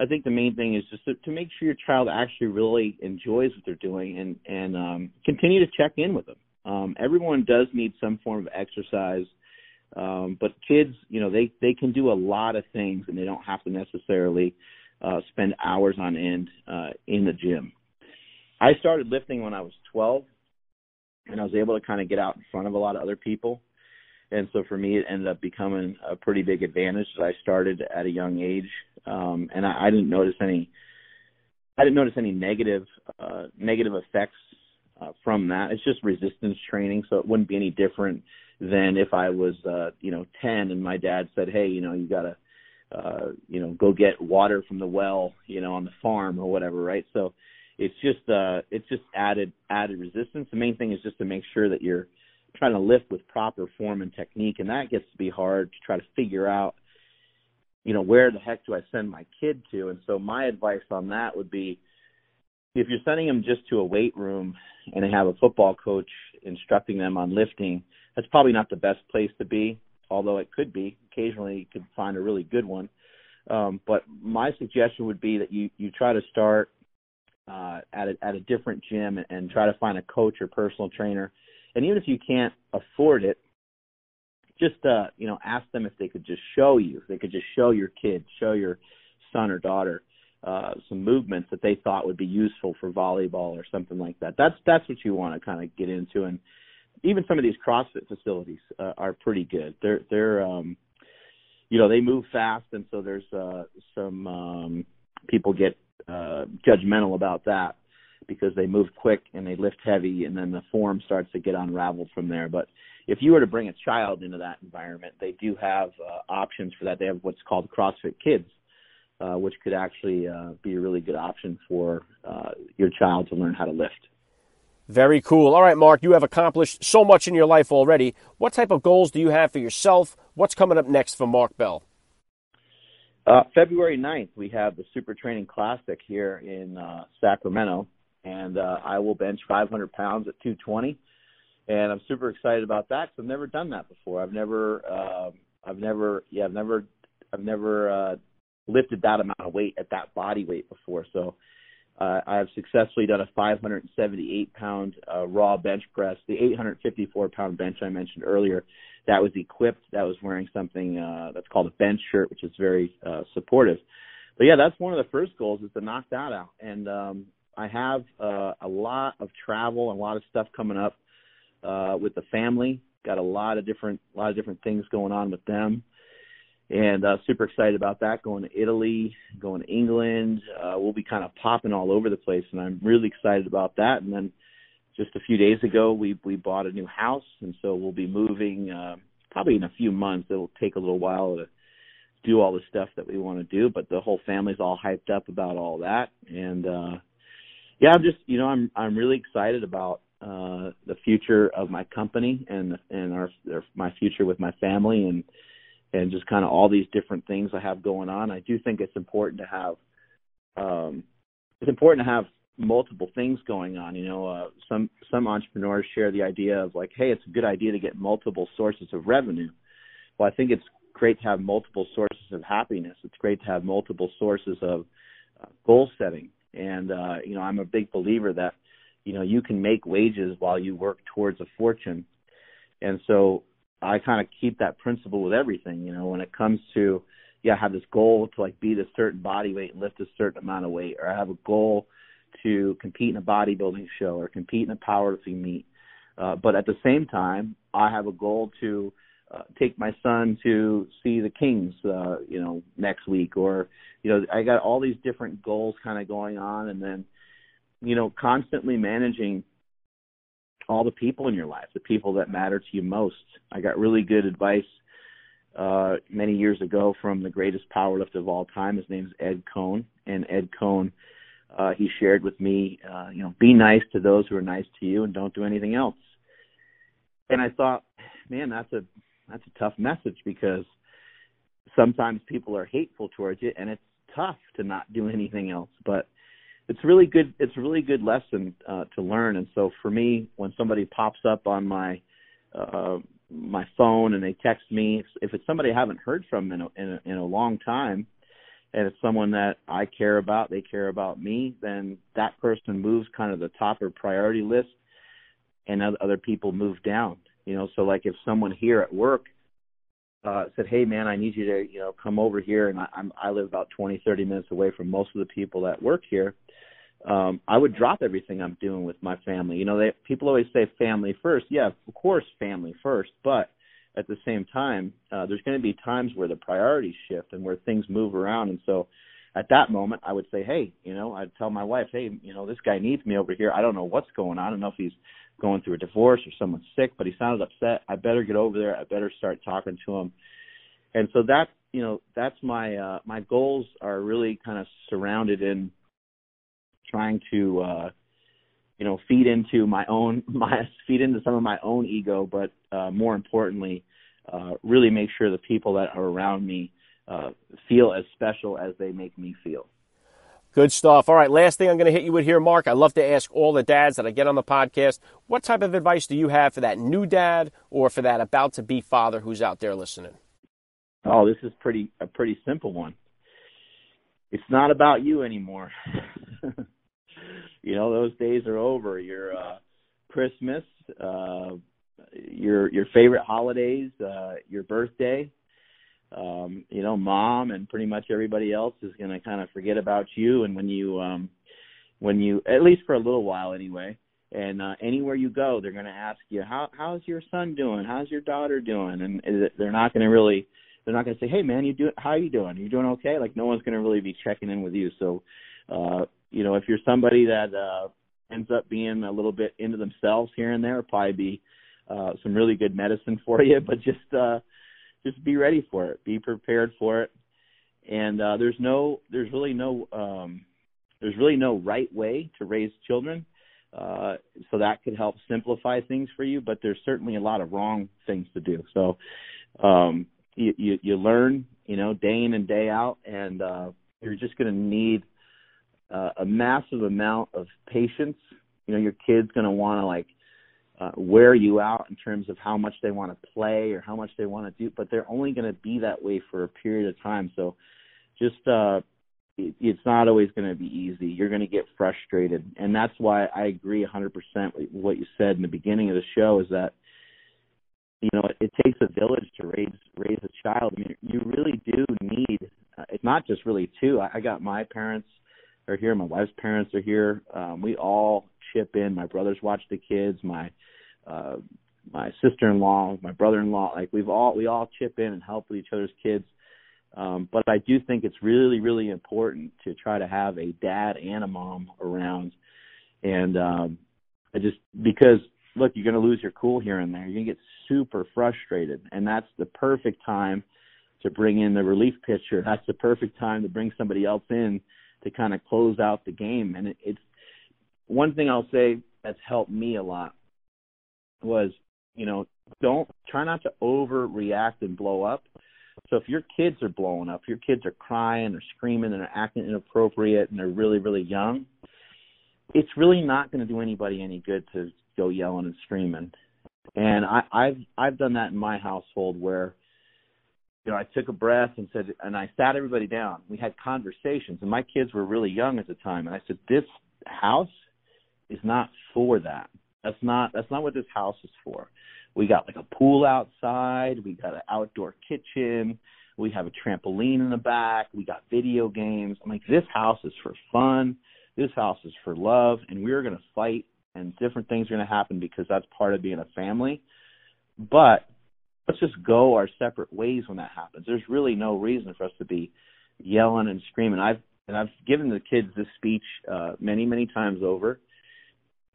I think the main thing is just to, to make sure your child actually really enjoys what they're doing and and um, continue to check in with them. Um, everyone does need some form of exercise, um, but kids, you know, they they can do a lot of things and they don't have to necessarily uh, spend hours on end uh, in the gym. I started lifting when I was 12, and I was able to kind of get out in front of a lot of other people and so for me it ended up becoming a pretty big advantage that I started at a young age um and I, I didn't notice any I didn't notice any negative uh negative effects uh, from that. It's just resistance training so it wouldn't be any different than if I was uh you know 10 and my dad said hey you know you got to uh you know go get water from the well you know on the farm or whatever right? So it's just uh it's just added added resistance. The main thing is just to make sure that you're trying to lift with proper form and technique, and that gets to be hard to try to figure out, you know, where the heck do I send my kid to? And so my advice on that would be, if you're sending them just to a weight room and they have a football coach instructing them on lifting, that's probably not the best place to be. Although it could be, occasionally you could find a really good one. Um, but my suggestion would be that you you try to start uh, at a, at a different gym and, and try to find a coach or personal trainer and even if you can't afford it, just uh, you know, ask them if they could just show you, if they could just show your kid, show your son or daughter uh some movements that they thought would be useful for volleyball or something like that. That's that's what you want to kind of get into and even some of these CrossFit facilities uh, are pretty good. They're they're um you know, they move fast and so there's uh some um people get uh judgmental about that because they move quick and they lift heavy and then the form starts to get unraveled from there but if you were to bring a child into that environment they do have uh, options for that they have what's called crossfit kids uh, which could actually uh, be a really good option for uh, your child to learn how to lift very cool. All right, Mark, you have accomplished so much in your life already. What type of goals do you have for yourself? What's coming up next for Mark Bell? Uh, February 9th, we have the Super Training Classic here in uh, Sacramento and uh, I will bench 500 pounds at 220, and I'm super excited about that because I've never done that before. I've never, uh, I've never, yeah, I've never, I've never uh, lifted that amount of weight at that body weight before. So uh, I have successfully done a 578 pound uh, raw bench press. The 854 pound bench I mentioned earlier, that was equipped. That was wearing something uh, that's called a bench shirt, which is very uh, supportive. But yeah, that's one of the first goals is to knock that out. And um, I have uh, a lot of travel and a lot of stuff coming up uh, with the family. Got a lot of different, a lot of different things going on with them, and uh, super excited about that. Going to Italy, going to England. Uh, we'll be kind of popping all over the place, and I'm really excited about that. And then just a few days ago, we we bought a new house, and so we'll be moving uh, probably in a few months. It'll take a little while to do all the stuff that we want to do, but the whole family's all hyped up about all that, and uh, yeah, I'm just you know I'm I'm really excited about uh the future of my company and and our, our my future with my family and and just kind of all these different things I have going on. I do think it's important to have um it's important to have multiple things going on. You know, uh, some some entrepreneurs share the idea of like, hey, it's a good idea to get multiple sources of revenue. Well, I think it's great to have multiple sources of happiness. It's great to have multiple sources of uh, goal setting and uh, you know, I'm a big believer that you know you can make wages while you work towards a fortune. And so I kind of keep that principle with everything. You know, when it comes to yeah, I have this goal to like be a certain body weight and lift a certain amount of weight, or I have a goal to compete in a bodybuilding show or compete in a powerlifting meet. Uh, but at the same time, I have a goal to uh, take my son to see the Kings, uh, you know, next week, or you know, I got all these different goals kind of going on, and then, you know, constantly managing all the people in your life, the people that matter to you most. I got really good advice uh, many years ago from the greatest powerlifter of all time. His name is Ed Coan, and Ed Coan uh, he shared with me, uh, you know, be nice to those who are nice to you, and don't do anything else. And I thought, man, that's a that's a tough message because sometimes people are hateful towards you, and it's tough to not do anything else. But it's really good. It's a really good lesson uh, to learn. And so for me, when somebody pops up on my uh, my phone and they text me, if it's somebody I haven't heard from in a, in a, in a long time, and it's someone that I care about, they care about me, then that person moves kind of the top of priority list, and other people move down. You know, so like if someone here at work uh said, "Hey man, I need you to, you know, come over here," and I, I'm I live about twenty thirty minutes away from most of the people that work here. Um, I would drop everything I'm doing with my family. You know, they people always say family first. Yeah, of course, family first, but at the same time, uh, there's going to be times where the priorities shift and where things move around. And so at that moment, I would say, hey, you know, I'd tell my wife, hey, you know, this guy needs me over here. I don't know what's going on. I don't know if he's going through a divorce or someone's sick, but he sounded upset. I better get over there. I better start talking to him. And so that, you know, that's my, uh, my goals are really kind of surrounded in trying to, uh, you know feed into my own <laughs> my feed into some of my own ego but uh more importantly uh really make sure the people that are around me uh feel as special as they make me feel Good stuff. All right, last thing I'm going to hit you with here, Mark. I love to ask all the dads that I get on the podcast, what type of advice do you have for that new dad or for that about to be father who's out there listening? Oh, this is pretty a pretty simple one. It's not about you anymore. <laughs> you know those days are over your uh christmas uh your your favorite holidays uh your birthday um you know mom and pretty much everybody else is going to kind of forget about you and when you um when you at least for a little while anyway. And uh anywhere you go they're going to ask you how how's your son doing? How's your daughter doing? And they're not going to really they're not going to say hey man you do how are you doing? Are you doing okay? Like no one's going to really be checking in with you. So uh you know, if you're somebody that uh, ends up being a little bit into themselves here and there, probably be uh, some really good medicine <laughs> for you. But just uh, just be ready for it, be prepared for it. And uh, there's no, there's really no, um, there's really no right way to raise children. Uh, so that could help simplify things for you, but there's certainly a lot of wrong things to do. So um, you, you, you learn, you know, day in and day out, and uh, you're just going to need uh, a massive amount of patience. You know, your kid's going to want to like uh, wear you out in terms of how much they want to play or how much they want to do, but they're only going to be that way for a period of time. So just uh, it, it's not always going to be easy. You're going to get frustrated, and that's why I agree 100% with what you said in the beginning of the show. Is that you know it, it takes a village to raise raise a child. I mean, you really do need. Uh, it's not just really two. I, I got my parents are here. My wife's parents are here. Um, we all chip in. My brothers watch the kids. My uh, my sister-in-law, my brother-in-law, like we've all we all chip in and help with each other's kids. Um, but I do think it's really, really important to try to have a dad and a mom around. And um, I just because look, you're going to lose your cool here and there. You're going to get super frustrated, and that's the perfect time to bring in the relief pitcher. That's the perfect time to bring somebody else in to kind of close out the game. And it, it's one thing I'll say that's helped me a lot was, you know, don't try not to overreact and blow up. So if your kids are blowing up, your kids are crying or screaming and are acting inappropriate and they're really, really young, it's really not going to do anybody any good to go yelling and screaming. And I, I've I've done that in my household where you know, I took a breath and said, and I sat everybody down. We had conversations, and my kids were really young at the time. And I said, this house is not for that. That's not that's not what this house is for. We got like a pool outside. We got an outdoor kitchen. We have a trampoline in the back. We got video games. I'm like, this house is for fun. This house is for love, and we're gonna fight, and different things are gonna happen because that's part of being a family. But let's just go our separate ways when that happens. There's really no reason for us to be yelling and screaming. I've and I've given the kids this speech uh, many many times over,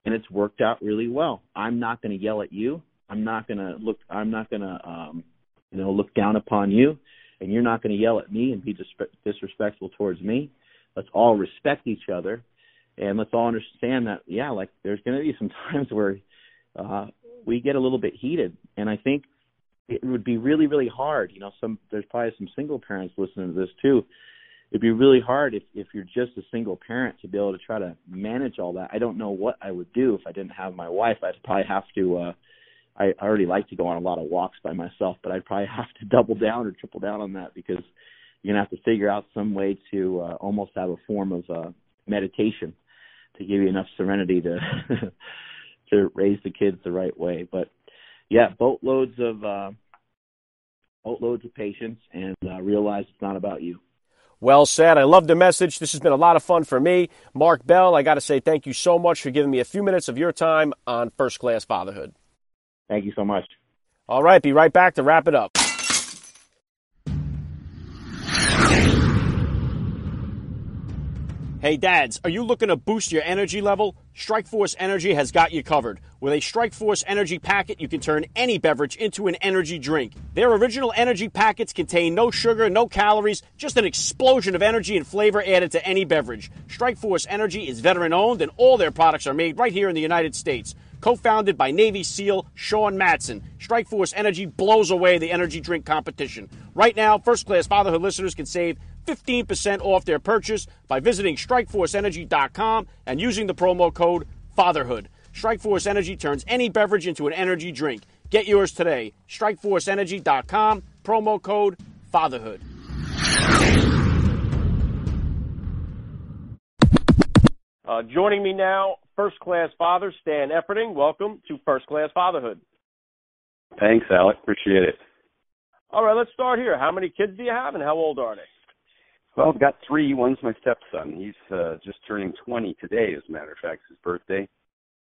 and it's worked out really well. I'm not going to yell at you. I'm not going to look. I'm not going to um, you know look down upon you, and you're not going to yell at me and be disrespectful towards me. Let's all respect each other, and let's all understand that yeah, like there's going to be some <laughs> times where uh, we get a little bit heated, and I think it would be really really hard. You know, some there's probably some single parents listening to this too. It'd be really hard if if you're just a single parent to be able to try to manage all that. I don't know what I would do if I didn't have my wife. I'd probably have to. uh I already like to go on a lot of walks by myself, but I'd probably <laughs> have to double down or triple down on that because you're gonna have to figure out some way to uh, almost have a form of uh, meditation to give you enough serenity to <laughs> to raise the kids the right way. But yeah, boatloads of uh, boatloads of patience and uh, realize it's not about you. Well said. I love the message. This has been a lot of fun for me. Mark Bell, I got to say thank you so much for giving me a few minutes of your time on First Class Fatherhood. Thank you so much. All right, be right back to wrap it up. Hey dads, are you looking to boost your energy level? Strikeforce Energy has got you covered. With a Strikeforce Energy packet, you can turn any beverage into an energy drink. Their original energy packets contain no sugar, no calories, just an explosion of energy and flavor added to any beverage. Strikeforce Energy is veteran owned and all their products are made right here in the United States. Co-founded by Navy SEAL Sean Matson, Strikeforce Energy blows away the energy drink competition. Right now, first class fatherhood listeners can save 15% off their purchase by visiting strikeforceenergy.com and using the promo code FATHERHOOD. Strikeforce Energy turns any beverage into an energy drink. Get yours today. Strikeforceenergy.com, promo code FATHERHOOD. Uh, joining me now, first class father Stan Efferding. Welcome to First Class Fatherhood. Thanks, Alec. Appreciate it. All right, let's start here. How many kids do you have, and how old are they? Well, I've got three. One's my stepson. He's uh, just turning 20 today, as a matter of fact. It's his birthday.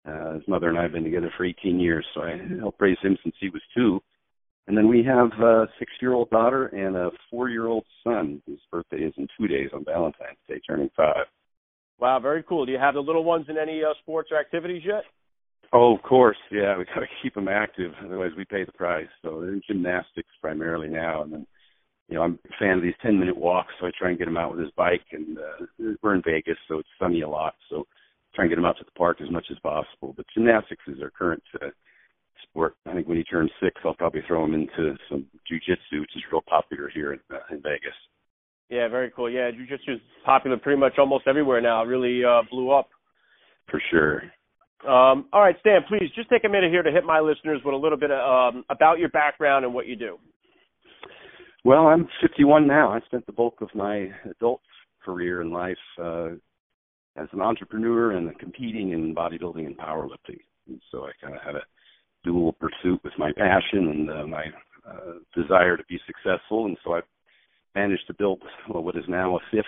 Uh, his mother and I have been together for 18 years, so I helped raise him since he was two. And then we have a six-year-old daughter and a four-year-old son. His birthday is in two days on Valentine's Day, turning five. Wow, very cool. Do you have the little ones in any uh, sports or activities yet? Oh, of course. Yeah, <laughs> we got to keep them active, otherwise we pay the price. So they're in gymnastics primarily now, and then you know, I'm a fan of these 10 minute walks, so I try and get him out with his bike. And uh, we're in Vegas, so it's sunny a lot, so try and get him out to the park as much as possible. But gymnastics is our current uh, sport. I think when he turns six, I'll probably throw him into some jujitsu, which is real popular here in, uh, in Vegas. Yeah, very cool. Yeah, jujitsu is popular pretty much almost everywhere now. It really uh, blew up. For sure. Um, all right, Stan, please just take a minute here to hit my listeners with a little bit of, um, about your background and what you do. Well, I'm 51 now. I spent the bulk of my adult career in life uh, as an entrepreneur and competing in bodybuilding and powerlifting. And so I kind of had a dual pursuit with my passion and uh, my uh, desire to be successful. And so I managed to build well, what is now a fifth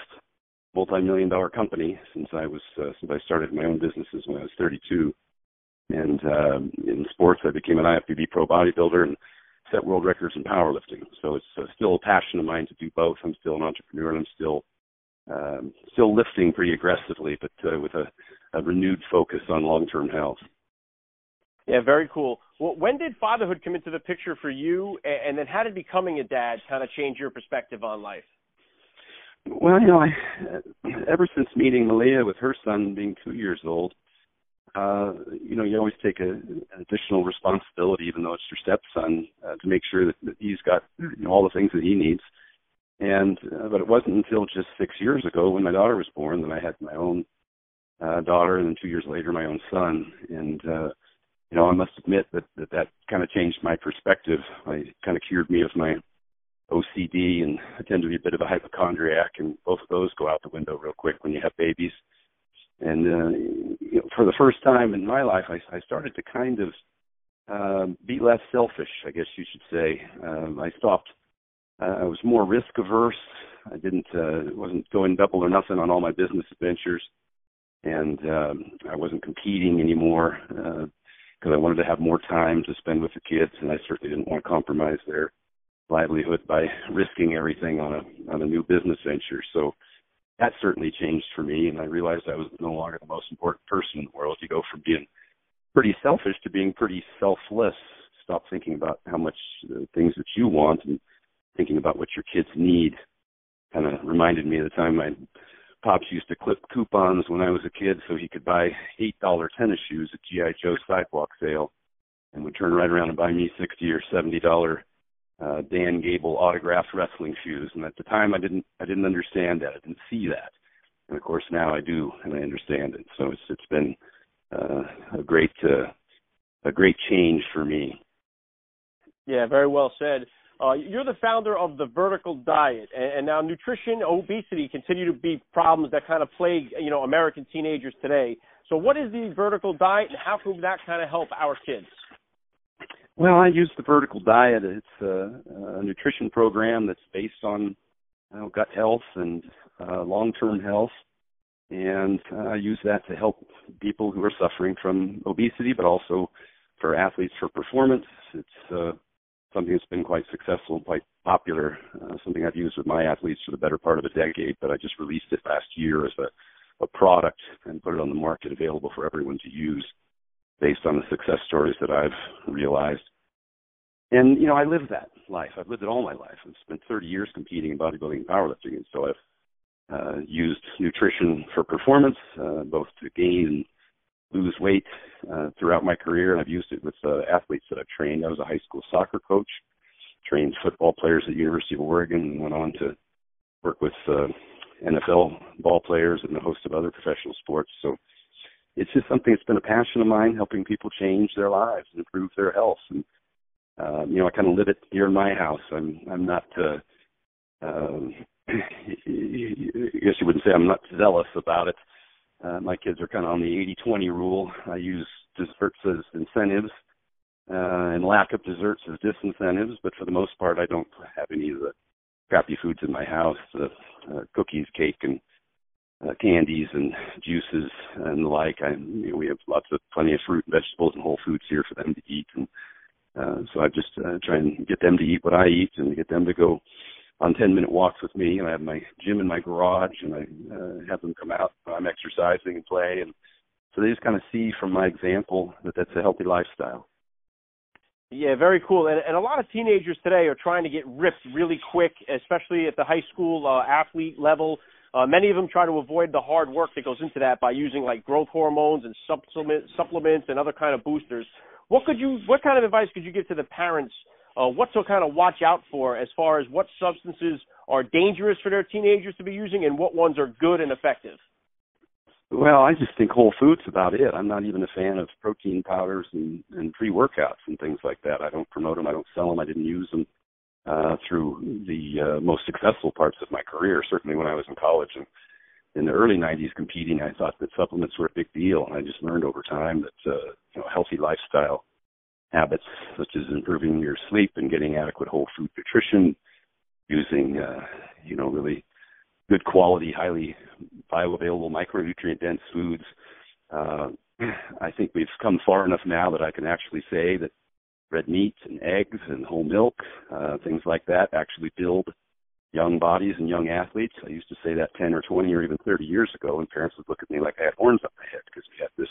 multi-million dollar company since I was uh, since I started my own businesses when I was 32. And um, in sports, I became an IFBB pro bodybuilder and set world records in powerlifting. So it's uh, still a passion of mine to do both. I'm still an entrepreneur and I'm still um, still lifting pretty aggressively, but uh, with a, a renewed focus on long-term health. Yeah, very cool. Well, when did fatherhood come into the picture for you, and then how did becoming a dad kind of change your perspective on life? Well, you know, I, ever since meeting Malia with her son being two years old, uh, you know, you always take a, an additional responsibility, even though it's your stepson, uh, to make sure that, that he's got you know, all the things that he needs. And uh, but it wasn't until just six years ago when my daughter was born that I had my own uh, daughter, and then two years later my own son. And uh, you know, I must admit that that, that kind of changed my perspective. I kind of cured me of my OCD, and I tend to be a bit of a hypochondriac, and both of those go out the window real quick when you have babies. And uh, you know, for the first time in my life, I, I started to kind of uh, be less selfish, I guess you should say. Um, I stopped. Uh, I was more risk averse. I didn't uh, wasn't going double or nothing on all my business adventures, and um, I wasn't competing anymore because uh, I wanted to have more time to spend with the kids, and I certainly didn't want to compromise their livelihood by risking everything on a on a new business venture. So that certainly changed for me, and I realized I was no longer the most important person in the world. You go from being pretty selfish to being pretty selfless. Stop thinking about how much the things that you want and thinking about what your kids need. Kind of reminded me of the time my Pops used to clip coupons when I was a kid so he could buy eight dollar tennis shoes at GI Joe sidewalk sale, and would turn right around and buy me sixty or seventy dollar uh, Dan Gable autographed wrestling shoes. And at the time, I didn't I didn't understand that. I didn't see that, and of course now I do and I understand it. So it's it's been uh, a great uh, a great change for me. Yeah, very well said. Uh, you're the founder of the Vertical Diet, and, and now nutrition, obesity continue to be problems that kind of plague you know American teenagers today. So, what is the Vertical Diet, and how can that kind of help our kids? Well, I use the Vertical Diet. It's a, a nutrition program that's based on you know, gut health and uh, long-term health, and uh, I use that to help people who are suffering from obesity, but also for athletes for performance. It's uh, something that's been quite successful and quite popular. Uh, something I've used with my athletes for the better part of a decade, but I just released it last year as a, a product and put it on the market available for everyone to use based on the success stories that I've realized. And, you know, I live that life. I've lived it all my life. I've spent 30 years competing in bodybuilding and powerlifting, and so I've uh, used nutrition for performance, uh, both to gain lose weight uh, throughout my career, and I've used it with uh, athletes that I've trained. I was a high school soccer coach, trained football players at University of Oregon, and went on to work with uh, NFL ball players and a host of other professional sports. So it's just something that's been a passion of mine, helping people change their lives and improve their health. And uh, you know, I kind of live it here in my house. I'm I'm not. Uh, um, <laughs> I guess you wouldn't say I'm not zealous about it. Uh, my kids are kind of on the 80-20 rule. I use desserts as incentives uh, and lack of desserts as disincentives, but for the most part, I don't have any of the crappy foods in my house, the uh, cookies, cake, and uh, candies and juices and the like. I, you know, we have lots of plenty of fruit and vegetables and whole foods here for them to eat, and uh, so I just uh, try and get them to eat what I eat and get them to go on 10 minute walks with me. And I have my gym in my garage and I uh, have them come out. I'm exercising and play. And so they just kind of see from my example that that's a healthy lifestyle. Yeah, very cool. And, and a lot of teenagers today are trying to get ripped really quick, especially at the high school uh, athlete level. Uh, many of them try to avoid the hard work that goes into that by using like growth hormones and supplement, supplements and other kind of boosters. What could you, what kind of advice could you give to the parents uh, what to kind of watch out for as far as what substances are dangerous for their teenagers to be using and what ones are good and effective? Well, I just think whole foods about it. I'm not even a fan of protein powders and, and pre workouts and things like that. I don't promote them. I don't sell them. I didn't use them uh, through the uh, most successful parts of my career. Certainly when I was in college and in the early 90s competing, I thought that supplements were a big deal, and I just learned over time that uh, you know, healthy lifestyle habits such as improving your sleep and getting adequate whole food nutrition, using uh, you know really good quality, highly bioavailable, micronutrient dense foods. Uh, <clears throat> I think we've come far enough now that I can actually say that red meat and eggs and whole milk, uh, things like that, actually build young bodies and young athletes. I used to say that 10 or 20 or even 30 years ago, and parents would look at me like I had horns up my head because we had this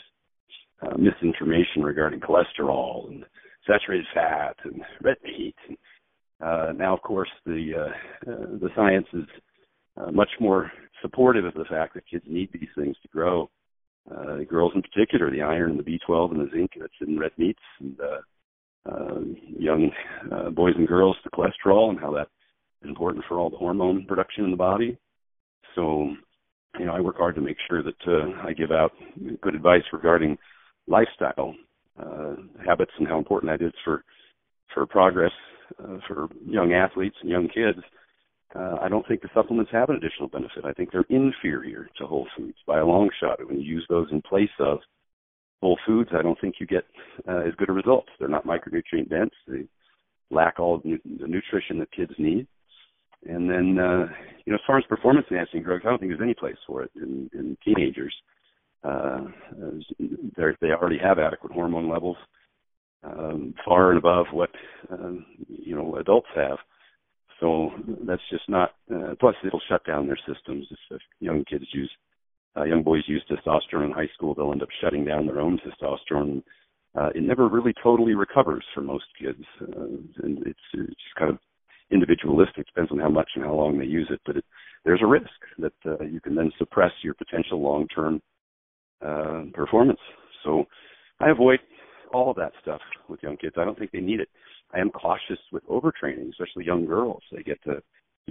uh, misinformation regarding cholesterol and saturated fat and red meat. And, uh, now, of course, the uh, uh, the science is uh, much more supportive of the fact that kids need these things to grow. Uh, girls, in particular, the iron and the B12 and the zinc that's in red meats, and uh, uh, young uh, boys and girls, the cholesterol and how that is important for all the hormone production in the body. So, you know, I work hard to make sure that uh, I give out good advice regarding lifestyle uh, habits and how important that is for for progress uh, for young athletes and young kids. Uh, I don't think the supplements have an additional benefit. I think they're inferior to whole foods by a long shot. When you use those in place of whole foods, I don't think you get uh, as good a results. They're not micronutrient dense. They lack all the nutrition that kids need. And then, uh, you know, as far as performance enhancing drugs, I don't think there's any place for it in, in teenagers uh, they already have adequate hormone levels um, far and above what um, you know adults have. So that's just not. Uh, plus, it'll shut down their systems if young kids use, uh, young boys use testosterone in high school. They'll end up shutting down their own testosterone. Uh, it never really totally recovers for most kids, uh, and it's, it's kind of individualistic. Depends on how much and how long they use it, but it there's a risk that uh, you can then suppress your potential long-term uh, performance. So I avoid all of that stuff with young kids. I don't think they need it. I am cautious with overtraining, especially young girls. They get to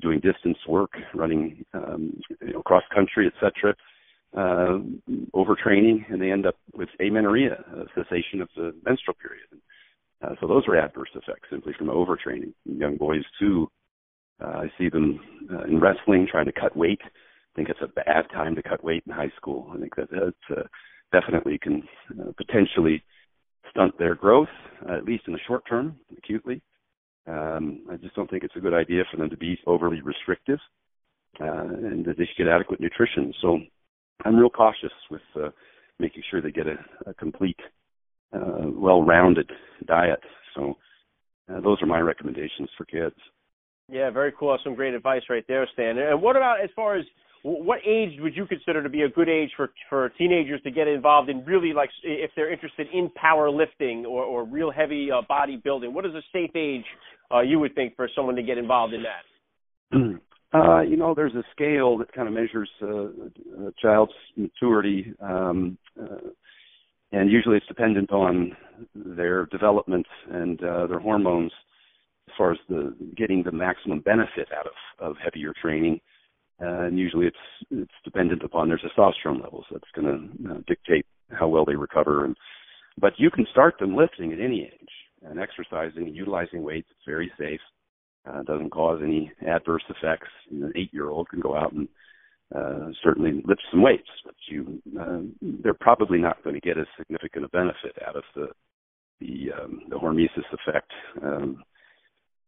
doing distance work, running um, you know, cross country, etc. Uh, overtraining, and they end up with amenorrhea, cessation of the menstrual period. Uh, so those are adverse effects simply from overtraining. Young boys too. Uh, I see them uh, in wrestling trying to cut weight. I think it's a bad time to cut weight in high school. I think that that uh, definitely can uh, potentially stunt their growth, uh, at least in the short term, acutely. Um, I just don't think it's a good idea for them to be overly restrictive uh, and that they should get adequate nutrition. So I'm real cautious with uh, making sure they get a, a complete, uh, well-rounded diet. So uh, those are my recommendations for kids. Yeah, very cool. Some great advice right there, Stan. And what about as far as what age would you consider to be a good age for for teenagers to get involved in really like if they're interested in powerlifting or, or real heavy uh, bodybuilding? What is a safe age uh, you would think for someone to get involved in that? <clears throat> Uh, you know, there's a scale that kind of measures uh, a child's maturity, um, uh, and usually it's dependent on their development and uh, their hormones as far as the getting the maximum benefit out of, of heavier training. Uh, and usually it's it's dependent upon their testosterone levels. That's going to uh, dictate how well they recover. And but you can start them lifting at any age and exercising and utilizing weights. It's very safe. Uh, doesn't cause any adverse effects. Know, an eight-year-old can go out and uh, certainly lift some weights, but you uh, they're probably not going to get as significant a benefit out of the the um, the hormesis effect um,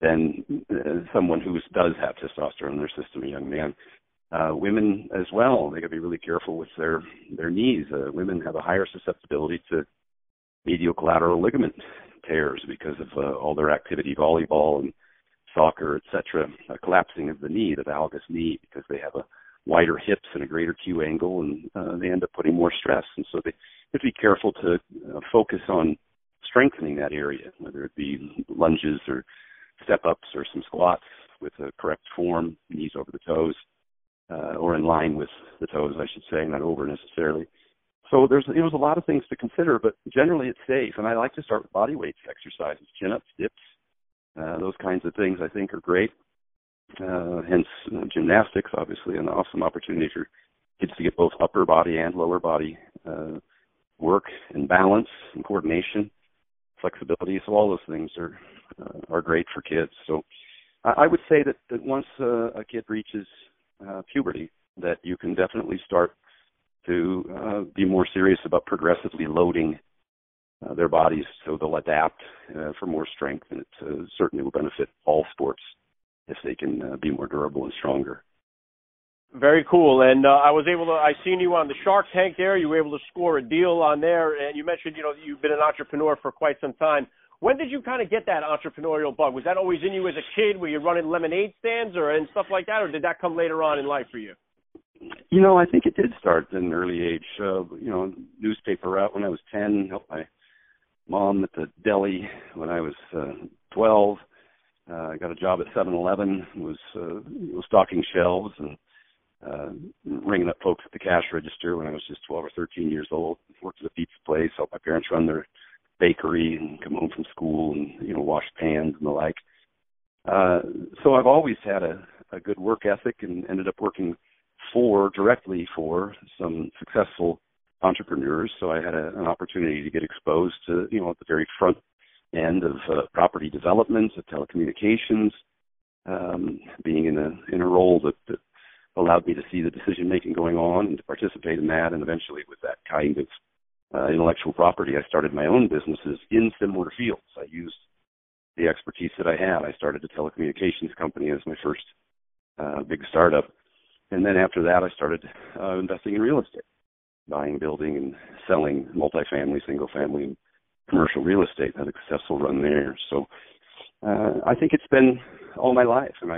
than uh, someone who does have testosterone in their system, a young man. Uh, women as well, they got to be really careful with their their knees. Uh, women have a higher susceptibility to medial collateral ligament tears because of uh, all their activity, volleyball and soccer, etc. Uh, collapsing of the knee, the valgus knee, because they have a wider hips and a greater Q angle, and uh, they end up putting more stress. And so they have to be careful to uh, focus on strengthening that area, whether it be lunges or step ups or some squats with a correct form, knees over the toes uh, or in line with the toes, I should say, not over necessarily. So there's you know, there's a lot of things to consider, but generally it's safe. And I like to start with body weight exercises, chin ups, dips, uh, those kinds of things. I think are great. Uh, hence uh, gymnastics, obviously, an awesome opportunity for kids to get both upper body and lower body uh, work and balance and coordination, flexibility. So all those things are uh, are great for kids. So I, I would say that that once uh, a kid reaches uh, puberty that you can definitely start to uh, be more serious about progressively loading uh, their bodies so they'll adapt uh, for more strength, and it uh, certainly will benefit all sports if they can uh, be more durable and stronger. Very cool. And uh, I was able to. I seen you on the Shark Tank there. You were able to score a deal on there, and you mentioned you know you've been an entrepreneur for quite some time. When did you kind of get that entrepreneurial bug? Was that always in you as a kid? Were you running lemonade stands or and stuff like that, or did that come later on in life for you? You know, I think it did start at an early age. Uh, you know, newspaper route when I was ten, helped my mom at the deli when I was uh, twelve. Uh, I got a job at Seven Eleven, was uh, was stocking shelves and uh, ringing up folks at the cash register when I was just 12 or 13 years old. Worked at a pizza place, helped my parents run their bakery and come home from school and you know wash pans and the like. Uh, so I've always had a, a good work ethic and ended up working for directly for some successful entrepreneurs. So I had a, an opportunity to get exposed to you know at the very front end of uh, property development, of telecommunications, um, being in a in a role that, that allowed me to see the decision making going on and to participate in that, and eventually with that kind of uh, intellectual property, I started my own businesses in similar fields. I used the expertise that I had. I started a telecommunications company as my first uh, big startup, and then after that, I started uh, investing in real estate, buying, building, and selling multifamily, single-family, and commercial real estate. Had a successful run there. So uh, I think it's been all my life, and I,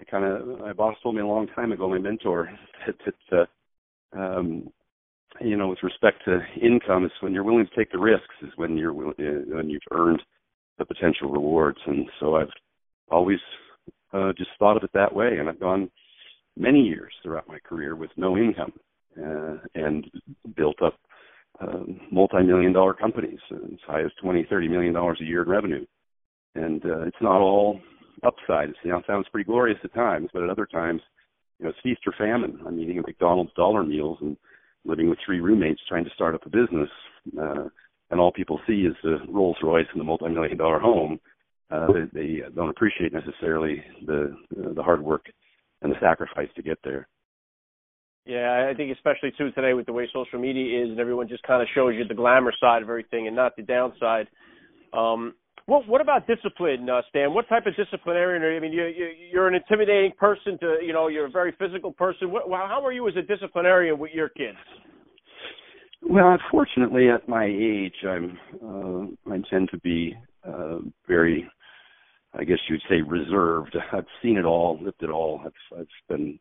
I kind of my boss told me a long time ago, my mentor, <laughs> that, that uh, um, you know, with respect to income, is when you're willing to take the risks, is when you're uh, when you've earned the potential rewards. And so I've always uh, just thought of it that way, and I've gone many years throughout my career with no income uh, and built up uh, multi-million dollar companies as high as 20, 30 million dollars a year in revenue. And uh, it's not all upside. It you know, sounds pretty glorious at times, but at other times, you know, it's feast or famine. I'm eating McDonald's dollar meals and living with three roommates trying to start up a business. Uh, and all people see is the Rolls Royce and the multi-million dollar home. Uh, they, they don't appreciate necessarily the uh, the hard work and the sacrifice to get there. Yeah, I think especially too today with the way social media is, and everyone just kind of shows you the glamour side of everything and not the downside. Um, what what about discipline, uh, Stan? What type of disciplinarian are you? I mean, you, you you're an intimidating person. To you know, you're a very physical person. What, how are you as a disciplinarian with your kids? Well, unfortunately, at my age, I'm uh, I tend to be uh, very, I guess you'd say, reserved. I've seen it all, lived it all. I've I've been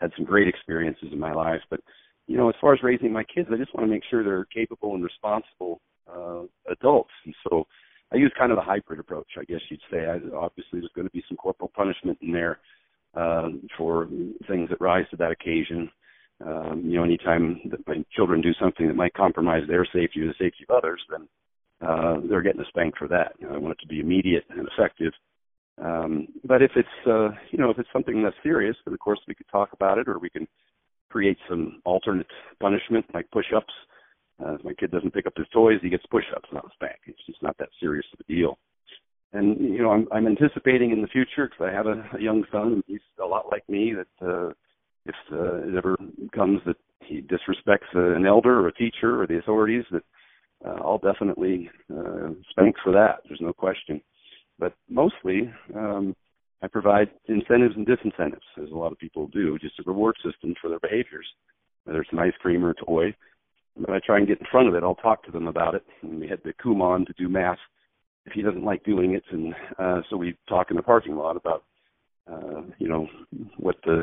had some great experiences in my life, but you know, as far as raising my kids, I just want to make sure they're capable and responsible uh, adults, and so I use kind of a hybrid approach, I guess you'd say. I, obviously, there's going to be some corporal punishment in there uh, for things that rise to that occasion. Um, you know, anytime that my children do something that might compromise their safety or the safety of others, then uh, they're getting a spank for that. You know, I want it to be immediate and effective. Um, but if it's, uh, you know, if it's something that's serious, then of course we could talk about it, or we can create some alternate punishment like push-ups. Uh, if my kid doesn't pick up his toys, he gets push-ups, not a spank. It's just not that serious of a deal. And you know, I'm, I'm anticipating in the future because I have a, a young son, and he's a lot like me. That uh, if uh, it ever comes that he disrespects uh, an elder or a teacher or the authorities, that uh, I'll definitely uh, spank for that. There's no question. But mostly, um, I provide incentives and disincentives, as a lot of people do, just a reward system for their behaviors, whether it's an ice cream or a toy. But I try and get in front of it. I'll talk to them about it. And we head to Kumon to do math if he doesn't like doing it, and uh, so we talk in the parking lot about, uh, you know, what the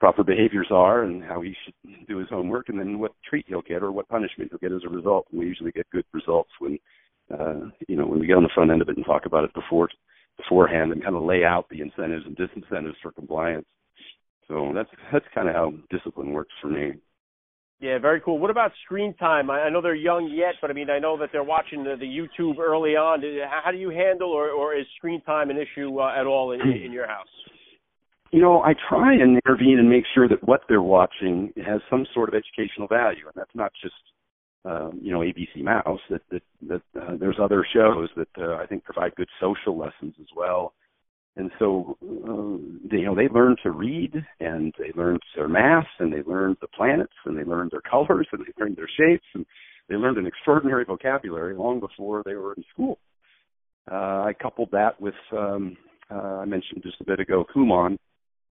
proper behaviors are and how he should do his homework, and then what treat he'll get or what punishment he'll get as a result. And we usually get good results when, uh, you know, when we get on the front end of it and talk about it before beforehand and kind of lay out the incentives and disincentives for compliance. So that's that's kind of how discipline works for me. Yeah, very cool. What about screen time? I, know they're young yet, but I mean, I know that they're watching the, the YouTube early on. How do you handle, or, or is screen time an issue uh, at all in, in your house? you know, I try and intervene and make sure that what they're watching has some sort of educational value, and that's not just um, you know ABC Mouse. That that, that uh, there's other shows that uh, I think provide good social lessons as well. And so, uh, they, you know, they learn to read, and they learn their math, and they learn the planets, and they learn their colors, and they learn their shapes, and they learned an extraordinary vocabulary long before they were in school. Uh, I coupled that with, um, uh, I mentioned just a bit ago, Kumon,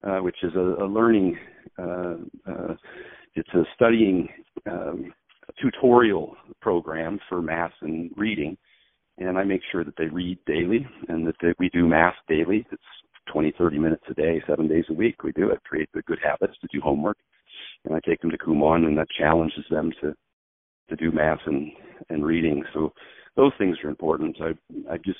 uh, which is a, a learning, uh, uh, it's a studying um, a tutorial program for math and reading. And I make sure that they read daily and that they, we do math daily. It's 20, 30 minutes a day, seven days a week. We do it, create the good habits to do homework. And I take them to Kumon and that challenges them to, to do math and, and reading. So those things are important. I, I just,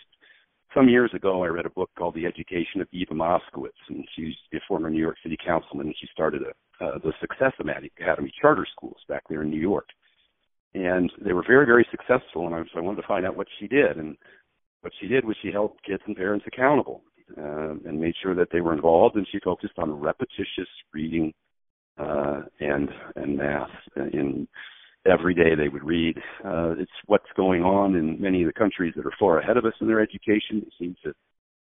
some years ago, I read a book called The Education of Eva Moskowitz, and she's a former New York City councilman, she started a, uh, the Success Academy charter schools back there in New York. And they were very, very successful, and I, so I wanted to find out what she did. And what she did was she held kids and parents accountable uh, and made sure that they were involved, and she focused on repetitious reading uh, and and math in every day they would read. Uh, it's what's going on in many of the countries that are far ahead of us in their education. They seem to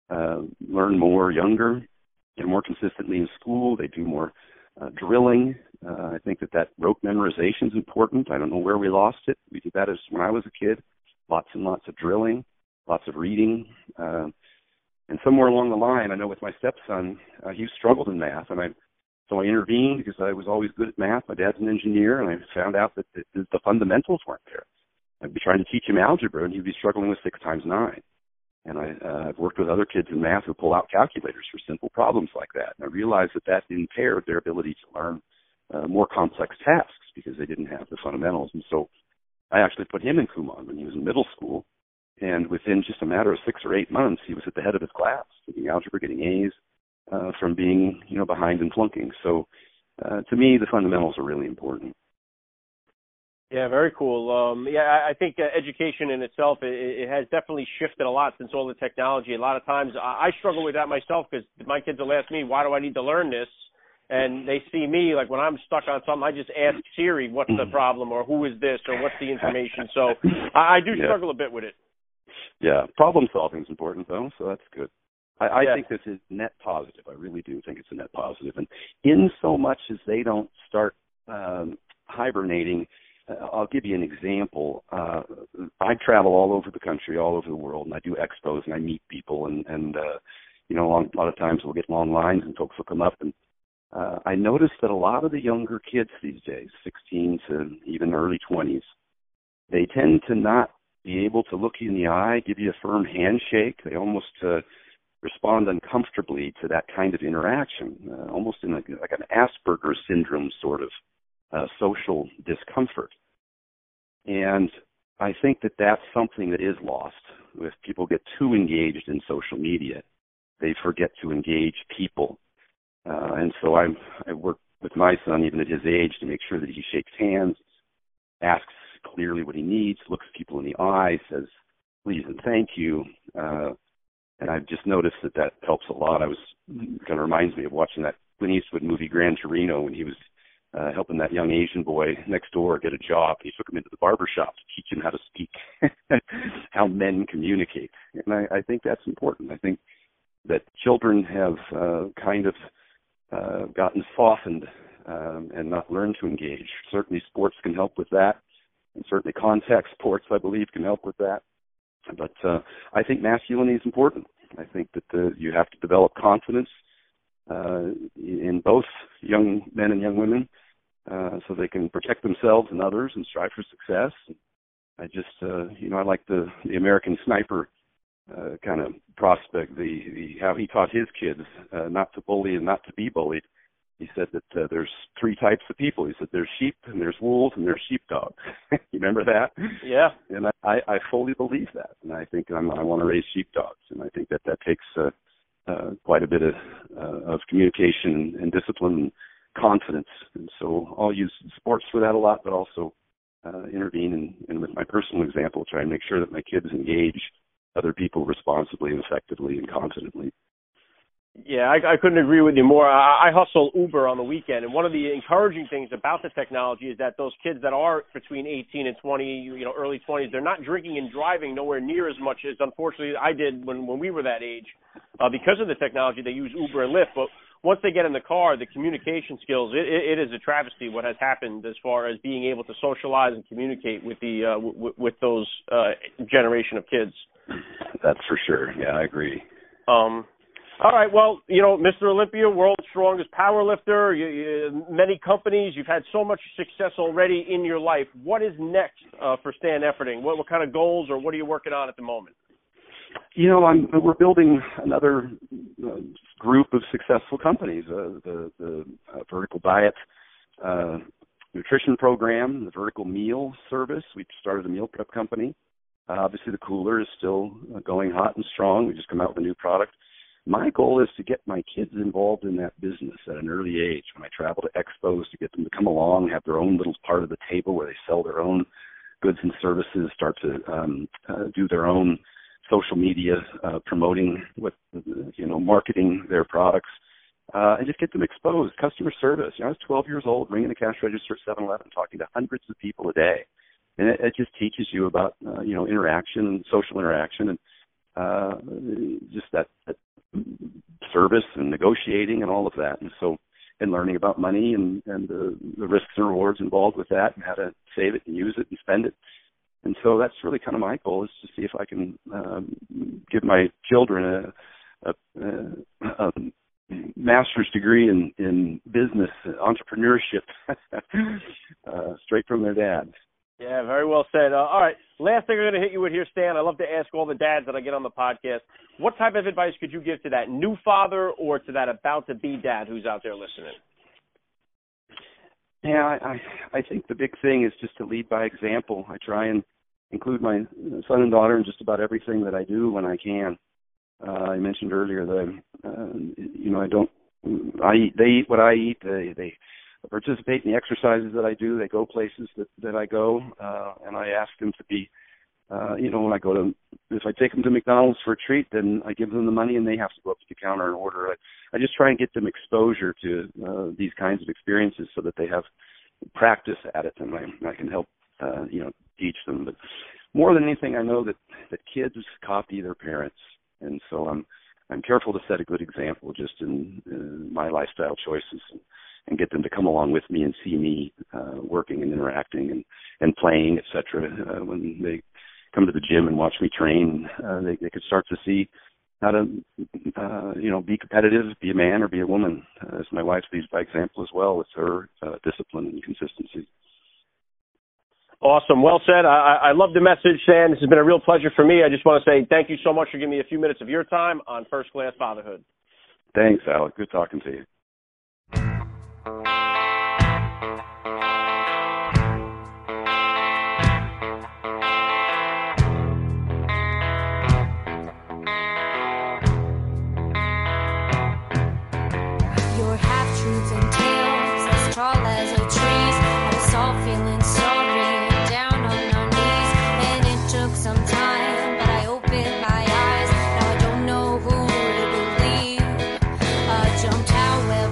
uh, learn more younger and more consistently in school. They do more uh, drilling. Uh, I think that that rote memorization is important. I don't know where we lost it. We did that as when I was a kid. Lots and lots of drilling, lots of reading. Uh, and somewhere along the line, I know with my stepson, uh, he struggled in math, and I so I intervened because I was always good at math. My dad's an engineer, and I found out that the, the fundamentals weren't there. I'd be trying to teach him algebra, and he'd be struggling with six times nine. And I, uh, I've worked with other kids in math who pull out calculators for simple problems like that. And I realized that that impaired their ability to learn uh, more complex tasks because they didn't have the fundamentals. And so I actually put him in Kumon when he was in middle school. And within just a matter of six or eight months, he was at the head of his class, taking algebra, getting A's, uh, from being you know behind and flunking. So uh, to me, the fundamentals are really important. Yeah, very cool. Um, yeah, I, think uh, education in itself it, it has definitely shifted a lot since all the technology. A lot of times I, I struggle with that myself because my kids will ask me, "Why do I need to learn this?" And they see me like when I'm stuck on something, I just ask Siri, "What's the problem?" or "Who is this?" or "What's the information?" So I, I do struggle a bit with it. Yeah, problem solving is important though, so that's good. I, I yeah. think this is net positive. I really do think it's a net positive, and in so much as they don't start um, hibernating I'll give you an example. Uh, I travel all over the country, all over the world, and I do expos and I meet people, and and uh, you know, a lot of times we'll get long lines and folks will come up, and uh, I noticed that a lot of the younger kids these days, 16 to even early 20s, they tend to not be able to look you in the eye, give you a firm handshake. They almost uh, respond uncomfortably to that kind of interaction, uh, almost in a, like an Asperger's syndrome sort of uh, social discomfort. And I think that that's something that is lost. If people get too engaged in social media, they forget to engage people. Uh, and so I, I work with my son, even at his age, to make sure that he shakes hands, asks clearly what he needs, looks people in the eye, says please and thank you. Uh, and I've just noticed that that helps a lot. I was kind of reminds me of watching that Clint Eastwood movie Gran Torino when he was uh, helping that young Asian boy next door get a job. He took him into the barber shop to teach him how to speak, <laughs> how men communicate. And I, I think that's important. I think that children have uh, kind of uh, gotten softened um, and not learned to engage. Certainly, sports can help with that, and certainly contact sports, I believe, can help with that. But uh, I think masculinity is important. I think that the, you have to develop confidence uh, in both young men and young women uh, so they can protect themselves and others and strive for success. I just, uh, you know, I like the the American Sniper uh, kind of prospect, the, the how he taught his kids uh, not to bully and not to be bullied. He said that uh, there's three types of people. He said there's sheep and there's wolves and there's sheepdogs. <laughs> you remember that? Yeah. And I, I, I fully believe that, and I think I'm, I want to raise sheepdogs, and I think that that takes uh, uh, quite a bit of, uh, of communication and discipline and confidence. And so I'll use sports for that a lot, but also uh, intervene and, and with my personal example, try and make sure that my kids engage other people responsibly and effectively and confidently. Yeah, I, I couldn't agree with you more. I, I hustle Uber on the weekend, and one of the encouraging things about the technology is that those kids that are between 18 and 20, you know, early 20s, they're not drinking and driving nowhere near as much as unfortunately I did when when we were that age. Uh, because of the technology, they use Uber and Lyft, but once they get in the car, the communication skills, it, it, it is a travesty what has happened as far as being able to socialize and communicate with the uh, w- with those uh, generation of kids. That's for sure. Yeah, I agree. Um, all right. Well, you know, Mr. Olympia, world's strongest power lifter, you, you, many companies. You've had so much success already in your life. What is next uh, for Stan Efferding? What, what kind of goals or what are you working on at the moment? You know, I'm, we're building another uh, group of successful companies. Uh, the the uh, Vertical Diet uh, nutrition program, the Vertical Meal Service. We started a meal prep company. Uh, obviously, the cooler is still uh, going hot and strong. We just come out with a new product my goal is to get my kids involved in that business at an early age. When I travel to expos, to get them to come along, have their own little part of the table where they sell their own goods and services, start to um, uh, do their own social media uh, promoting what you know, marketing their products, uh, and just get them exposed. Customer service. You know, I was 12 years old, ringing the cash register at 7-Eleven, talking to hundreds of people a day, and it, it just teaches you about uh, you know interaction and social interaction and uh, just that, that service and negotiating and all of that. And so, and learning about money and, and the, the risks and rewards involved with that and how to save it and use it and spend it. And so that's really kind of my goal is to see if I can um, give my children a, a, a, a master's degree in, in business entrepreneurship <laughs> uh, straight from their dad. Yeah, very well said. Uh, all right, last thing I'm going to hit you with here, Stan. I love to ask all the dads that I get on the podcast, what type of advice could you give to that new father or to that about to be dad who's out there listening? Yeah, I I think the big thing is just to lead by example. I try and include my son and daughter in just about everything that I do when I can. Uh, I mentioned earlier that uh, you know I don't. I eat. They eat what I eat. They they participate in the exercises that I do. They go places that that I go, uh, and I ask them to be. Uh, you know, when I go to, if I take them to McDonald's for a treat, then I give them the money and they have to go up to the counter and order. I, I just try and get them exposure to uh, these kinds of experiences so that they have practice at it and I, I can help, uh, you know, teach them. But more than anything, I know that that kids copy their parents, and so I'm I'm careful to set a good example just in, in my lifestyle choices and, and get them to come along with me and see me uh, working and interacting and and playing, etc. Uh, when they come to the gym and watch me train, uh, they they could start to see how to uh, you know be competitive, be a man or be a woman. Uh, as my wife leads by example as well with her uh, discipline and consistency. Awesome. Well said. I, I love the message, Sam. This has been a real pleasure for me. I just want to say thank you so much for giving me a few minutes of your time on First Class Fatherhood. Thanks, Alec. Good talking to you.